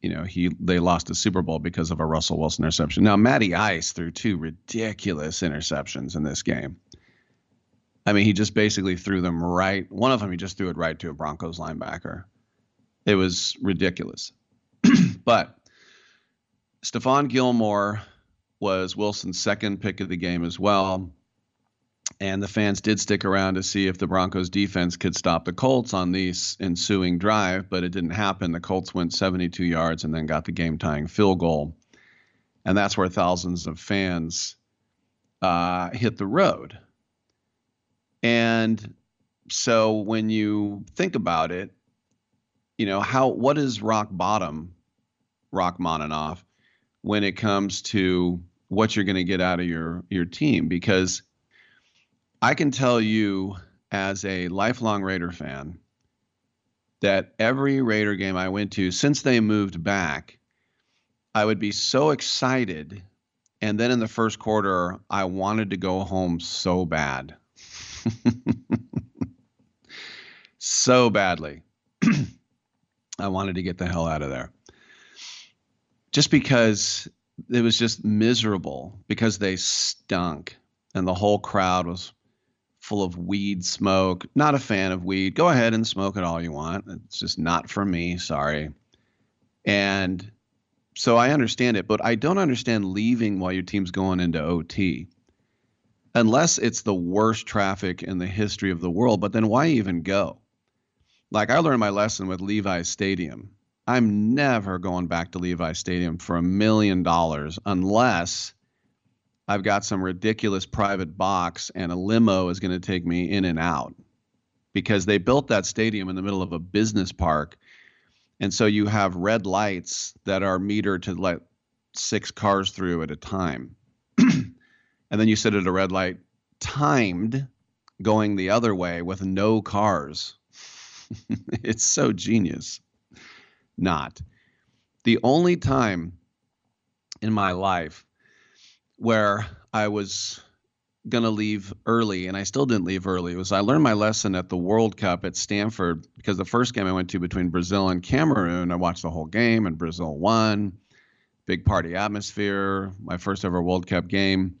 you know he they lost the Super Bowl because of a Russell Wilson interception. Now, Matty Ice threw two ridiculous interceptions in this game. I mean, he just basically threw them right. One of them, he just threw it right to a Broncos linebacker. It was ridiculous. but Stephon Gilmore was Wilson's second pick of the game as well. And the fans did stick around to see if the Broncos defense could stop the Colts on the ensuing drive, but it didn't happen. The Colts went 72 yards and then got the game tying field goal. And that's where thousands of fans uh, hit the road. And so when you think about it, you know, how what is rock bottom, Rachmaninoff, when it comes to what you're going to get out of your your team? Because I can tell you as a lifelong Raider fan that every Raider game I went to since they moved back, I would be so excited. And then in the first quarter, I wanted to go home so bad. so badly. I wanted to get the hell out of there. Just because it was just miserable because they stunk and the whole crowd was full of weed smoke. Not a fan of weed. Go ahead and smoke it all you want. It's just not for me. Sorry. And so I understand it, but I don't understand leaving while your team's going into OT unless it's the worst traffic in the history of the world. But then why even go? Like I learned my lesson with Levi's Stadium. I'm never going back to Levi Stadium for a million dollars unless I've got some ridiculous private box and a limo is going to take me in and out because they built that stadium in the middle of a business park. And so you have red lights that are metered to let six cars through at a time. and then you sit at a red light timed going the other way with no cars. it's so genius. Not. The only time in my life where I was going to leave early and I still didn't leave early was I learned my lesson at the World Cup at Stanford because the first game I went to between Brazil and Cameroon, I watched the whole game and Brazil won. Big party atmosphere, my first ever World Cup game.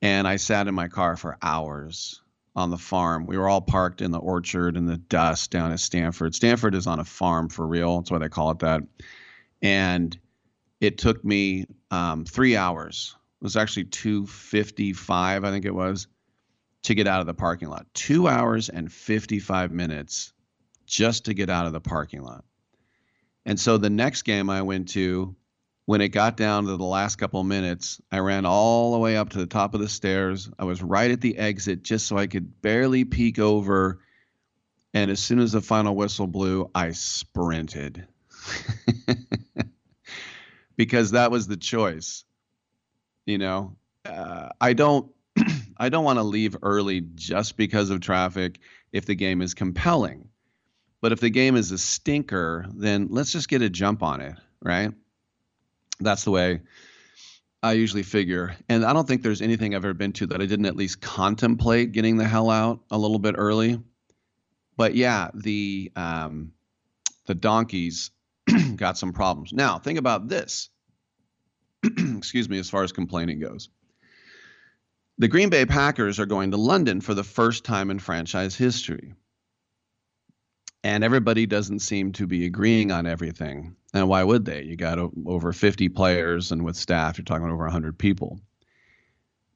And I sat in my car for hours on the farm. We were all parked in the orchard in the dust down at Stanford. Stanford is on a farm for real. That's why they call it that. And it took me um, three hours it was actually 255, I think it was, to get out of the parking lot. Two hours and 55 minutes just to get out of the parking lot. And so the next game I went to, when it got down to the last couple of minutes, I ran all the way up to the top of the stairs. I was right at the exit just so I could barely peek over. And as soon as the final whistle blew, I sprinted because that was the choice you know uh, i don't i don't want to leave early just because of traffic if the game is compelling but if the game is a stinker then let's just get a jump on it right that's the way i usually figure and i don't think there's anything i've ever been to that i didn't at least contemplate getting the hell out a little bit early but yeah the um, the donkeys got some problems now think about this excuse me, as far as complaining goes. The Green Bay Packers are going to London for the first time in franchise history. And everybody doesn't seem to be agreeing on everything. And why would they? You got over 50 players, and with staff, you're talking over 100 people.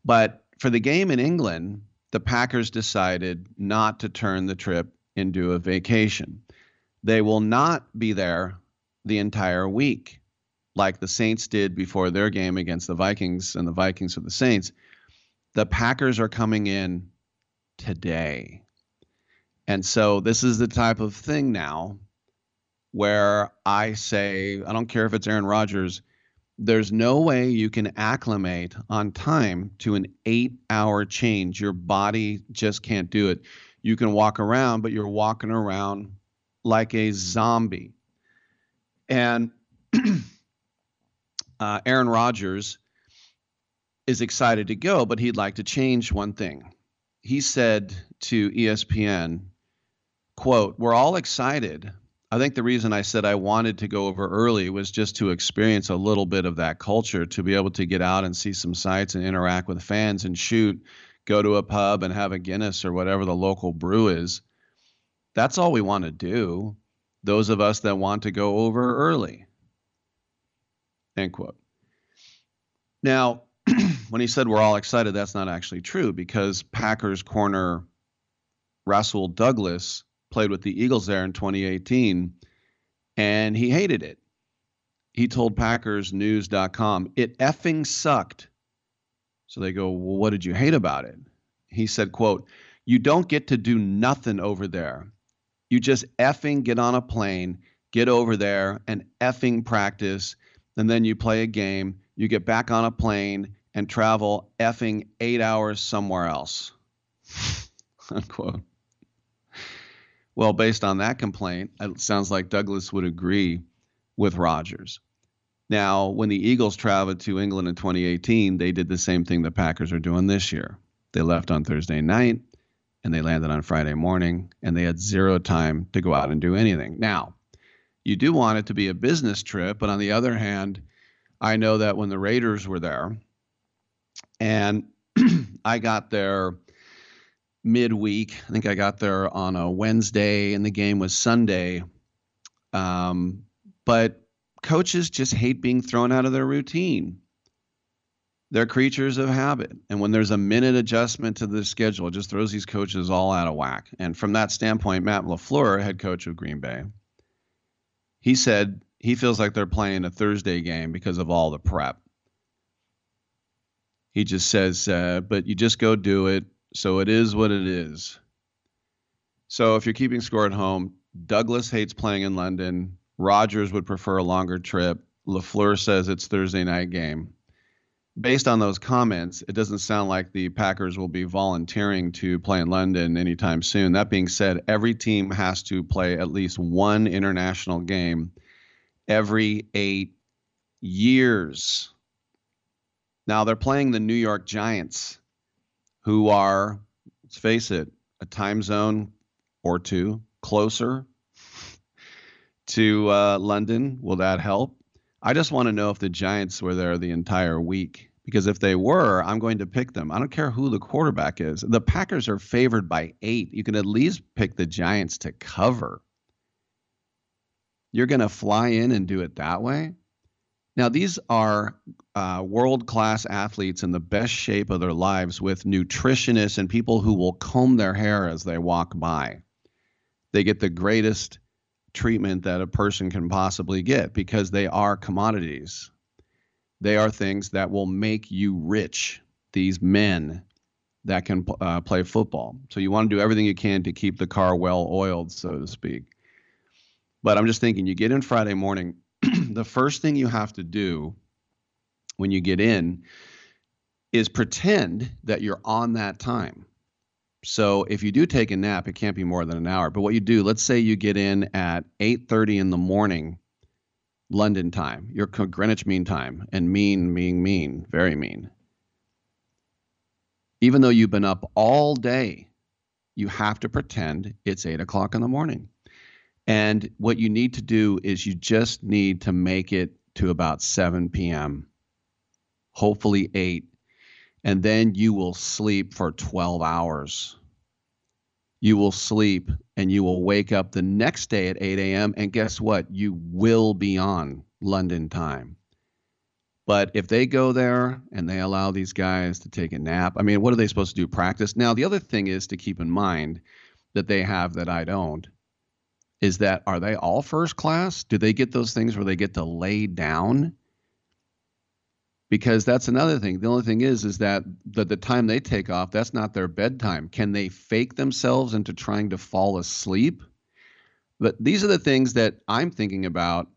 But for the game in England, the Packers decided not to turn the trip into a vacation. They will not be there the entire week like the Saints did before their game against the Vikings and the Vikings with the Saints, the Packers are coming in today. And so this is the type of thing now where I say, I don't care if it's Aaron Rodgers, there's no way you can acclimate on time to an eight hour change. Your body just can't do it. You can walk around, but you're walking around like a zombie. And uh, Aaron Rodgers is excited to go, but he'd like to change one thing. He said to ESPN, quote, We're all excited. I think the reason I said I wanted to go over early was just to experience a little bit of that culture, to be able to get out and see some sights and interact with fans and shoot, go to a pub and have a Guinness or whatever the local brew is. That's all we want to do. Those of us that want to go over early. End quote. Now, when he said we're all excited, that's not actually true because Packers corner Rasul Douglas played with the Eagles there in 2018 and he hated it. He told PackersNews.com, it effing sucked. So they go, well, what did you hate about it? He said, quote, you don't get to do nothing over there. You just effing get on a plane, get over there and effing practice and then you play a game, you get back on a plane and travel effing eight hours somewhere else. Unquote. Well, based on that complaint, it sounds like Douglas would agree with Rodgers. Now, when the Eagles traveled to England in 2018, they did the same thing the Packers are doing this year. They left on Thursday night and they landed on Friday morning, and they had zero time to go out and do anything. Now, you do want it to be a business trip. But on the other hand, I know that when the Raiders were there, and I got there midweek, I think I got there on a Wednesday, and the game was Sunday. Um, but coaches just hate being thrown out of their routine. They're creatures of habit. And when there's a minute adjustment to the schedule, it just throws these coaches all out of whack. And from that standpoint, Matt LaFleur, head coach of Green Bay, he said he feels like they're playing a Thursday game because of all the prep. He just says, uh, but you just go do it. So it is what it is. So if you're keeping score at home, Douglas hates playing in London. Rodgers would prefer a longer trip. LaFleur says it's Thursday night game. Based on those comments, it doesn't sound like the Packers will be volunteering to play in London anytime soon. That being said, every team has to play at least one international game every eight years. Now they're playing the New York Giants, who are, let's face it, a time zone or two closer to uh, London. Will that help? I just want to know if the Giants were there the entire week. Because if they were, I'm going to pick them. I don't care who the quarterback is. The Packers are favored by eight. You can at least pick the Giants to cover. You're going to fly in and do it that way? Now, these are uh, world class athletes in the best shape of their lives with nutritionists and people who will comb their hair as they walk by. They get the greatest treatment that a person can possibly get because they are commodities. They are things that will make you rich, these men that can uh, play football. So you want to do everything you can to keep the car well oiled, so to speak. But I'm just thinking, you get in Friday morning, the first thing you have to do when you get in is pretend that you're on that time. So if you do take a nap, it can't be more than an hour. But what you do, let's say you get in at 8:30 in the morning London time, your Greenwich Mean Time, and mean mean mean, very mean. Even though you've been up all day, you have to pretend it's eight o'clock in the morning. And what you need to do is you just need to make it to about 7 p.m., hopefully 8, and then you will sleep for 12 hours. You will sleep and you will wake up the next day at 8 a.m. And guess what? You will be on London time. But if they go there and they allow these guys to take a nap, I mean, what are they supposed to do? Practice? Now, the other thing is to keep in mind that they have that I don't is that are they all first class? Do they get those things where they get to lay down? Because that's another thing. The only thing is, is that the, the time they take off, that's not their bedtime. Can they fake themselves into trying to fall asleep? But these are the things that I'm thinking about,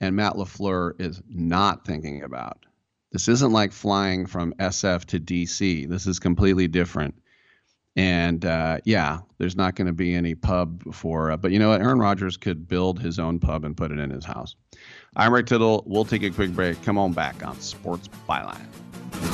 and Matt LaFleur is not thinking about. This isn't like flying from SF to DC. This is completely different. And uh, yeah, there's not going to be any pub for, uh, but you know what? Aaron Rodgers could build his own pub and put it in his house. I'm Rick Tittle. We'll take a quick break. Come on back on Sports Byline.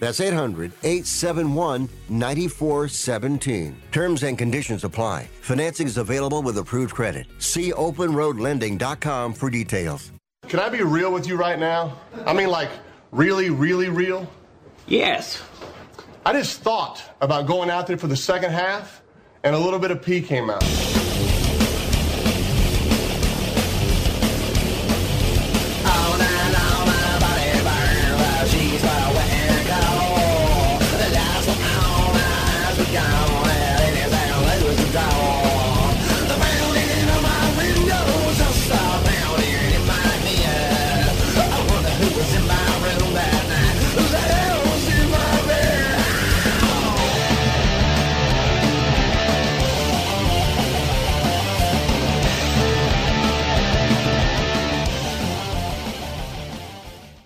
That's 800 871 9417. Terms and conditions apply. Financing is available with approved credit. See openroadlending.com for details. Can I be real with you right now? I mean, like, really, really real? Yes. I just thought about going out there for the second half, and a little bit of pee came out.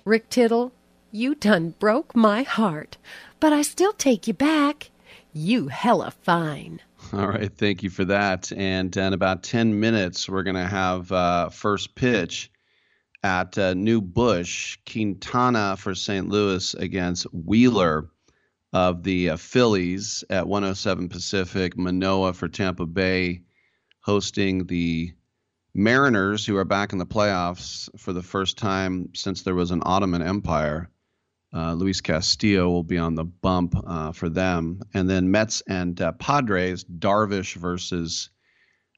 Rick Tittle, you done broke my heart, but I still take you back. You hella fine. All right, thank you for that. And in about 10 minutes, we're going to have uh, first pitch at uh, New Busch, Quintana for St. Louis against Wheeler of the uh, Phillies at 107 Pacific, Manoah for Tampa Bay, hosting the Mariners, who are back in the playoffs for the first time since there was an Ottoman Empire. Uh, Luis Castillo will be on the bump uh, for them. And then Mets and uh, Padres, Darvish versus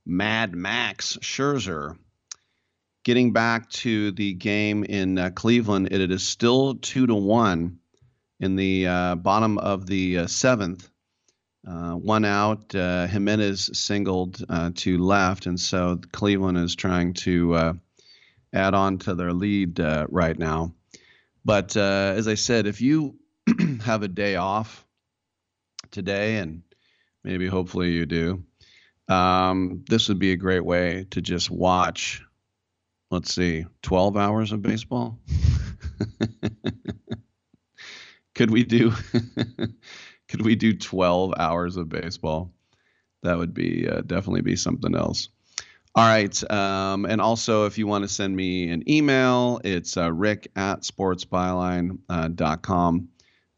Mad Max Scherzer. Getting back to the game in uh, Cleveland, it, it is still two to one in the uh, bottom of the uh, one out, Jimenez singled to left, and so Cleveland is trying to add on to their lead right now. But uh, as I said, if you have a day off today, and maybe hopefully you do, um, this would be a great way to just watch, let's see, 12 hours of baseball. could we do could we do 12 hours of baseball? That would be uh, definitely be something else. All right. Um, and also, if you want to send me an email, it's uh, rick at sportsbyline.com uh,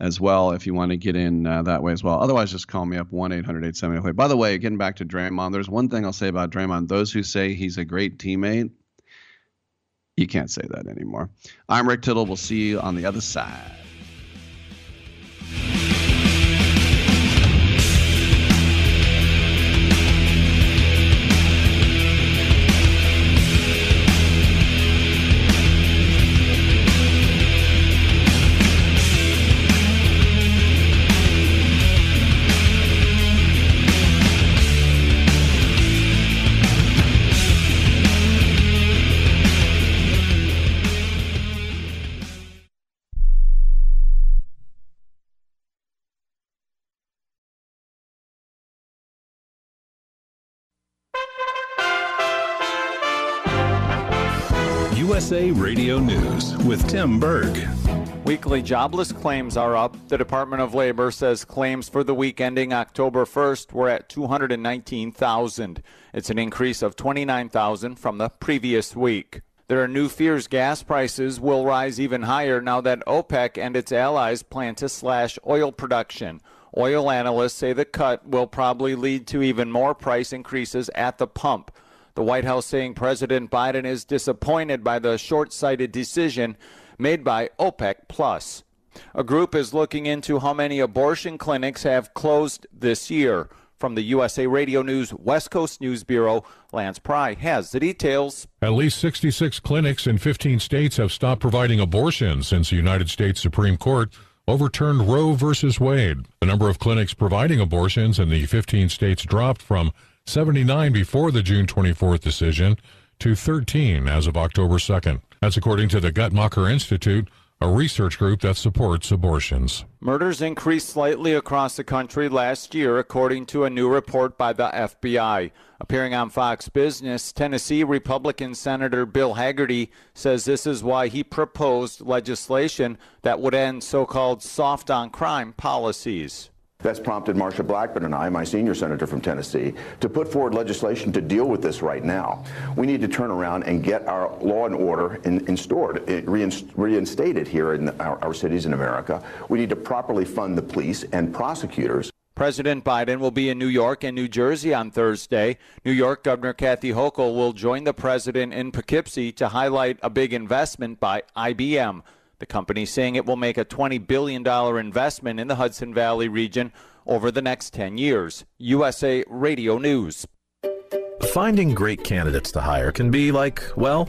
as well, if you want to get in uh, that way as well. Otherwise, just call me up 1 800 878 By the way, getting back to Draymond, there's one thing I'll say about Draymond. Those who say he's a great teammate, you can't say that anymore. I'm Rick Tittle. We'll see you on the other side. USA Radio News with Tim Berg. Weekly jobless claims are up. The Department of Labor says claims for the week ending October 1st were at 219,000. It's an increase of 29,000 from the previous week. There are new fears gas prices will rise even higher now that OPEC and its allies plan to slash oil production. Oil analysts say the cut will probably lead to even more price increases at the pump. The White House saying President Biden is disappointed by the short sighted decision made by OPEC Plus. A group is looking into how many abortion clinics have closed this year. From the USA Radio News West Coast News Bureau, Lance Pry has the details. At least 66 clinics in 15 states have stopped providing abortions since the United States Supreme Court overturned Roe v. Wade. The number of clinics providing abortions in the 15 states dropped from 79 before the June 24th decision to 13 as of October 2nd. That's according to the Guttmacher Institute, a research group that supports abortions. Murders increased slightly across the country last year, according to a new report by the FBI. Appearing on Fox Business, Tennessee Republican Senator Bill Hagerty says this is why he proposed legislation that would end so called soft on crime policies. That's prompted Marsha Blackburn and I, my senior senator from Tennessee, to put forward legislation to deal with this right now. We need to turn around and get our law and order in, instaured, eh, reinstated here in our, our cities in America. We need to properly fund the police and prosecutors. President Biden will be in New York and New Jersey on Thursday. New York Governor Kathy Hochul will join the president in Poughkeepsie to highlight a big investment by IBM. The company saying it will make a $20 billion investment in the Hudson Valley region over the next 10 years. USA Radio News. Finding great candidates to hire can be like, well,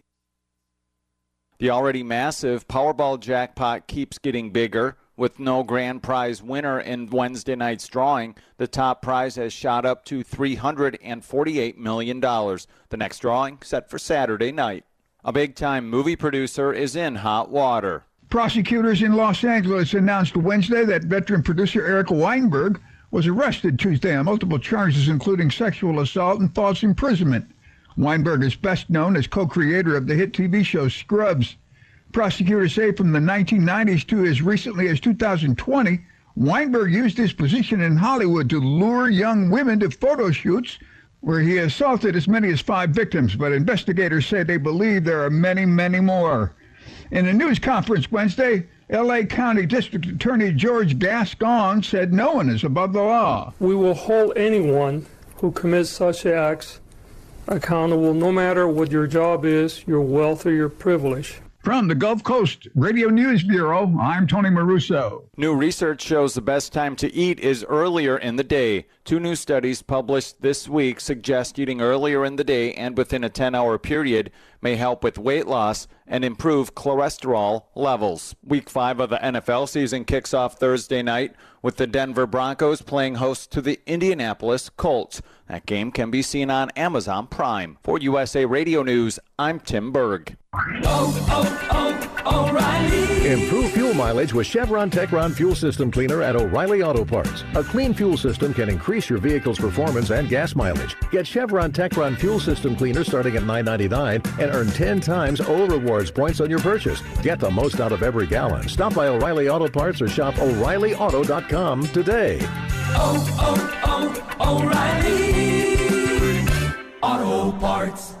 The already massive Powerball jackpot keeps getting bigger. With no grand prize winner in Wednesday night's drawing, the top prize has shot up to $348 million. The next drawing set for Saturday night. A big time movie producer is in hot water. Prosecutors in Los Angeles announced Wednesday that veteran producer Eric Weinberg was arrested Tuesday on multiple charges, including sexual assault and false imprisonment. Weinberg is best known as co-creator of the hit TV show Scrubs. Prosecutors say from the 1990s to as recently as 2020, Weinberg used his position in Hollywood to lure young women to photo shoots where he assaulted as many as five victims, but investigators say they believe there are many, many more. In a news conference Wednesday, L.A. County District Attorney George Gascon said no one is above the law. We will hold anyone who commits such acts accountable no matter what your job is, your wealth, or your privilege. From the Gulf Coast Radio News Bureau, I'm Tony Maruso. New research shows the best time to eat is earlier in the day. Two new studies published this week suggest eating earlier in the day and within a 10 hour period may help with weight loss and improve cholesterol levels. Week 5 of the NFL season kicks off Thursday night with the Denver Broncos playing host to the Indianapolis Colts. That game can be seen on Amazon Prime. For USA Radio News, I'm Tim Berg. Oh, oh, oh, O'Reilly! Improve fuel mileage with Chevron Techron Fuel System Cleaner at O'Reilly Auto Parts. A clean fuel system can increase your vehicle's performance and gas mileage. Get Chevron Techron Fuel System Cleaner starting at $9.99 and earn 10 times O rewards points on your purchase. Get the most out of every gallon. Stop by O'Reilly Auto Parts or shop O'ReillyAuto.com today. Oh, oh, oh, O'Reilly! Auto Parts.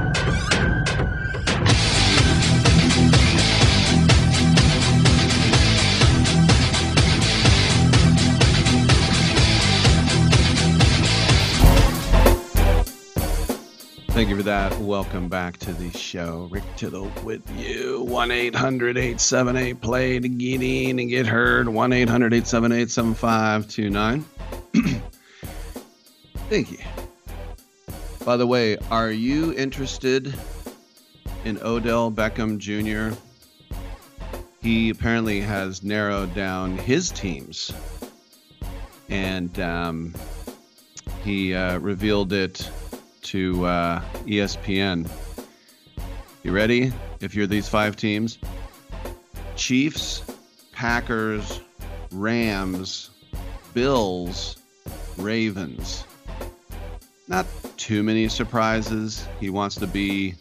Thank you for that. Welcome back to the show. Rick Tittle with you. 1 800 878 play to get in and get heard. 1 800 878 7529. Thank you. By the way, are you interested in Odell Beckham Jr.? He apparently has narrowed down his teams and um, he uh, revealed it to uh, ESPN. You ready? If you're these five teams Chiefs, Packers, Rams, Bills, Ravens. Not too many surprises. He wants to be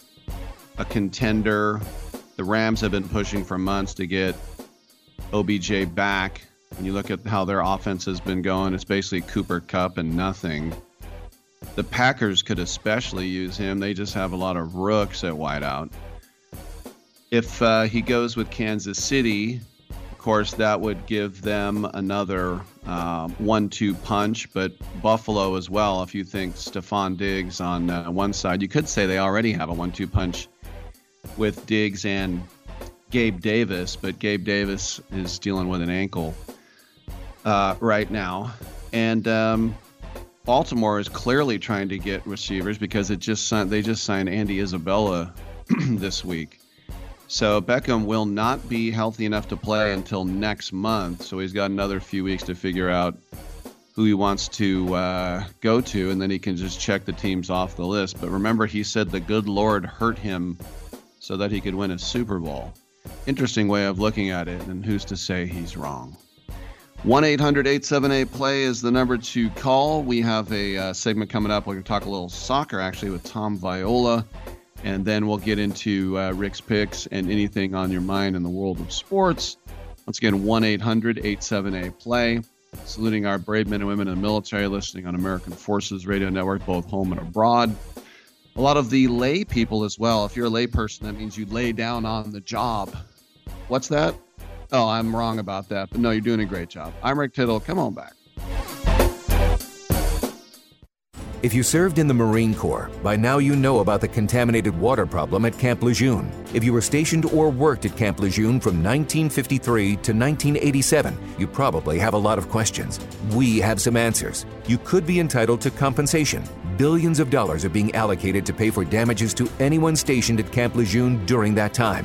a contender. The Rams have been pushing for months to get OBJ back. When you look at how their offense has been going, it's basically Cooper Kupp and nothing. The Packers could especially use him. They just have a lot of rooks at wideout. If uh, he goes with Kansas City, of course, that would give them another uh, one-two punch. But Buffalo as well. If you think Stefon Diggs on uh, one side, you could say they already have a one-two punch with Diggs and Gabe Davis. But Gabe Davis is dealing with an ankle uh, right now, and um, Baltimore is clearly trying to get receivers because it just they just signed Andy Isabella this week. So Beckham will not be healthy enough to play until next month. So he's got another few weeks to figure out who he wants to uh, go to, and then he can just check the teams off the list. But remember, he said the good Lord hurt him so that he could win a Super Bowl. Interesting way of looking at it, and who's to say he's wrong? 1 800 878 play is the number to call. We have a uh, segment coming up. We're going to talk a little soccer actually with Tom Viola, and then we'll get into uh, Rick's picks and anything on your mind in the world of sports. Once again, 1 800 878 play. Saluting our brave men and women in the military listening on American Forces Radio Network, both home and abroad. A lot of the lay people as well. If you're a lay person, that means you lay down on the job. What's that? Oh, I'm wrong about that. But no, you're doing a great job. I'm Rick Tittle. Come on back. If you served in the Marine Corps, by now you know about the contaminated water problem at Camp Lejeune. If you were stationed or worked at Camp Lejeune from 1953 to 1987, you probably have a lot of questions. We have some answers. You could be entitled to compensation. Billions of dollars are being allocated to pay for damages to anyone stationed at Camp Lejeune during that time.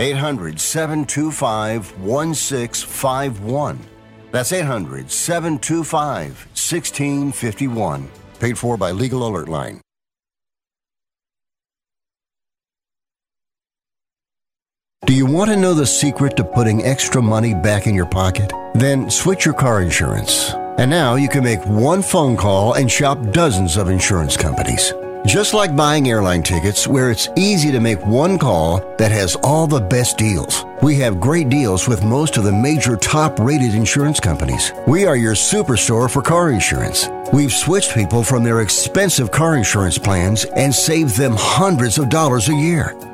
800 725 1651. That's 800 725 1651. Paid for by Legal Alert Line. Do you want to know the secret to putting extra money back in your pocket? Then switch your car insurance. And now you can make one phone call and shop dozens of insurance companies. Just like buying airline tickets, where it's easy to make one call that has all the best deals. We have great deals with most of the major top rated insurance companies. We are your superstore for car insurance. We've switched people from their expensive car insurance plans and saved them hundreds of dollars a year.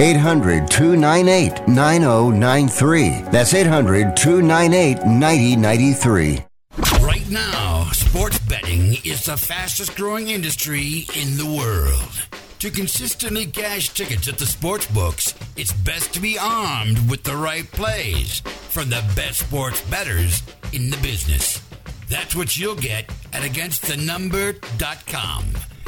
800 298 9093. That's 800 298 9093. Right now, sports betting is the fastest growing industry in the world. To consistently cash tickets at the sports books, it's best to be armed with the right plays from the best sports bettors in the business. That's what you'll get at AgainstTheNumber.com.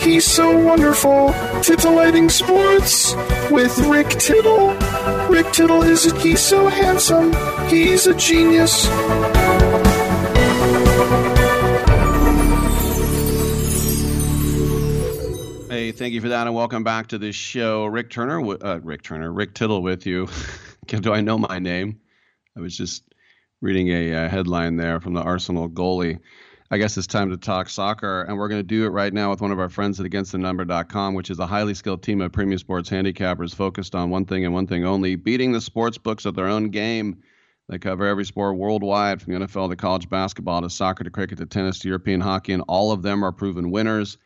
He's so wonderful. Titillating Sports with Rick Tittle. Rick Tittle is a, he's so handsome. He's a genius. Hey, thank you for that, and welcome back to the show. Rick Turner, uh, Rick Turner, Rick Tittle with you. Do I know my name? I was just reading a, a headline there from the Arsenal goalie. I guess it's time to talk soccer, and we're going to do it right now with one of our friends at AgainstTheNumber.com, which is a highly skilled team of premium sports handicappers focused on one thing and one thing only: beating the sports books at their own game. They cover every sport worldwide, from the NFL to college basketball to soccer to cricket to tennis to European hockey, and all of them are proven winners.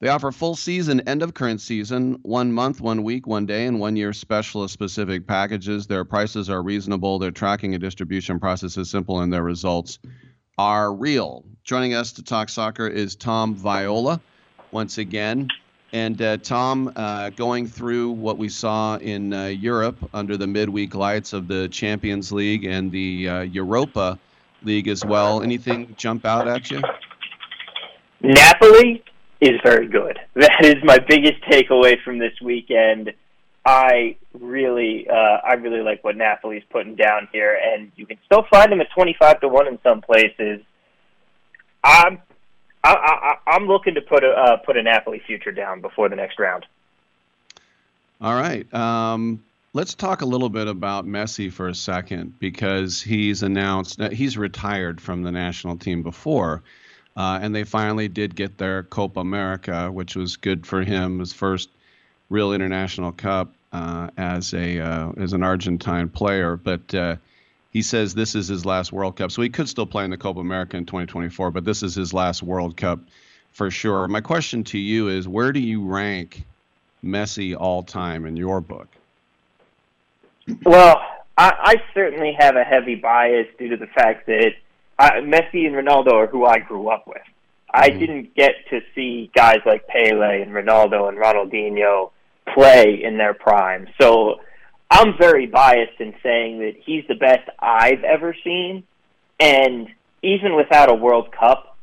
They offer full season, end of current season, one month, one week, one day, and one year specialist specific packages. Their prices are reasonable, their tracking and distribution process is simple, and their results are real. Joining us to talk soccer is Tom Viola once again. And uh, Tom, uh, going through what we saw in uh, Europe under the midweek lights of the Champions League and the uh, Europa League as well, anything jump out at you? Napoli is very good. That is my biggest takeaway from this weekend. I really, uh, I really like what Napoli's putting down here, and you can still find them at twenty-five to one in some places. I'm, I, I, I'm looking to put a uh, put a Napoli future down before the next round. All right. Um, let's talk a little bit about Messi for a second because he's announced that he's retired from the national team before. Uh, and they finally did get their Copa America, which was good for him, his first real international cup uh, as a uh, as an Argentine player. But uh, he says this is his last World Cup, so he could still play in the Copa America in 2024. But this is his last World Cup for sure. My question to you is, where do you rank Messi all time in your book? Well, I, I certainly have a heavy bias due to the fact that I, Messi and Ronaldo are who I grew up with. I Mm-hmm. didn't get to see guys like Pele and Ronaldo and Ronaldinho play in their prime. So I'm very biased in saying that he's the best I've ever seen. And even without a World Cup,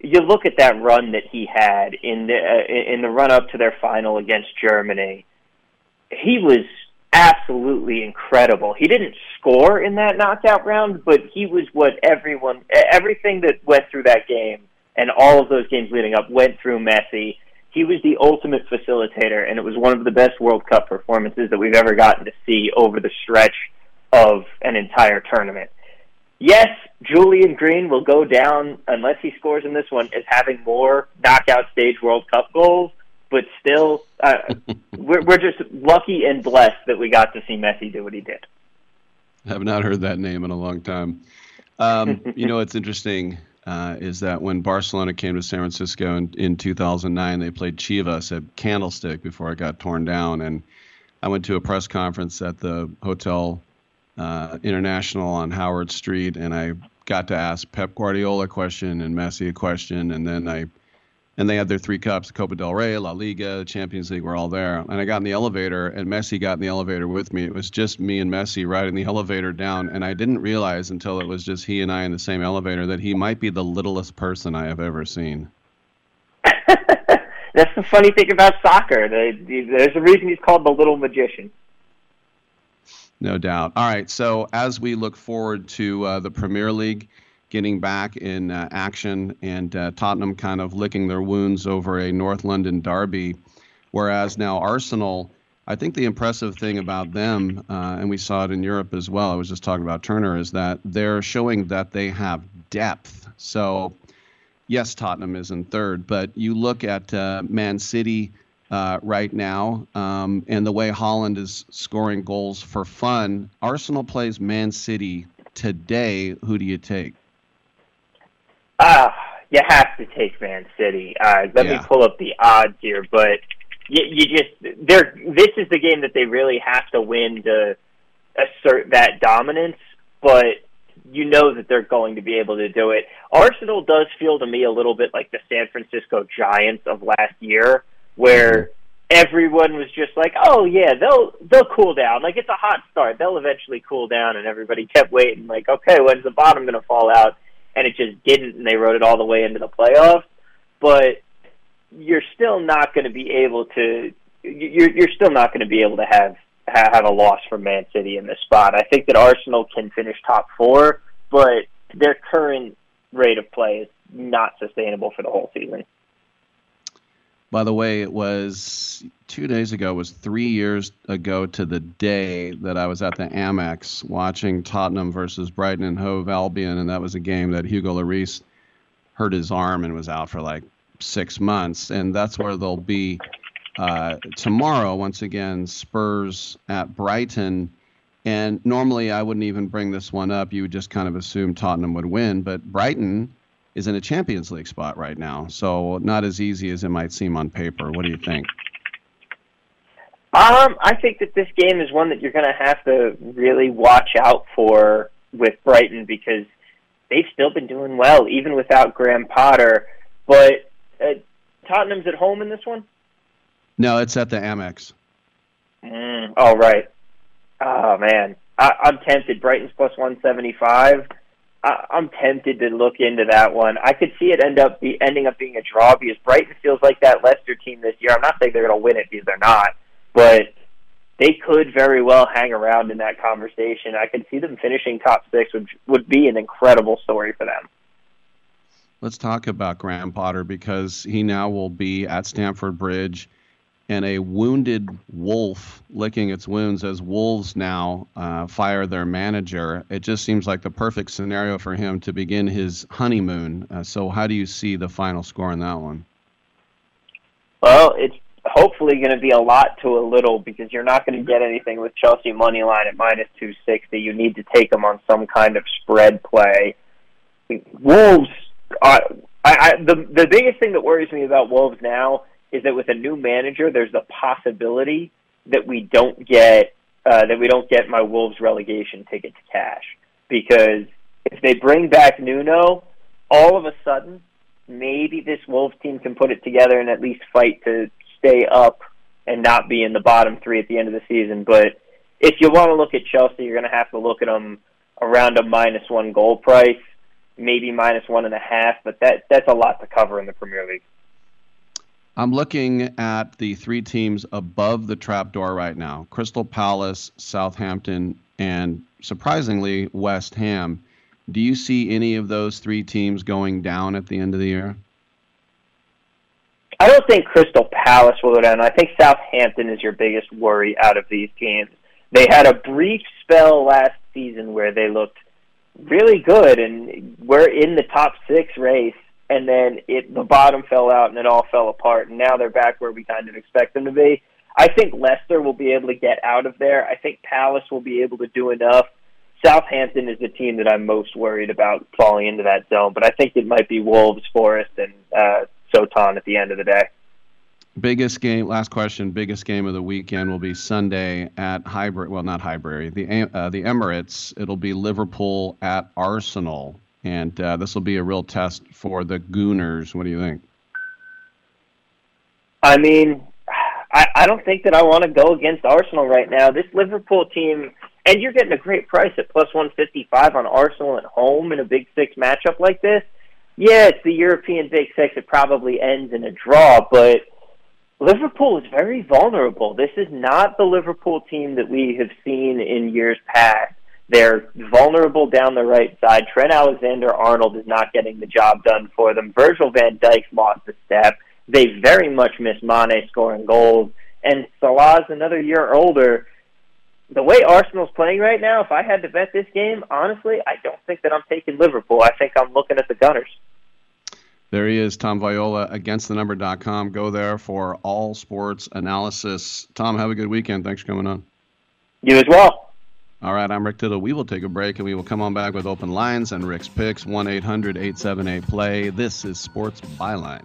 you look at that run that he had in the uh, in the run up to their final against Germany. He was absolutely incredible. He didn't score in that knockout round, but he was what everyone everything that went through that game and all of those games leading up went through Messi. He was the ultimate facilitator, and it was one of the best World Cup performances that we've ever gotten to see over the stretch of an entire tournament. Yes, Julian Green will go down unless he scores in this one as having more knockout stage World Cup goals, but still, uh, we're, we're just lucky and blessed that we got to see Messi do what he did. I have not heard that name in a long time. Um, you know, it's interesting uh, is that when Barcelona came to San Francisco in, in 2009, they played Chivas at Candlestick before it got torn down. And I went to a press conference at the Hotel uh, International on Howard Street, and I got to ask Pep Guardiola a question and Messi a question, and then I and they had their three cups, Copa del Rey, La Liga, Champions League, were all there. And I got in the elevator, and Messi got in the elevator with me. It was just me and Messi riding the elevator down, and I didn't realize until it was just he and I in the same elevator that he might be the littlest person I have ever seen. That's the funny thing about soccer. There's a reason he's called the little magician. No doubt. All right. So as we look forward to uh, the Premier League getting back in uh, action and uh, Tottenham kind of licking their wounds over a North London derby, whereas now Arsenal. I think the impressive thing about them, uh, and we saw it in Europe as well. I was just talking about Turner, is that they're showing that they have depth. So, yes, Tottenham is in third, but you look at uh, Man City uh, right now, um, and the way Haaland is scoring goals for fun. Arsenal plays Man City today. Who do you take? Ah, uh, you have to take Man City. Uh, let yeah. me pull up the odds here, but you, you just they're this is the game that they really have to win to assert that dominance. But you know that they're going to be able to do it. Arsenal does feel to me a little bit like the San Francisco Giants of last year, where everyone was just like, "Oh yeah, they'll they'll cool down. Like it's a hot start. They'll eventually cool down." And everybody kept waiting, like, "Okay, when's the bottom going to fall out?" And it just didn't, and they rode it all the way into the playoffs. But you're still not going to be able to. You're you're still not going to be able to have have a loss from Man City in this spot. I think that Arsenal can finish top four, but their current rate of play is not sustainable for the whole season. By the way, it was two days ago, it was three years ago to the day that I was at the Amex watching Tottenham versus Brighton and Hove Albion, and that was a game that Hugo Lloris hurt his arm and was out for like six months, and that's where they'll be uh, tomorrow. Once again, Spurs at Brighton. And normally I wouldn't even bring this one up. You would just kind of assume Tottenham would win, but Brighton is in a Champions League spot right now. So not as easy as it might seem on paper. What do you think? Um, I think that this game is one that you're going to have to really watch out for with Brighton because they've still been doing well even without Graham Potter. But uh, Tottenham's at home in this one. No, it's at the Amex. Mm, oh right. Oh man, I, I'm tempted. Brighton's plus one seventy five. I, I'm tempted to look into that one. I could see it end up be ending up being a draw because Brighton feels like that Leicester team this year. I'm not saying they're going to win it because they're not, but they could very well hang around in that conversation. I could see them finishing top six, which would be an incredible story for them. Let's talk about Graham Potter because he now will be at Stamford Bridge and a wounded wolf licking its wounds as wolves now uh, fire their manager. It just seems like the perfect scenario for him to begin his honeymoon. Uh, so, how do you see the final score in that one? Well, it's hopefully going to be a lot to a little because you're not going to get anything with Chelsea money line at minus 260. You need to take them on some kind of spread play. Wolves, uh, I, I, the the biggest thing that worries me about Wolves now is that with a new manager, there's the possibility that we don't get uh, that we don't get my Wolves relegation ticket to cash because if they bring back Nuno, all of a sudden maybe this Wolves team can put it together and at least fight to stay up and not be in the bottom three at the end of the season. But if you want to look at Chelsea, you're going to have to look at them around a minus one goal price, maybe minus one and a half. But that that's a lot to cover in the Premier League. I'm looking at the three teams above the trapdoor right now Crystal Palace, Southampton, and surprisingly, West Ham. Do you see any of those three teams going down at the end of the year? I don't think Crystal Palace will go down. I think Southampton is your biggest worry out of these teams. They had a brief spell last season where they looked really good and were in the top six race, and then it the bottom fell out and it all fell apart. And now they're back where we kind of expect them to be. I think Leicester will be able to get out of there. I think Palace will be able to do enough. Southampton is the team that I'm most worried about falling into that zone, but I think it might be Wolves, Forest, and uh, Soton at the end of the day. Biggest game. Last question. Biggest game of the weekend will be Sunday at Highbury. Well, not Highbury. The uh, the Emirates. It'll be Liverpool at Arsenal, and uh, this will be a real test for the Gooners. What do you think? I mean, I, I don't think that I want to go against Arsenal right now. This Liverpool team, and you're getting a great price at plus 155 on Arsenal at home in a Big Six matchup like this. Yeah, it's the European Big Six. It probably ends in a draw, but Liverpool is very vulnerable. This is not the Liverpool team that we have seen in years past. They're vulnerable down the right side. Trent Alexander Arnold is not getting the job done for them. Virgil van Dijk's lost a step. They very much miss Mane scoring goals. And Salah's another year older. The way Arsenal's playing right now, if I had to bet this game, honestly, I don't think that I'm taking Liverpool. I think I'm looking at the Gunners. There he is, Tom Viola, againstthenumber.com. Go there for all sports analysis. Tom, have a good weekend. Thanks for coming on. You as well. All right, I'm Rick Tittle. We will take a break and we will come on back with open lines and Rick's picks 1 800 878 play. This is Sports Byline.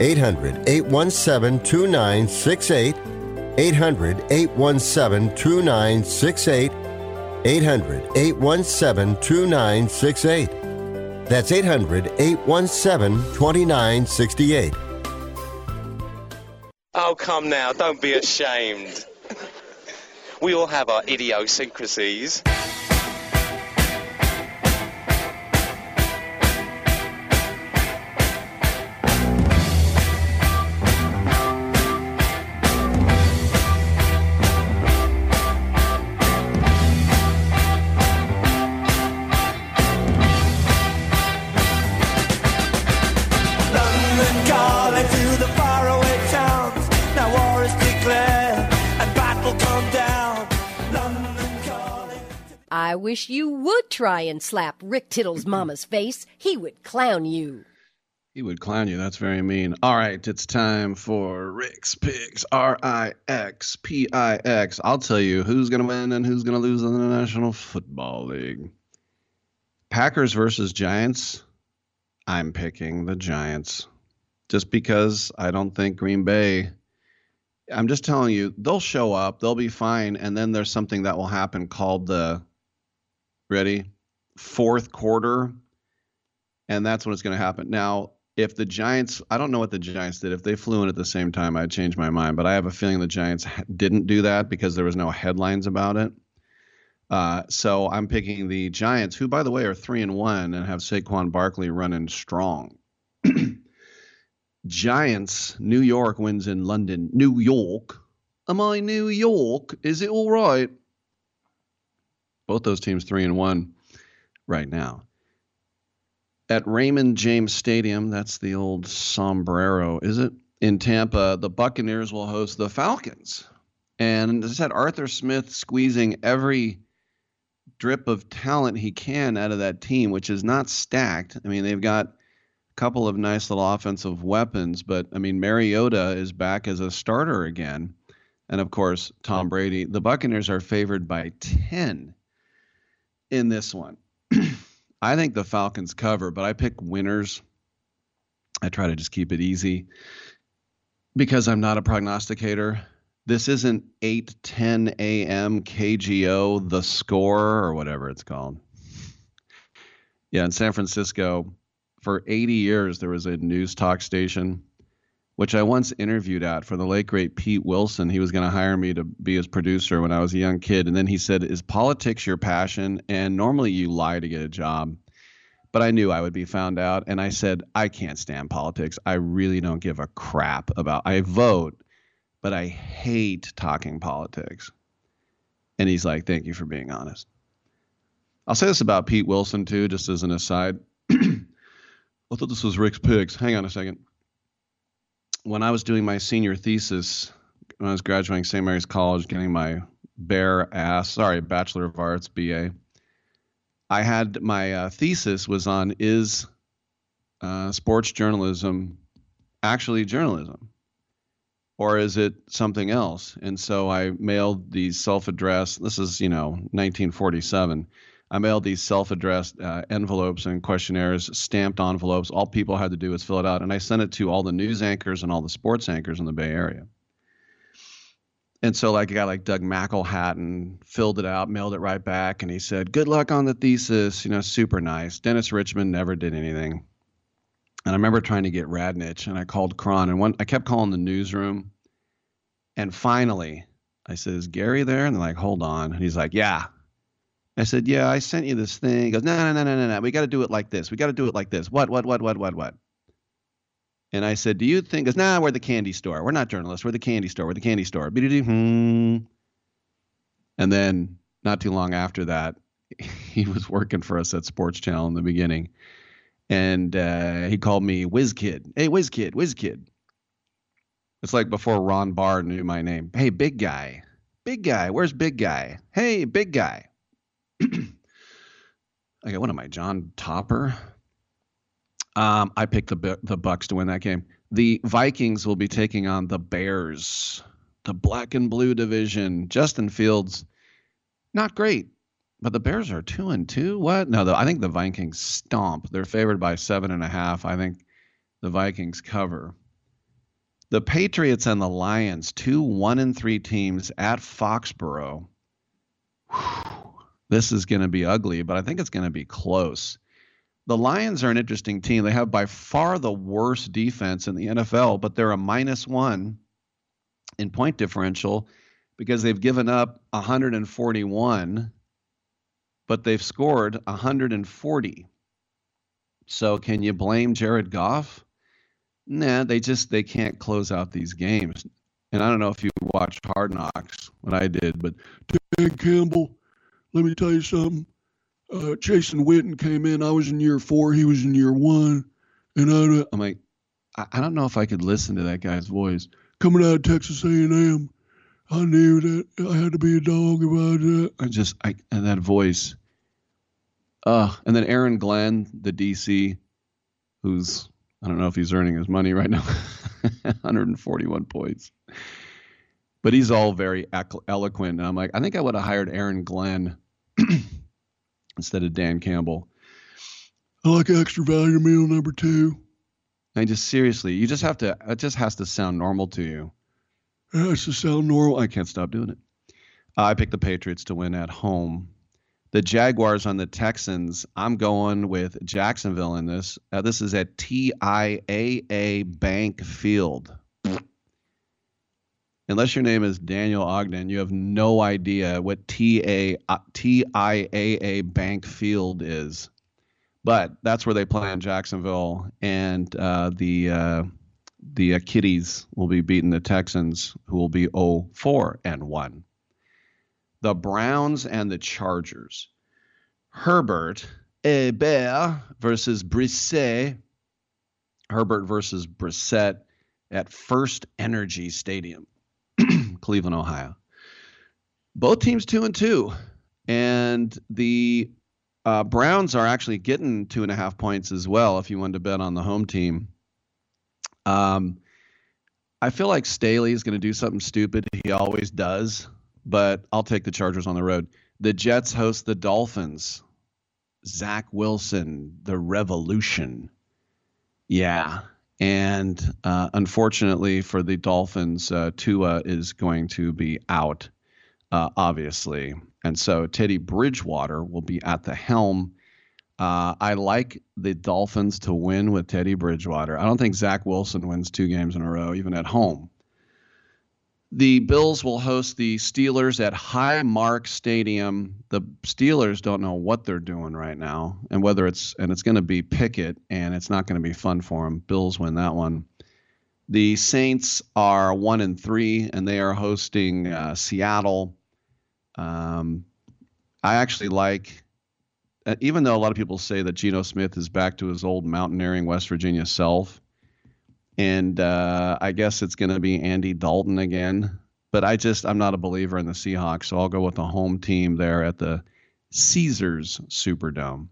800 817 2968. 800 817 2968. 800 817 2968. That's 800 817 2968. Oh, come now, don't be ashamed. We all have our idiosyncrasies. I wish you would try and slap Rick Tittle's mama's face. He would clown you. He would clown you. That's very mean. All right, it's time for Rick's Picks. R I X P I X. I'll tell you who's going to win and who's going to lose in the National Football League. Packers versus Giants. I'm picking the Giants just because I don't think Green Bay. I'm just telling you, they'll show up, they'll be fine, and then there's something that will happen called the ready fourth quarter, and that's when it's going to happen. Now, if the Giants, I don't know what the Giants did. If they flew in at the same time, I'd change my mind. But I have a feeling the Giants didn't do that because there was no headlines about it. Uh, so I'm picking the Giants, who, by the way, are three and one and have Saquon Barkley running strong. Giants, New York wins in London. New York. Am I New York? Is it all right? Both those teams three and one right now. At Raymond James Stadium, that's the old sombrero, is it? In Tampa, the Buccaneers will host the Falcons. And as I said, Arthur Smith squeezing every drip of talent he can out of that team, which is not stacked. I mean, they've got a couple of nice little offensive weapons, but I mean, Mariota is back as a starter again. And of course, Tom Brady. The Buccaneers are favored by 10 in this one. I think the Falcons cover, but I pick winners. I try to just keep it easy because I'm not a prognosticator. This isn't 8 10 a.m. KGO, the score, or whatever it's called. Yeah, in San Francisco, for 80 years, there was a news talk station, which I once interviewed at for the late, great Pete Wilson. He was going to hire me to be his producer when I was a young kid. And then he said, Is politics your passion? And normally you lie to get a job. But I knew I would be found out. And I said, I can't stand politics. I really don't give a crap about I vote but I hate talking politics. And he's like, Thank you for being honest. I'll say this about Pete Wilson, too, just as an aside. I thought this was Rick's picks. Hang on a second. When I was doing my senior thesis, when I was graduating St. Mary's College, getting my bare ass, sorry, Bachelor of Arts, BA, I had my uh, thesis was on is uh, sports journalism actually journalism? or is it something else? And so I mailed these self-addressed. This is you know 1947. I mailed these self-addressed uh, envelopes and questionnaires, stamped envelopes. All people had to do was fill it out, and I sent it to all the news anchors and all the sports anchors in the Bay Area. And so, like a guy like Doug McElhatton filled it out, mailed it right back, and he said, "Good luck on the thesis." You know, super nice. Dennis Richmond never did anything. And I remember trying to get Radnich, and I called KRON, and one I kept calling the newsroom. And finally, I said, "Is Gary there?" And they're like, "Hold on." And he's like, "Yeah." I said, "Yeah, I sent you this thing." He goes, "No, no, no, no, no, no. We got to do it like this. We got to do it like this. What, what, what, what, what, what?" And I said, "Do you think?" Goes, "Nah, we're the candy store. We're not journalists. We're the candy store. We're the candy store." And then, not too long after that, he was working for us at Sports Channel in the beginning and uh, he called me Whiz Kid. Hey, Whiz Kid, Whiz Kid. It's like before Ron Barr knew my name. Hey, big guy, big guy. Where's big guy? Hey, big guy. Okay, one of my John Topper? Um, I picked the the Bucks to win that game. The Vikings will be taking on the Bears, the black and blue division. Justin Fields, not great. But the Bears are two and two. What? No, the, I think the Vikings stomp. They're favored by seven and a half. I think the Vikings cover. The Patriots and the Lions, two one and three teams at Foxborough. Whew. This is going to be ugly, but I think it's going to be close. The Lions are an interesting team. They have by far the worst defense in the NFL, but they're a minus one in point differential because they've given up 141, but they've scored 140. So can you blame Jared Goff? Nah, they just they can't close out these games. And I don't know if you watched Hard Knocks, what I did, but Dan Campbell, let me tell you something. Uh, Jason Witten came in. I was in year four. He was in year one, and I, I'm like, I, I don't know if I could listen to that guy's voice coming out of Texas A&M. I knew that I had to be a dog about that. I just, I and that voice. Uh, and then Aaron Glenn, the DC, who's I don't know if he's earning his money right now, 141 points. But he's all very eloquent. And I'm like, I think I would have hired Aaron Glenn instead of Dan Campbell. I like extra value meal number two. I just seriously, you just have to. It just has to sound normal to you. It has to sound normal. I can't stop doing it. Uh, I picked the Patriots to win at home. The Jaguars on the Texans. I'm going with Jacksonville in this. Uh, this is at TIAA Bank Field. Unless your name is Daniel Ogden, you have no idea what TA, uh, TIAA Bank Field is. But that's where they play in Jacksonville, and uh, the uh, the uh, Kitties will be beating the Texans, who will be 0-4 and one. The Browns and the Chargers. Herbert Hebert versus Brissett. Herbert versus Brissett at First Energy Stadium, Cleveland, Ohio. Both teams two and two, and the uh, Browns are actually getting two and a half points as well. If you wanted to bet on the home team, um, I feel like Staley is going to do something stupid. He always does, but I'll take the Chargers on the road. The Jets host the Dolphins. Zach Wilson, the revolution. Yeah. And uh, unfortunately for the Dolphins, uh, Tua is going to be out, uh, obviously. And so Teddy Bridgewater will be at the helm. Uh, I like the Dolphins to win with Teddy Bridgewater. I don't think Zach Wilson wins two games in a row, even at home. The Bills will host the Steelers at Highmark Stadium. The Steelers don't know what they're doing right now, and whether it's and it's going to be Pickett, and it's not going to be fun for them. Bills win that one. The Saints are one and three, and they are hosting uh, Seattle. Um, I actually like, uh, even though a lot of people say that Geno Smith is back to his old mountaineering West Virginia self, and uh, I guess it's going to be Andy Dalton again. But I just I'm not a believer in the Seahawks, so I'll go with the home team there at the Caesars Superdome.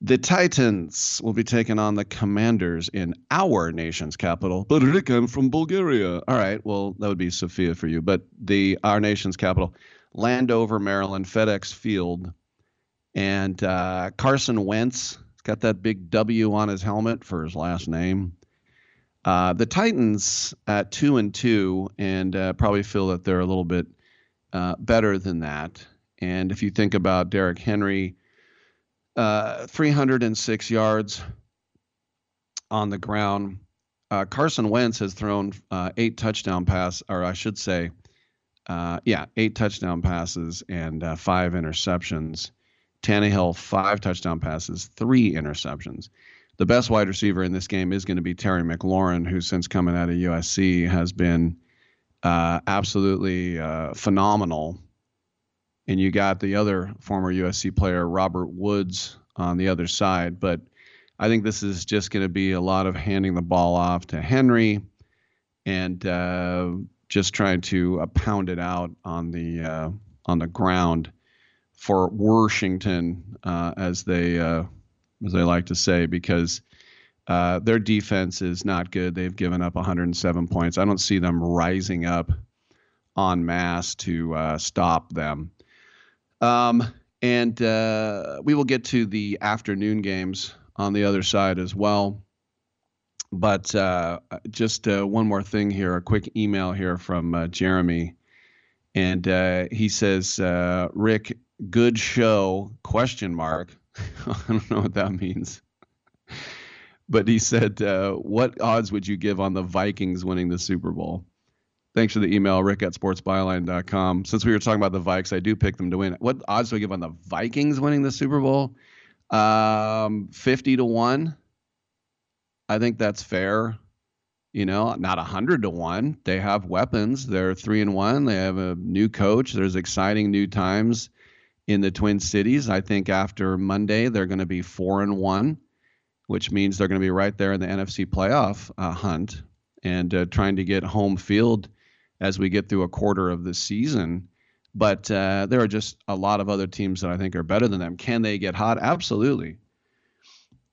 The Titans will be taking on the Commanders in our nation's capital. But Rick, I'm from Bulgaria. All right, well that would be Sofia for you, but the our nation's capital, Landover, Maryland, FedEx Field, and uh, Carson Wentz got that big W on his helmet for his last name. Uh, the Titans at two and two, and uh, probably feel that they're a little bit uh, better than that. And if you think about Derrick Henry, uh, 306 yards on the ground. Uh, Carson Wentz has thrown eight touchdown pass, or I should say, yeah, eight touchdown passes and five interceptions. Tannehill five touchdown passes, three interceptions the best wide receiver in this game is going to be Terry McLaurin, who since coming out of USC has been uh, absolutely uh, phenomenal. And you got the other former USC player, Robert Woods, on the other side. But I think this is just going to be a lot of handing the ball off to Henry and uh, just trying to uh, pound it out on the uh, on the ground for Washington uh, as they as I like to say, because uh, their defense is not good. They've given up 107 points. I don't see them rising up en masse to uh, stop them. Um, and uh, we will get to the afternoon games on the other side as well. but uh, just uh, one more thing here, a quick email here from uh, Jeremy, and he says, "Rick, good show?" Question mark. I don't know what that means, but he said, uh, "What odds would you give on the Vikings winning the Super Bowl?" Thanks for the email, Rick at sportsbyline.com. Since we were talking about the Vikes, I do pick them to win. What odds do I give on the Vikings winning the Super Bowl? Um, 50 to 1. I think that's fair. You know, not 100 to 1. They have weapons. They're 3 and 1. They have a new coach. There's exciting new times in the Twin Cities. I think after Monday, they're going to be 4 and 1, which means they're going to be right there in the NFC playoff uh, hunt and uh, trying to get home field as we get through a quarter of the season. But uh, there are just a lot of other teams that I think are better than them. Can they get hot? Absolutely.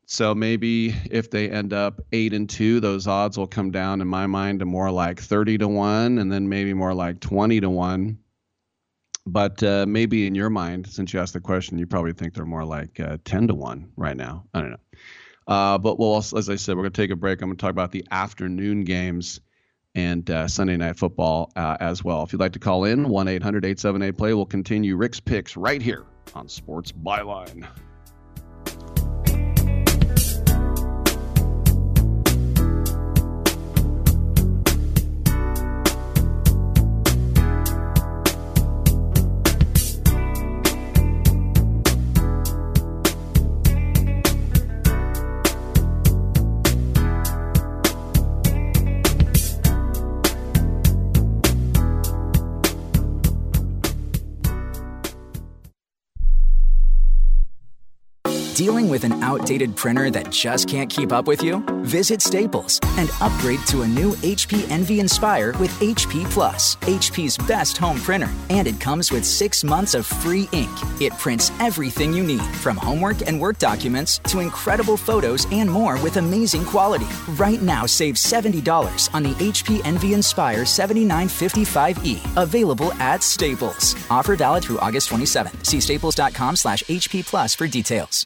So maybe if they end up eight and two, those odds will come down in my mind to more like thirty to one, and then maybe more like twenty to one. But uh, maybe in your mind, since you asked the question, you probably think they're more like uh, ten to one right now. I don't know. Uh, but we'll, also, as I said, we're going to take a break. I'm going to talk about the afternoon games and uh, Sunday Night Football uh, as well. If you'd like to call in, 1 800 878 play. We'll continue Rick's picks right here on Sports Byline. Dealing with an outdated printer that just can't keep up with you? Visit Staples and upgrade to a new HP Envy Inspire with HP Plus, HP's best home printer. And it comes with six months of free ink. It prints everything you need, from homework and work documents to incredible photos and more with amazing quality. Right now, save $70 on the HP Envy Inspire 7955E, available at Staples. Offer valid through August 27th. See staples.com slash HP Plus for details.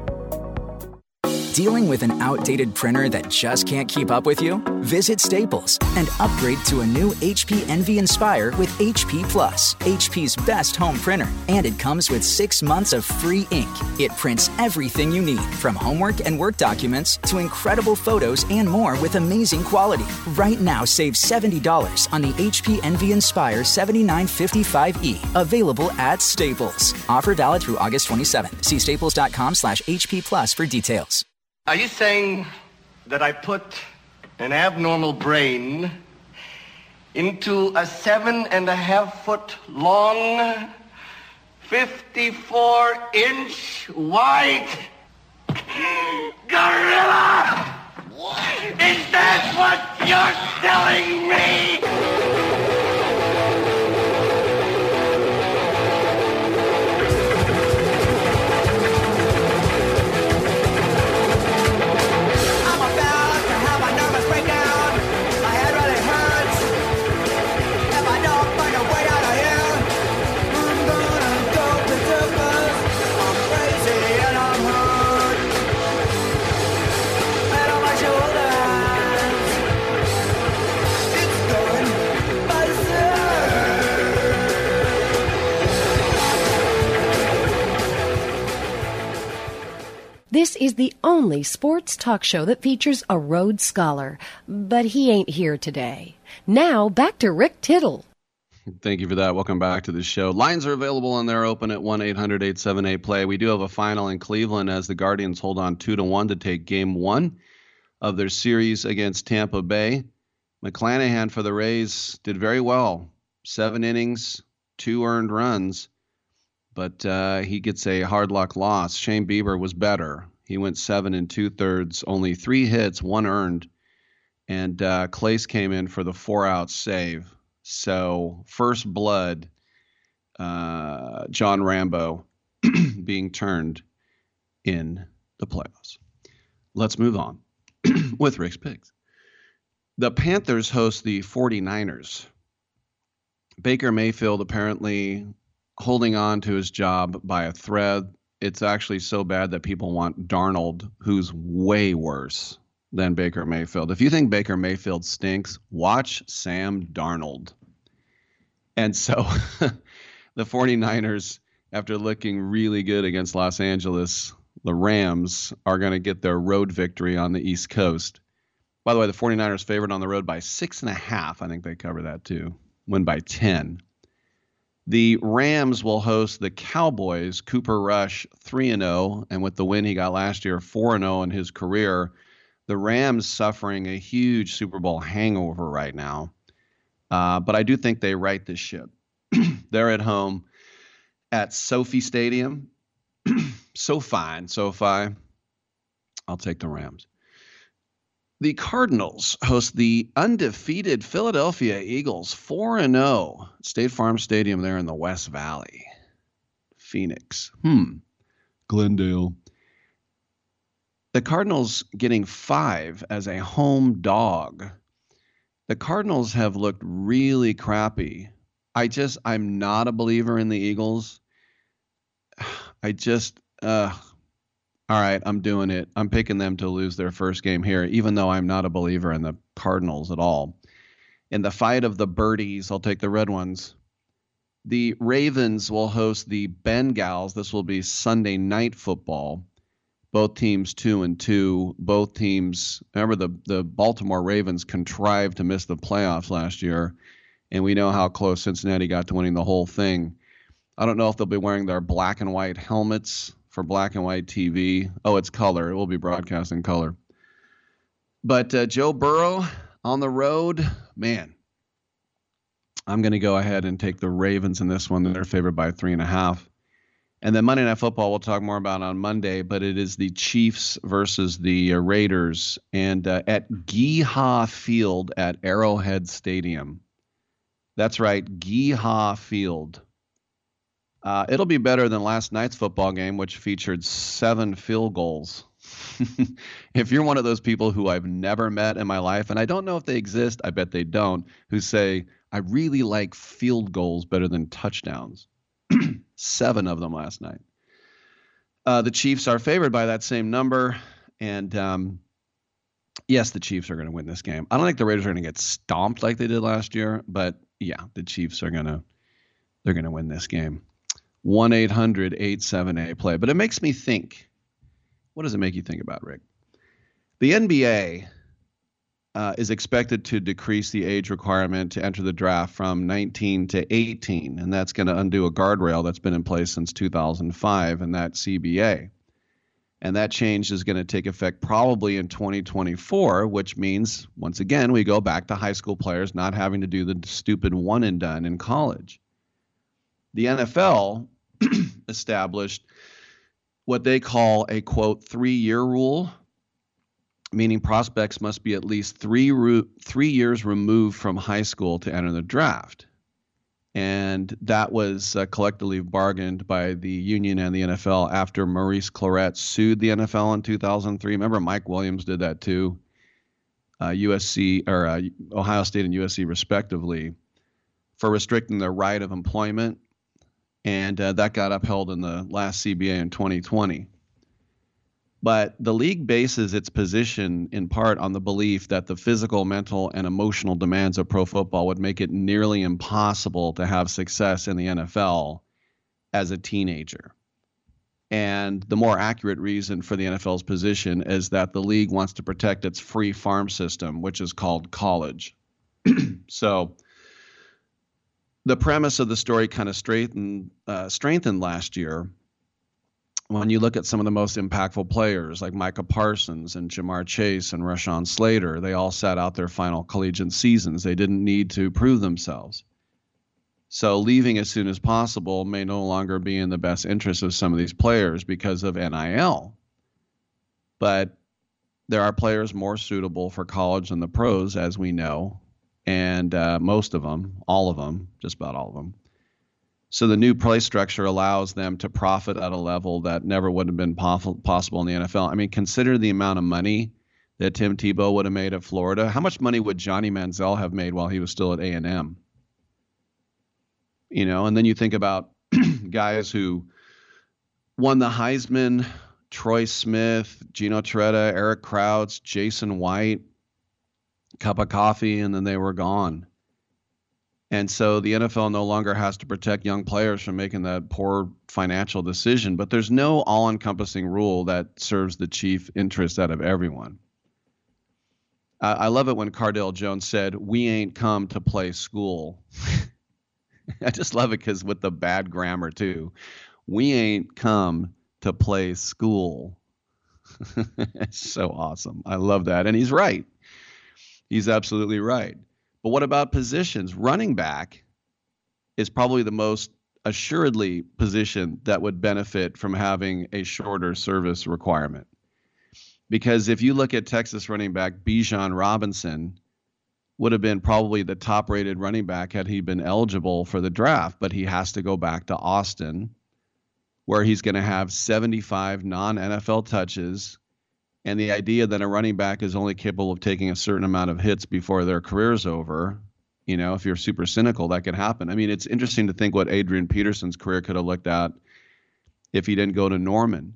Dealing with an outdated printer that just can't keep up with you? Visit Staples and upgrade to a new HP Envy Inspire with HP Plus, HP's best home printer. And it comes with six months of free ink. It prints everything you need, from homework and work documents to incredible photos and more with amazing quality. Right now, save $70 on the HP Envy Inspire 7955E, available at Staples. Offer valid through August 27th. See staples.com slash HP Plus for details. Are you saying that I put an abnormal brain into a seven and a half foot long, 54 inch wide gorilla! Is that what you're telling me? This is the only sports talk show that features a Rhodes Scholar, but he ain't here today. Now, back to Rick Tittle. Thank you for that. Welcome back to the show. Lines are available and they're open at 1 800 878 play. We do have a final in Cleveland as the Guardians hold on 2 to 1 to take game one of their series against Tampa Bay. McClanahan for the Rays did very well. Seven innings, two earned runs, but uh, he gets a hard luck loss. Shane Bieber was better. He went seven and two thirds, only three hits, one earned. And uh, Clase came in for the four out save. So, first blood, uh, John Rambo being turned in the playoffs. Let's move on with Rick's picks. The Panthers host the 49ers. Baker Mayfield apparently holding on to his job by a thread. It's actually so bad that people want Darnold, who's way worse than Baker Mayfield. If you think Baker Mayfield stinks, watch Sam Darnold. And so the 49ers, after looking really good against Los Angeles, the Rams are going to get their road victory on the East Coast. By the way, the 49ers favored on the road by six and a half. I think they cover that too. Win by 10. The Rams will host the Cowboys. Cooper Rush 3 and 0 and with the win he got last year 4 and 0 in his career. The Rams suffering a huge Super Bowl hangover right now. Uh, but I do think they right this ship. They're at home at Sophie Stadium. so fine, SoFi. I'll take the Rams. The Cardinals host the undefeated Philadelphia Eagles 4 and 0 State Farm Stadium there in the West Valley. Phoenix. Hmm. Glendale. The Cardinals getting 5 as a home dog. The Cardinals have looked really crappy. I just I'm not a believer in the Eagles. I just uh all right, I'm doing it. I'm picking them to lose their first game here, even though I'm not a believer in the Cardinals at all. In the fight of the birdies, I'll take the red ones. The Ravens will host the Bengals. This will be Sunday night football. Both teams two and two. Both teams. Remember the the Baltimore Ravens contrived to miss the playoffs last year, and we know how close Cincinnati got to winning the whole thing. I don't know if they'll be wearing their black and white helmets for black and white TV. Oh, it's color. It will be broadcast in color. But uh, Joe Burrow on the road, man. I'm going to go ahead and take the Ravens in this one. They're favored by three and a half. And then Monday Night Football, we'll talk more about on Monday, but it is the Chiefs versus the uh, Raiders, and uh, at GEHA Field at Arrowhead Stadium. That's right, GEHA Field. Uh, it'll be better than last night's football game, which featured seven field goals. if you're one of those people who I've never met in my life, and I don't know if they exist, I bet they don't, who say, I really like field goals better than touchdowns. seven of them last night. Uh, the Chiefs are favored by that same number. And um, yes, the Chiefs are going to win this game. I don't think the Raiders are going to get stomped like they did last year, but yeah, the Chiefs are going to they're going to win this game. 1 800 878 play. But it makes me think what does it make you think about, Rick? The NBA uh, is expected to decrease the age requirement to enter the draft from 19 to 18, and that's going to undo a guardrail that's been in place since 2005, and that CBA. And that change is going to take effect probably in 2024, which means, once again, we go back to high school players not having to do the stupid one and done in college. The NFL established what they call a quote three year rule, meaning prospects must be at least three, three years removed from high school to enter the draft and that was uh, collectively bargained by the union and the NFL after Maurice Clarett sued the NFL in 2003. Remember, Mike Williams did that too. Uh, USC or uh, Ohio State and USC respectively for restricting the right of employment, and uh, that got upheld in the last CBA in 2020. But the league bases its position in part on the belief that the physical, mental, and emotional demands of pro football would make it nearly impossible to have success in the NFL as a teenager. And the more accurate reason for the NFL's position is that the league wants to protect its free farm system, which is called college. so the premise of the story kind of straightened, uh, strengthened last year when you look at some of the most impactful players like Micah Parsons and Ja'Marr Chase and Rashawn Slater, they all sat out their final collegiate seasons. They didn't need to prove themselves. So leaving as soon as possible may no longer be in the best interest of some of these players because of NIL. But there are players more suitable for college than the pros, as we know, and uh, most of them, all of them, just about all of them, so the new play structure allows them to profit at a level that never would have been possible in the NFL. I mean, consider the amount of money that Tim Tebow would have made at Florida. How much money would Johnny Manziel have made while he was still at A and M? You know, and then you think about guys who won the Heisman, Troy Smith, Gino Torretta, Eric Crouch, Jason White, cup of coffee, and then they were gone. And so the NFL no longer has to protect young players from making that poor financial decision. But there's no all encompassing rule that serves the chief interest out of everyone. Uh, I love it when Cardale Jones said, We ain't come to play school. I just love it because with the bad grammar, too. We ain't come to play school. it's so awesome. I love that. And he's right. He's absolutely right. But what about positions? Running back is probably the most assuredly position that would benefit from having a shorter service requirement. Because if you look at Texas running back Bijan Robinson, would have been probably the top rated running back had he been eligible for the draft, but he has to go back to Austin, where he's going to have 75 non NFL touches and the idea that a running back is only capable of taking a certain amount of hits before their career's over, you know, if you're super cynical, that could happen. I mean, it's interesting to think what Adrian Peterson's career could have looked at if he didn't go to Norman.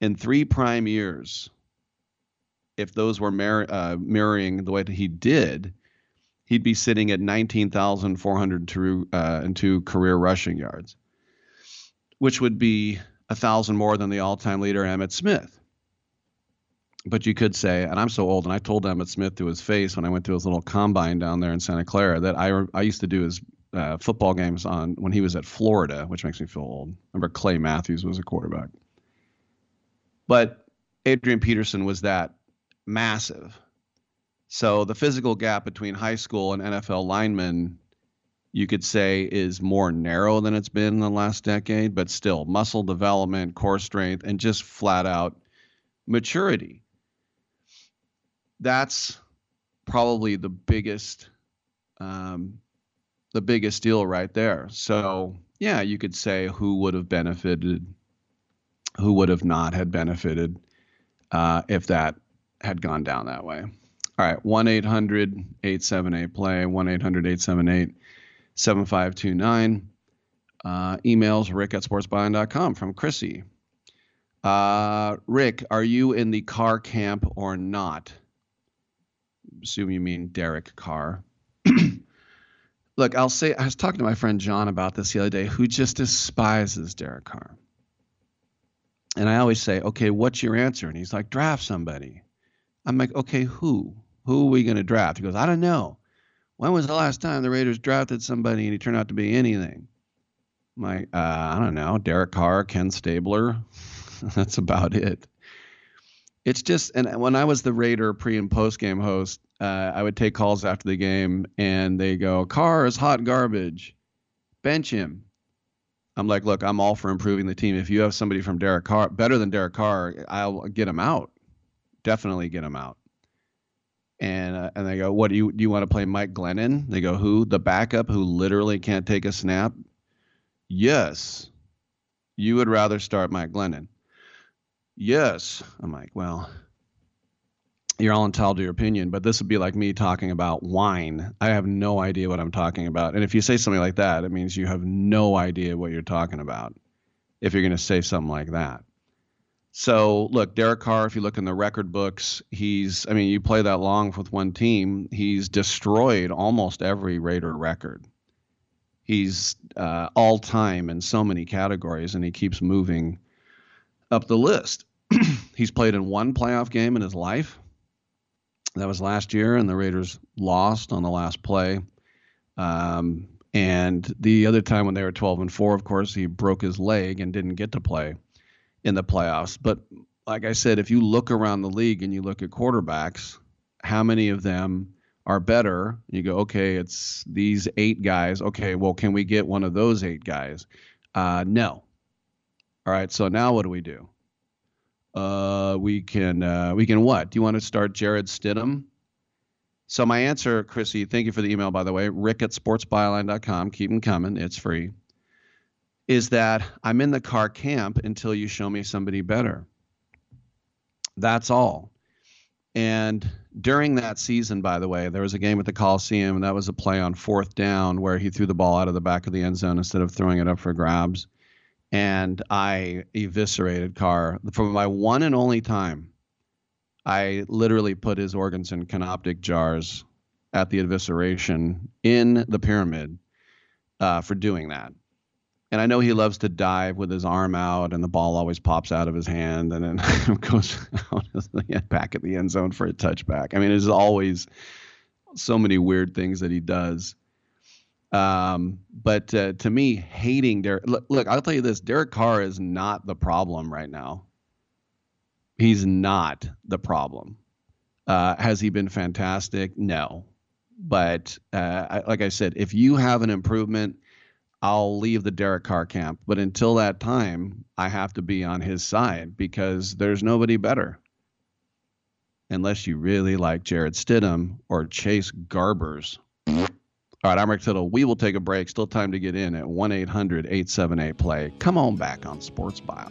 In three prime years, if those were mir- uh, mirroring the way that he did, he'd be sitting at 19,402 uh, career rushing yards, which would be a thousand more than the all-time leader Emmitt Smith but you could say, and I'm so old, and I told Emmitt Smith to his face when I went to his little combine down there in Santa Clara that I I used to do his uh, football games on when he was at Florida, which makes me feel old. Remember Clay Matthews was a quarterback, but Adrian Peterson was that massive. So the physical gap between high school and NFL linemen, you could say, is more narrow than it's been in the last decade, but still muscle development, core strength, and just flat out maturity that's probably the biggest um, the biggest deal right there. So yeah, you could say who would have benefited, who would have not had benefited uh, if that had gone down that way. All right, 1 800 878 play, 1 800 878 7529. Uh, emails rick at sportsbyline.com from Chrissy. Uh, Rick, are you in the car camp or not? Assume you mean Derek Carr. Look, I'll say I was talking to my friend John about this the other day, who just despises Derek Carr. And I always say, okay, what's your answer? And he's like, draft somebody. I'm like, okay, who? Who are we going to draft? He goes, I don't know. When was the last time the Raiders drafted somebody and he turned out to be anything? I'm like, uh, I don't know. Derek Carr, Ken Stabler. That's about it. It's just, and when I was the Raider pre and post game host, uh, I would take calls after the game, and they go, "Carr is hot garbage, bench him." I'm like, look, I'm all for improving the team. If you have somebody from Derek Carr, better than Derek Carr, I'll get him out. Definitely get him out. And uh, and they go, what do you do? You want to play Mike Glennon? They go, who? The backup who literally can't take a snap. Yes, you would rather start Mike Glennon. Yes, I'm like, well, you're all entitled to your opinion, but this would be like me talking about wine. I have no idea what I'm talking about. And if you say something like that, it means you have no idea what you're talking about if you're going to say something like that. So, look, Derek Carr, if you look in the record books, he's, I mean, you play that long with one team, he's destroyed almost every Raider record. He's uh, all time in so many categories, and he keeps moving up the list. he's played in one playoff game in his life that was last year, and the Raiders lost on the last play. Um, and the other time when they were 12 and 4, of course, he broke his leg and didn't get to play in the playoffs. But like I said, if you look around the league and you look at quarterbacks, how many of them are better? You go, okay, it's these eight guys. Okay, well, can we get one of those eight guys? Uh, no. All right, so now what do we do? Uh, we can uh, we can what? Do you want to start Jarrett Stidham? So my answer, Chrissy, thank you for the email by the way. Rick at sportsbyline.com. Keep them coming. It's free. Is that I'm in the car camp until you show me somebody better. That's all. And during that season, by the way, there was a game at the Coliseum, and that was a play on fourth down where he threw the ball out of the back of the end zone instead of throwing it up for grabs and I eviscerated Carr for my one and only time. I literally put his organs in canopic jars at the evisceration in the pyramid uh, for doing that. And I know he loves to dive with his arm out, and the ball always pops out of his hand, and then goes out back at the end zone for a touchback. I mean, there's always so many weird things that he does. Um, but uh, to me, hating Derek, look, look, I'll tell you this: Derek Carr is not the problem right now. He's not the problem. Uh, has he been fantastic? No, but uh, I, like I said, if you have an improvement, I'll leave the Derek Carr camp. But until that time, I have to be on his side because there's nobody better. Unless you really like Jarrett Stidham or Chase Garbers. All right, I'm Rick Tittle. We will take a break. Still time to get in at 1 800 878 play. Come on back on Sports Byline.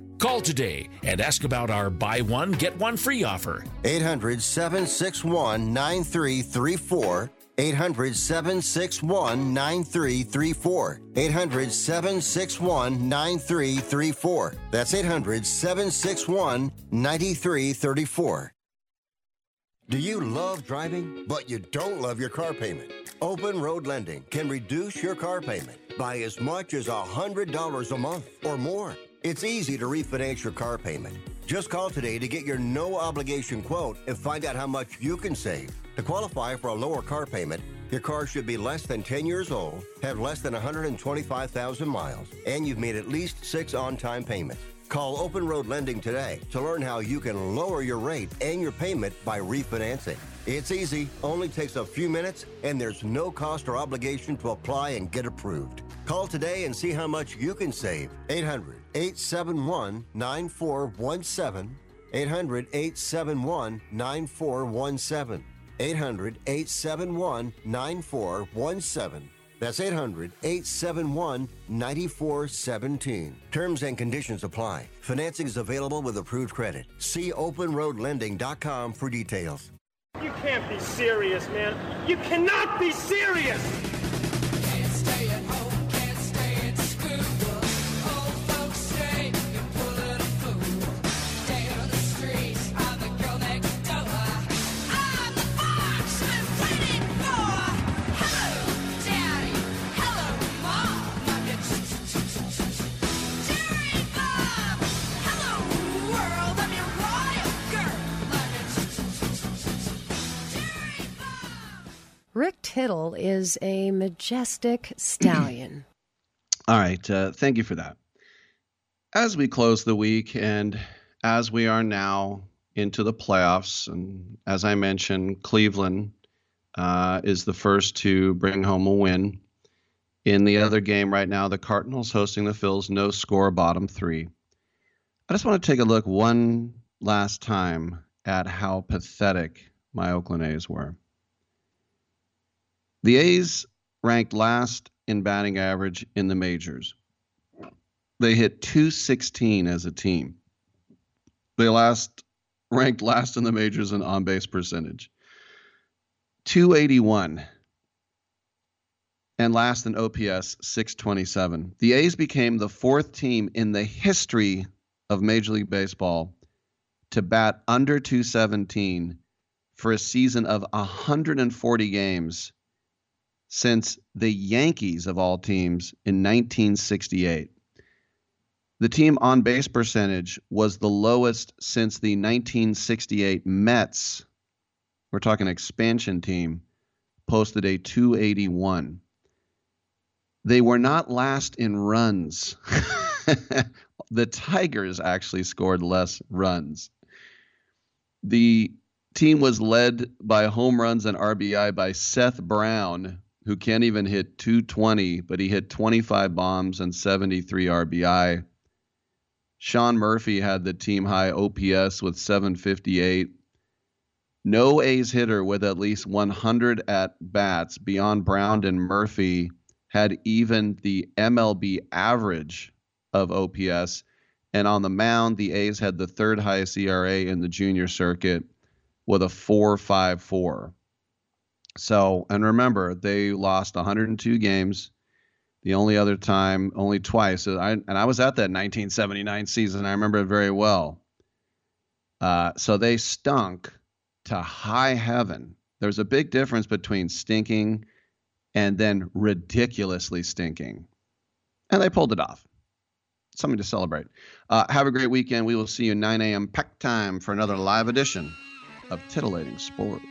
Call today and ask about our buy one, get one free offer. 800 761 9334. 800 761 9334. 800 761 9334. That's 800 761 9334. Do you love driving, but you don't love your car payment? Open Road Lending can reduce your car payment by as much as $100 a month or more. It's easy to refinance your car payment. Just call today to get your no obligation quote and find out how much you can save. To qualify for a lower car payment, your car should be less than 10 years old, have less than 125,000 miles, and you've made at least six on time payments. Call Open Road Lending today to learn how you can lower your rate and your payment by refinancing. It's easy, only takes a few minutes, and there's no cost or obligation to apply and get approved. Call today and see how much you can save. 800 871 9417. 800 871 9417. 800 871 9417. That's 800 871 9417. Terms and conditions apply. Financing is available with approved credit. See openroadlending.com for details. You can't be serious, man. You cannot be serious! Rick Tittle is a majestic stallion. All right. Uh, thank you for that. As we close the week and as we are now into the playoffs, and as I mentioned, Cleveland uh, is the first to bring home a win. In the other game right now, the Cardinals hosting the Phils, no score, bottom three. I just want to take a look one last time at how pathetic my Oakland A's were. The A's ranked last in batting average in the majors. They hit 216 as a team. They last ranked last in the majors in on base percentage. 281 and last in OPS 627. The A's became the fourth team in the history of Major League Baseball to bat under 217 for a season of 140 games since the Yankees of all teams in 1968. The team on base percentage was the lowest since the 1968 Mets. We're talking expansion team posted a 281. They were not last in runs. the Tigers actually scored less runs. The team was led by home runs and RBI by Seth Brown, who can't even hit 220, but he hit 25 bombs and 73 RBI. Sean Murphy had the team high OPS with 758. No A's hitter with at least 100 at bats beyond Brown and Murphy had even the MLB average of OPS. And on the mound, the A's had the third highest ERA in the junior circuit with a 4.54. So, and remember, they lost 102 games. The only other time, only twice, I, and I was at that 1979 season. I remember it very well. Uh, so they stunk to high heaven. There's a big difference between stinking and then ridiculously stinking. And they pulled it off. Something to celebrate. Uh, have a great weekend. We will see you 9 a.m. pack time for another live edition of Titillating Sports.